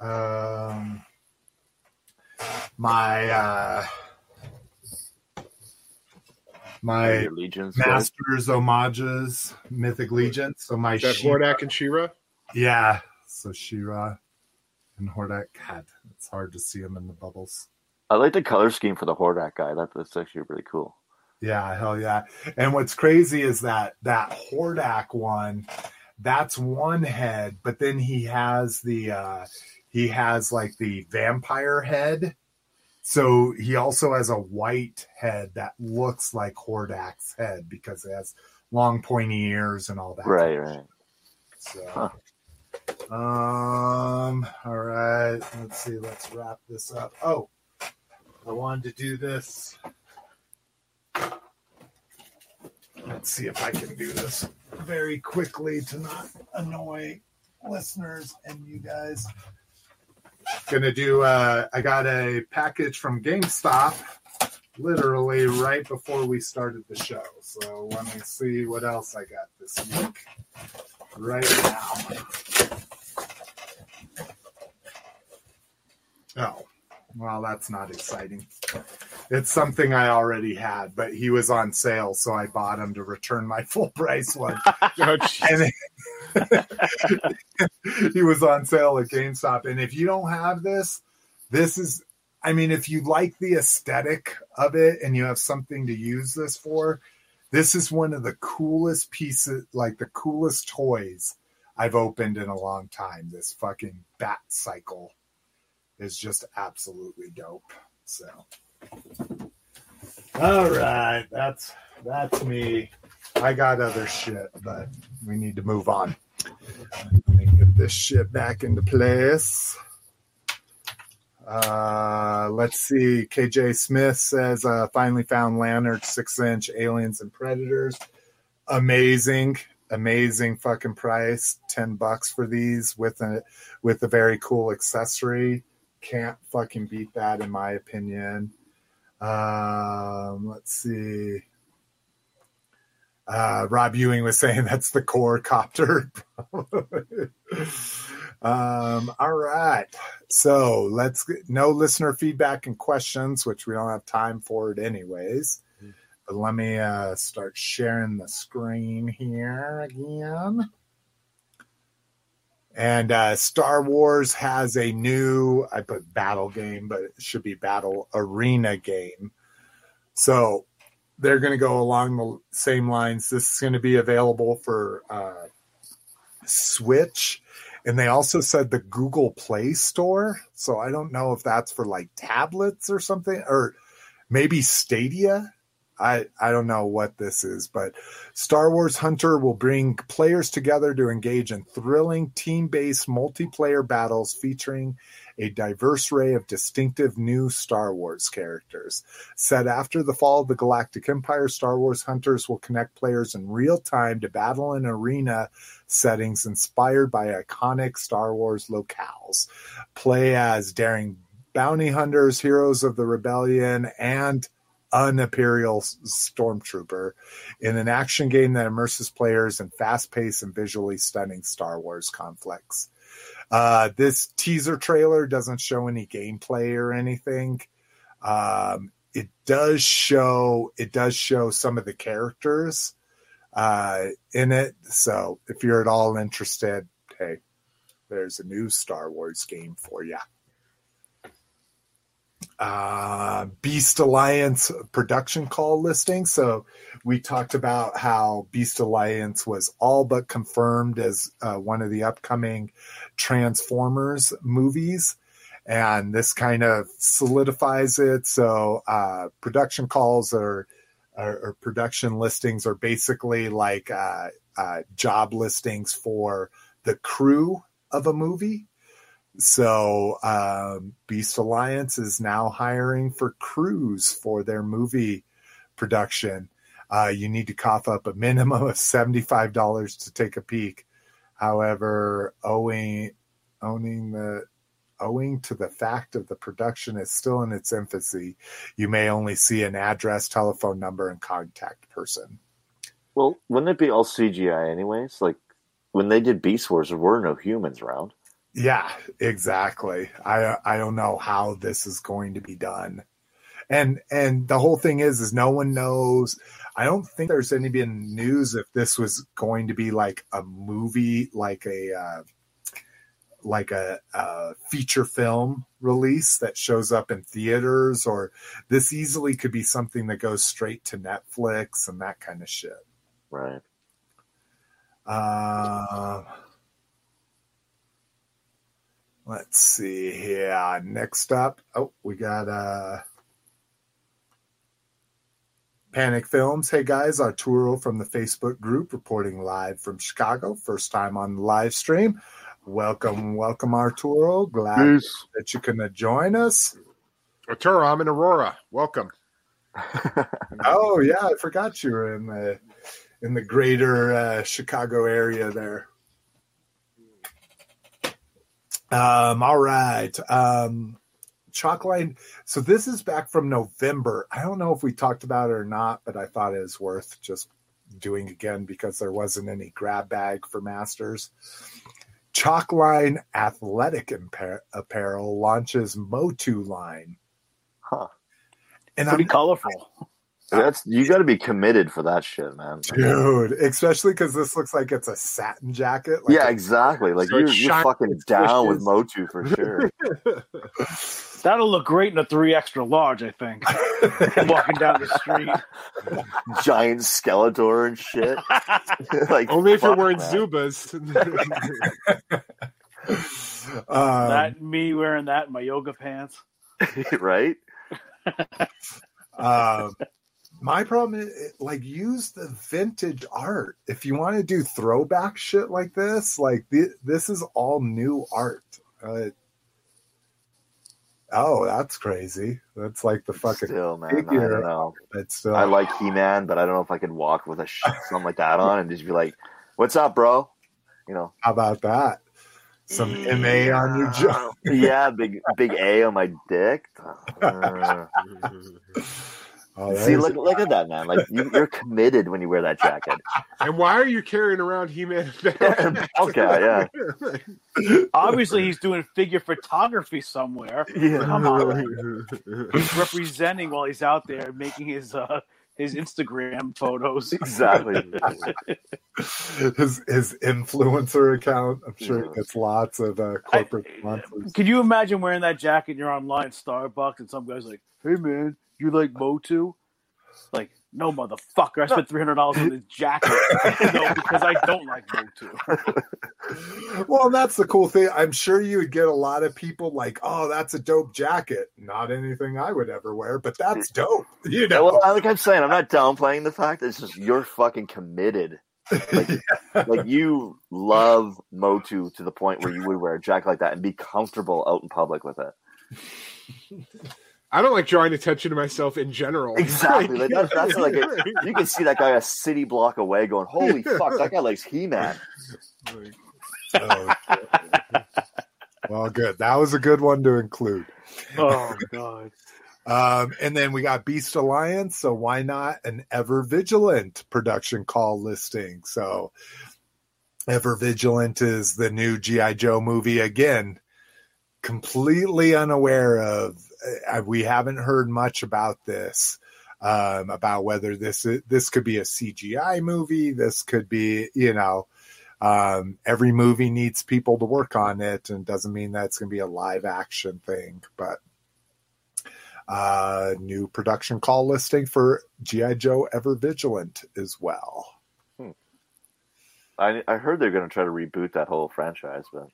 Um my uh my legions. Masters homages, Mythic legions. So my That She-Ra- Hordak and She-Ra. yeah. So She-Ra and Hordak. God, it's hard to see them in the bubbles. I like the color scheme for the Hordak guy. That, that's actually really cool. Yeah, hell yeah. And what's crazy is that that Hordak one, that's one head, but then he has the uh he has like the vampire head. So he also has a white head that looks like Hordak's head because it has long pointy ears and all that. Right, right. So, Huh. um, all right. Let's see. Let's wrap this up. Oh, I wanted to do this. Let's see if I can do this very quickly to not annoy listeners and you guys. Gonna do. Uh, I got a package from GameStop literally right before we started the show. So let me see what else I got this week right now. Oh, well, that's not exciting. It's something I already had, but he was on sale, so I bought him to return my full price one. Oh, and he was on sale at GameStop. And if you don't have this, this is, I mean, if you like the aesthetic of it and you have something to use this for, this is one of the coolest pieces, like the coolest toys I've opened in a long time. This fucking bat cycle is just absolutely dope. So, all right, that's that's me. I got other shit, but we need to move on. Let me get this shit back into place. Uh, let's see. KJ Smith says, uh, finally found Lantern six inch aliens and predators. Amazing, amazing fucking price. 10 bucks for these with a, with a very cool accessory. Can't fucking beat that in my opinion. Um, let's see. Uh, Rob Ewing was saying that's the Corps copter. um, all right. So let's get no listener feedback and questions, which we don't have time for it anyways. But let me uh, start sharing the screen here again. And uh, Star Wars has a new, I put battle game, but it should be battle arena game. So they're going to go along the same lines. This is going to be available for uh, Switch. And they also said the Google Play Store. So I don't know if that's for like tablets or something, or maybe Stadia. I, I don't know what this is, but Star Wars Hunter will bring players together to engage in thrilling team based multiplayer battles featuring a diverse array of distinctive new Star Wars characters. Set after the fall of the Galactic Empire, Star Wars Hunters will connect players in real time to battle in arena settings inspired by iconic Star Wars locales. Play as daring bounty hunters, heroes of the rebellion, and an Imperial stormtrooper in an action game that immerses players in fast paced and visually stunning Star Wars conflicts. Uh, this teaser trailer doesn't show any gameplay or anything. Um, it does show it does show some of the characters uh, in it. So if you're at all interested, hey, there's a new Star Wars game for you uh, Beast Alliance production call listing. So we talked about how Beast Alliance was all but confirmed as uh, one of the upcoming Transformers movies. And this kind of solidifies it. So uh, production calls or, or, production listings are basically like uh, uh, job listings for the crew of a movie. So um, Beast Alliance is now hiring for crews for their movie production. Uh, you need to cough up a minimum of seventy-five dollars to take a peek. However, owing owning the owing to the fact of the production is still in its infancy, you may only see an address, telephone number, and contact person. Well, wouldn't it be all CGI anyways? Like when they did Beast Wars, there were no humans around. Yeah, exactly. I I don't know how this is going to be done. And and the whole thing is is no one knows. I don't think there's any been news if this was going to be like a movie like a uh, like a, a feature film release that shows up in theaters or this easily could be something that goes straight to Netflix and that kind of shit. Right. Uh Let's see here. Next up, oh, we got uh Panic Films. Hey guys, Arturo from the Facebook group reporting live from Chicago. First time on the live stream. Welcome, welcome, Arturo. Glad Peace. that you can join us. Arturo, I'm in Aurora. Welcome. oh yeah, I forgot you were in the in the greater uh, Chicago area there. Um, all right. Um, Chalkline. So this is back from November. I don't know if we talked about it or not, but I thought it was worth just doing again because there wasn't any grab bag for Masters. Chalkline Athletic Apparel launches Motu line. Huh. And Pretty I'm, colorful. That's you got to be committed for that shit, man. Dude, especially because this looks like it's a satin jacket. Like yeah, exactly. Like so you're, you're fucking down with Motu for sure. That'll look great in a three extra large, I think. Walking down the street, giant Skeletor and shit. like only if you're wearing man. Zubaz. um, that me wearing that in my yoga pants, right? Um, my problem is like use the vintage art. If you want to do throwback shit like this like th- this is all new art. Uh, oh that's crazy. That's like the fucking still man figure. i don't know. but still. I like he-man but i don't know if i could walk with a sh- something like that on and just be like what's up bro? You know? How about that? Some ma on your jaw yeah big big a on my dick? Uh, Oh, See, look, look at that, man! Like you, are committed when you wear that jacket. And why are you carrying around He-Man? okay, yeah. Obviously, he's doing figure photography somewhere. Yeah. Come on, he's representing while he's out there making his uh, his Instagram photos. Exactly. his his influencer account. I'm sure he gets lots of uh, corporate sponsors. Can you imagine wearing that jacket? and You're online at Starbucks, and some guy's like, "Hey man, you like Motu?" Like, no, motherfucker. I spent three hundred dollars on this jacket. no, because I don't like Motu. well, and that's the cool thing. I'm sure you would get a lot of people like, "Oh, that's a dope jacket." Not anything I would ever wear, but that's dope. You know, well, like I'm saying, I'm not downplaying the fact. that It's just you're fucking committed. Like, like you love Motu to the point where you would wear a jacket like that and be comfortable out in public with it. I don't like drawing attention to myself in general. Exactly. Like, that's, that's like a, you can see that guy a city block away going, "Holy fuck, that guy likes He Man." Oh, well, good. That was a good one to include. Oh god. Um, and then we got Beast Alliance, so why not an Ever Vigilant production call listing? So, Ever Vigilant is the new GI Joe movie again. Completely unaware of. Uh, we haven't heard much about this. Um, about whether this this could be a CGI movie. This could be, you know, um, every movie needs people to work on it, and doesn't mean that it's going to be a live action thing. But uh, new production call listing for GI Joe Ever Vigilant as well. I, I heard they're going to try to reboot that whole franchise, but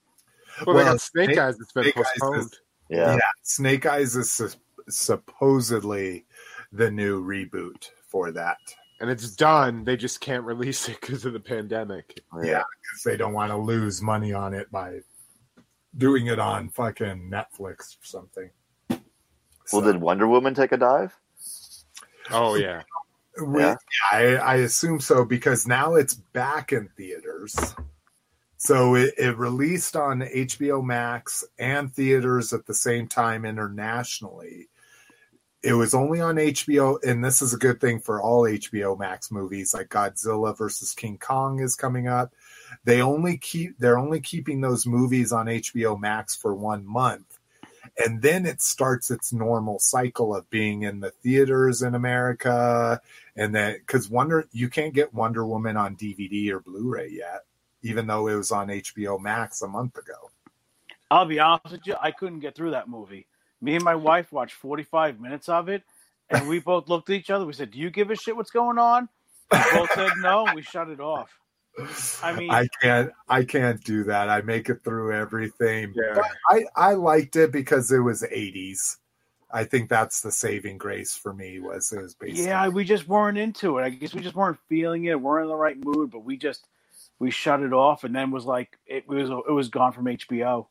Well, they Well, got Snake Snake- Eyes that's been Snake Eyes is- postponed. yeah, Snake Eyes is su- supposedly the new reboot for that and it's done. They just can't release it because of the pandemic. Yeah. because they don't want to lose money on it by doing it on fucking Netflix or something. Well, So- did Wonder Woman take a dive? Oh yeah, We, Yeah. I, I assume so because now it's back in theaters. So it, it released on HBO Max and theaters at the same time internationally. It was only on HBO, and this is a good thing for all HBO Max movies, like Godzilla versus King Kong is coming up. They only keep they're only keeping those movies on HBO Max for one month and then it starts its normal cycle of being in the theaters in America, and then because Wonder you can't get Wonder Woman on DVD or Blu-ray yet, even though it was on HBO Max a month ago. I'll be honest with you, I couldn't get through that movie. Me and my wife watched 45 minutes of it, and we both looked at each other. We said, "Do you give a shit what's going on?" We both said no. and We shut it off. I mean- I can't, I can't do that. I make it through everything. Yeah. But I, I liked it because it was '80s. I think that's the saving grace for me was it was based. Yeah, on- we just weren't into it. I guess we just weren't feeling it. weren't in the right mood, but we just we shut it off, and then was like it was it was gone from HBO.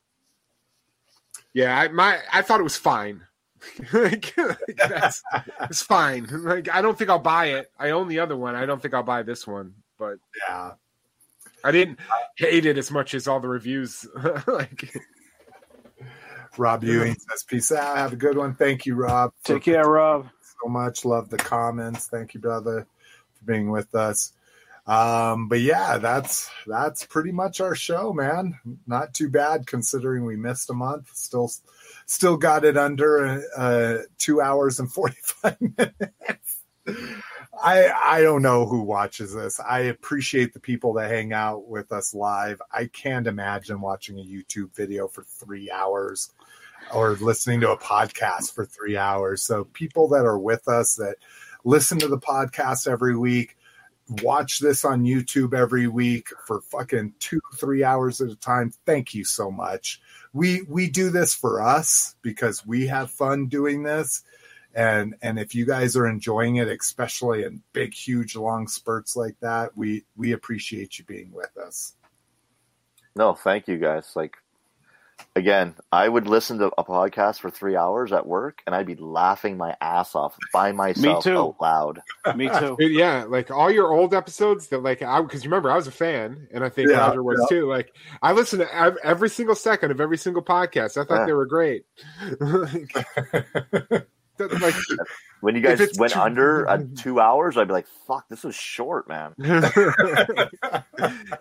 yeah. I, my I thought it was fine. like, like, that's, it's fine. Like I don't think I'll buy it. I own the other one. I don't think I'll buy this one. But yeah. I didn't hate it as much as all the reviews. like Rob Ewing says, "Peace out. Have a good one. Thank you, Rob. Take care, Rob. so much. Love the comments. Thank you, brother, for being with us. Um, but yeah, that's that's pretty much our show, man. Not too bad considering we missed a month. Still, still got it under uh, two hours and forty five minutes. I I don't know who watches this. I appreciate the people that hang out with us live. I can't imagine watching a YouTube video for three hours or listening to a podcast for three hours. So people that are with us that listen to the podcast every week, watch this on YouTube every week for fucking two, three hours at a time. Thank you so much. We we do this for us because we have fun doing this. And and if you guys are enjoying it, especially in big, huge, long spurts like that, we we appreciate you being with us. No, thank you guys. Like again, I would listen to a podcast for three hours at work, and I'd be laughing my ass off by myself too. out loud. Me too. Yeah, like all your old episodes that like I because remember I was a fan and I think Yeah, Roger was too. Like I listened to every single second of every single podcast. I thought Yeah. they were great. like, When you guys went too- under at two hours, I'd be like, "Fuck, this was short, man." and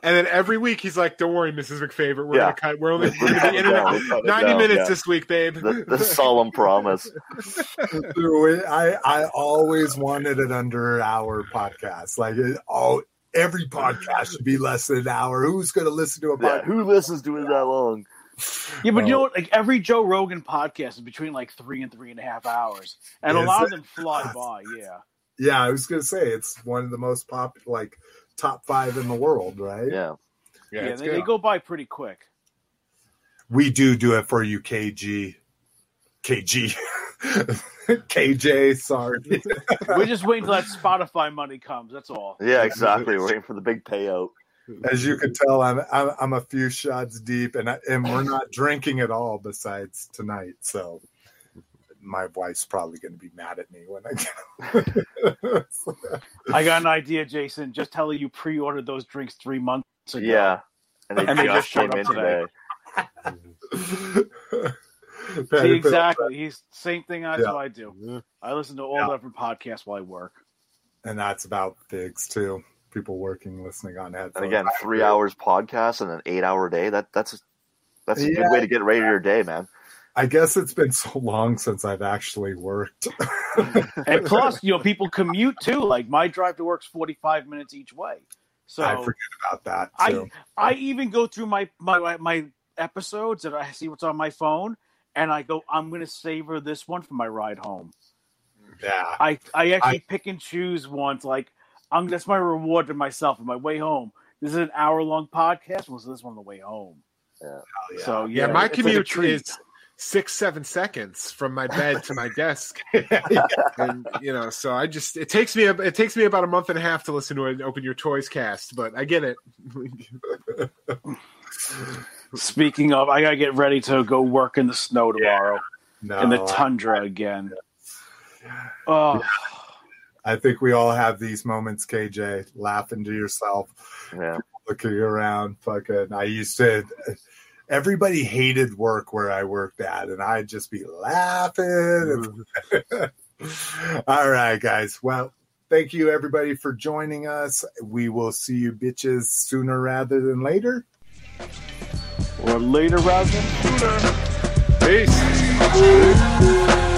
then every week he's like, "Don't worry, Mrs. McFavorite, we're Yeah. gonna cut. We're only we're We're gonna be in down, out. we're cutting it ninety down, minutes yeah. this week, babe." The, the solemn promise. I I always wanted an under hour podcast. Like it, all every podcast should be less than an hour. Who's going to listen to a Yeah, podcast? who listens to it that long? Yeah, but you know what? Like every Joe Rogan podcast is between like three and three and a half hours, and a lot it? of them fly by. Yeah, Yeah, I was going to say it's one of the most pop like top five in the world, right? Yeah, yeah, it's they, they go by pretty quick. We do do it for you, KG, KG, KJ. Sorry. We're just waiting till that Spotify money comes. That's all. yeah, exactly. We're waiting for the big payout. As you can tell, I'm, I'm I'm a few shots deep, and I, and we're not drinking at all besides tonight. So my wife's probably going to be mad at me when I get. I got an idea, Jason. Just tell her you pre-ordered those drinks three months ago. Yeah, and they And they just just showed came up in today. today. See, exactly. He's same thing. That's Yeah. what I do. I listen to all Yeah. different podcasts while I work. and that's about figs too. People working, listening on headphones. And again, three hours podcast and an eight-hour day. That that's that's a Yeah. good way to get ready to your day, man. I guess it's been so long since I've actually worked. And plus, you know, people commute too. Like my drive to work's forty-five minutes each way. So I forget about that I too. I even go through my my my episodes and I see what's on my phone, and I go, I'm going to savor this one for my ride home. yeah, I I actually pick and choose ones like I'm that's my reward to myself on my way home. This is an hour long podcast. Was this one on the way home? yeah. So yeah, yeah, my it's like commute is six seven seconds from my bed to my desk, and you know, so I just it takes me a, it takes me about a month and a half to listen to an Open Your Toys cast, but I get it. Speaking of, I gotta get ready to go work in the snow tomorrow no, in the I- tundra again. Oh, I think we all have these moments, KJ, laughing to yourself, Yeah, looking around. Fucking, I used to. Everybody hated work where I worked at, and I'd just be laughing. all right, guys. Well, thank you everybody for joining us. We will see you bitches sooner rather than later. or later rather than sooner. Peace. secret,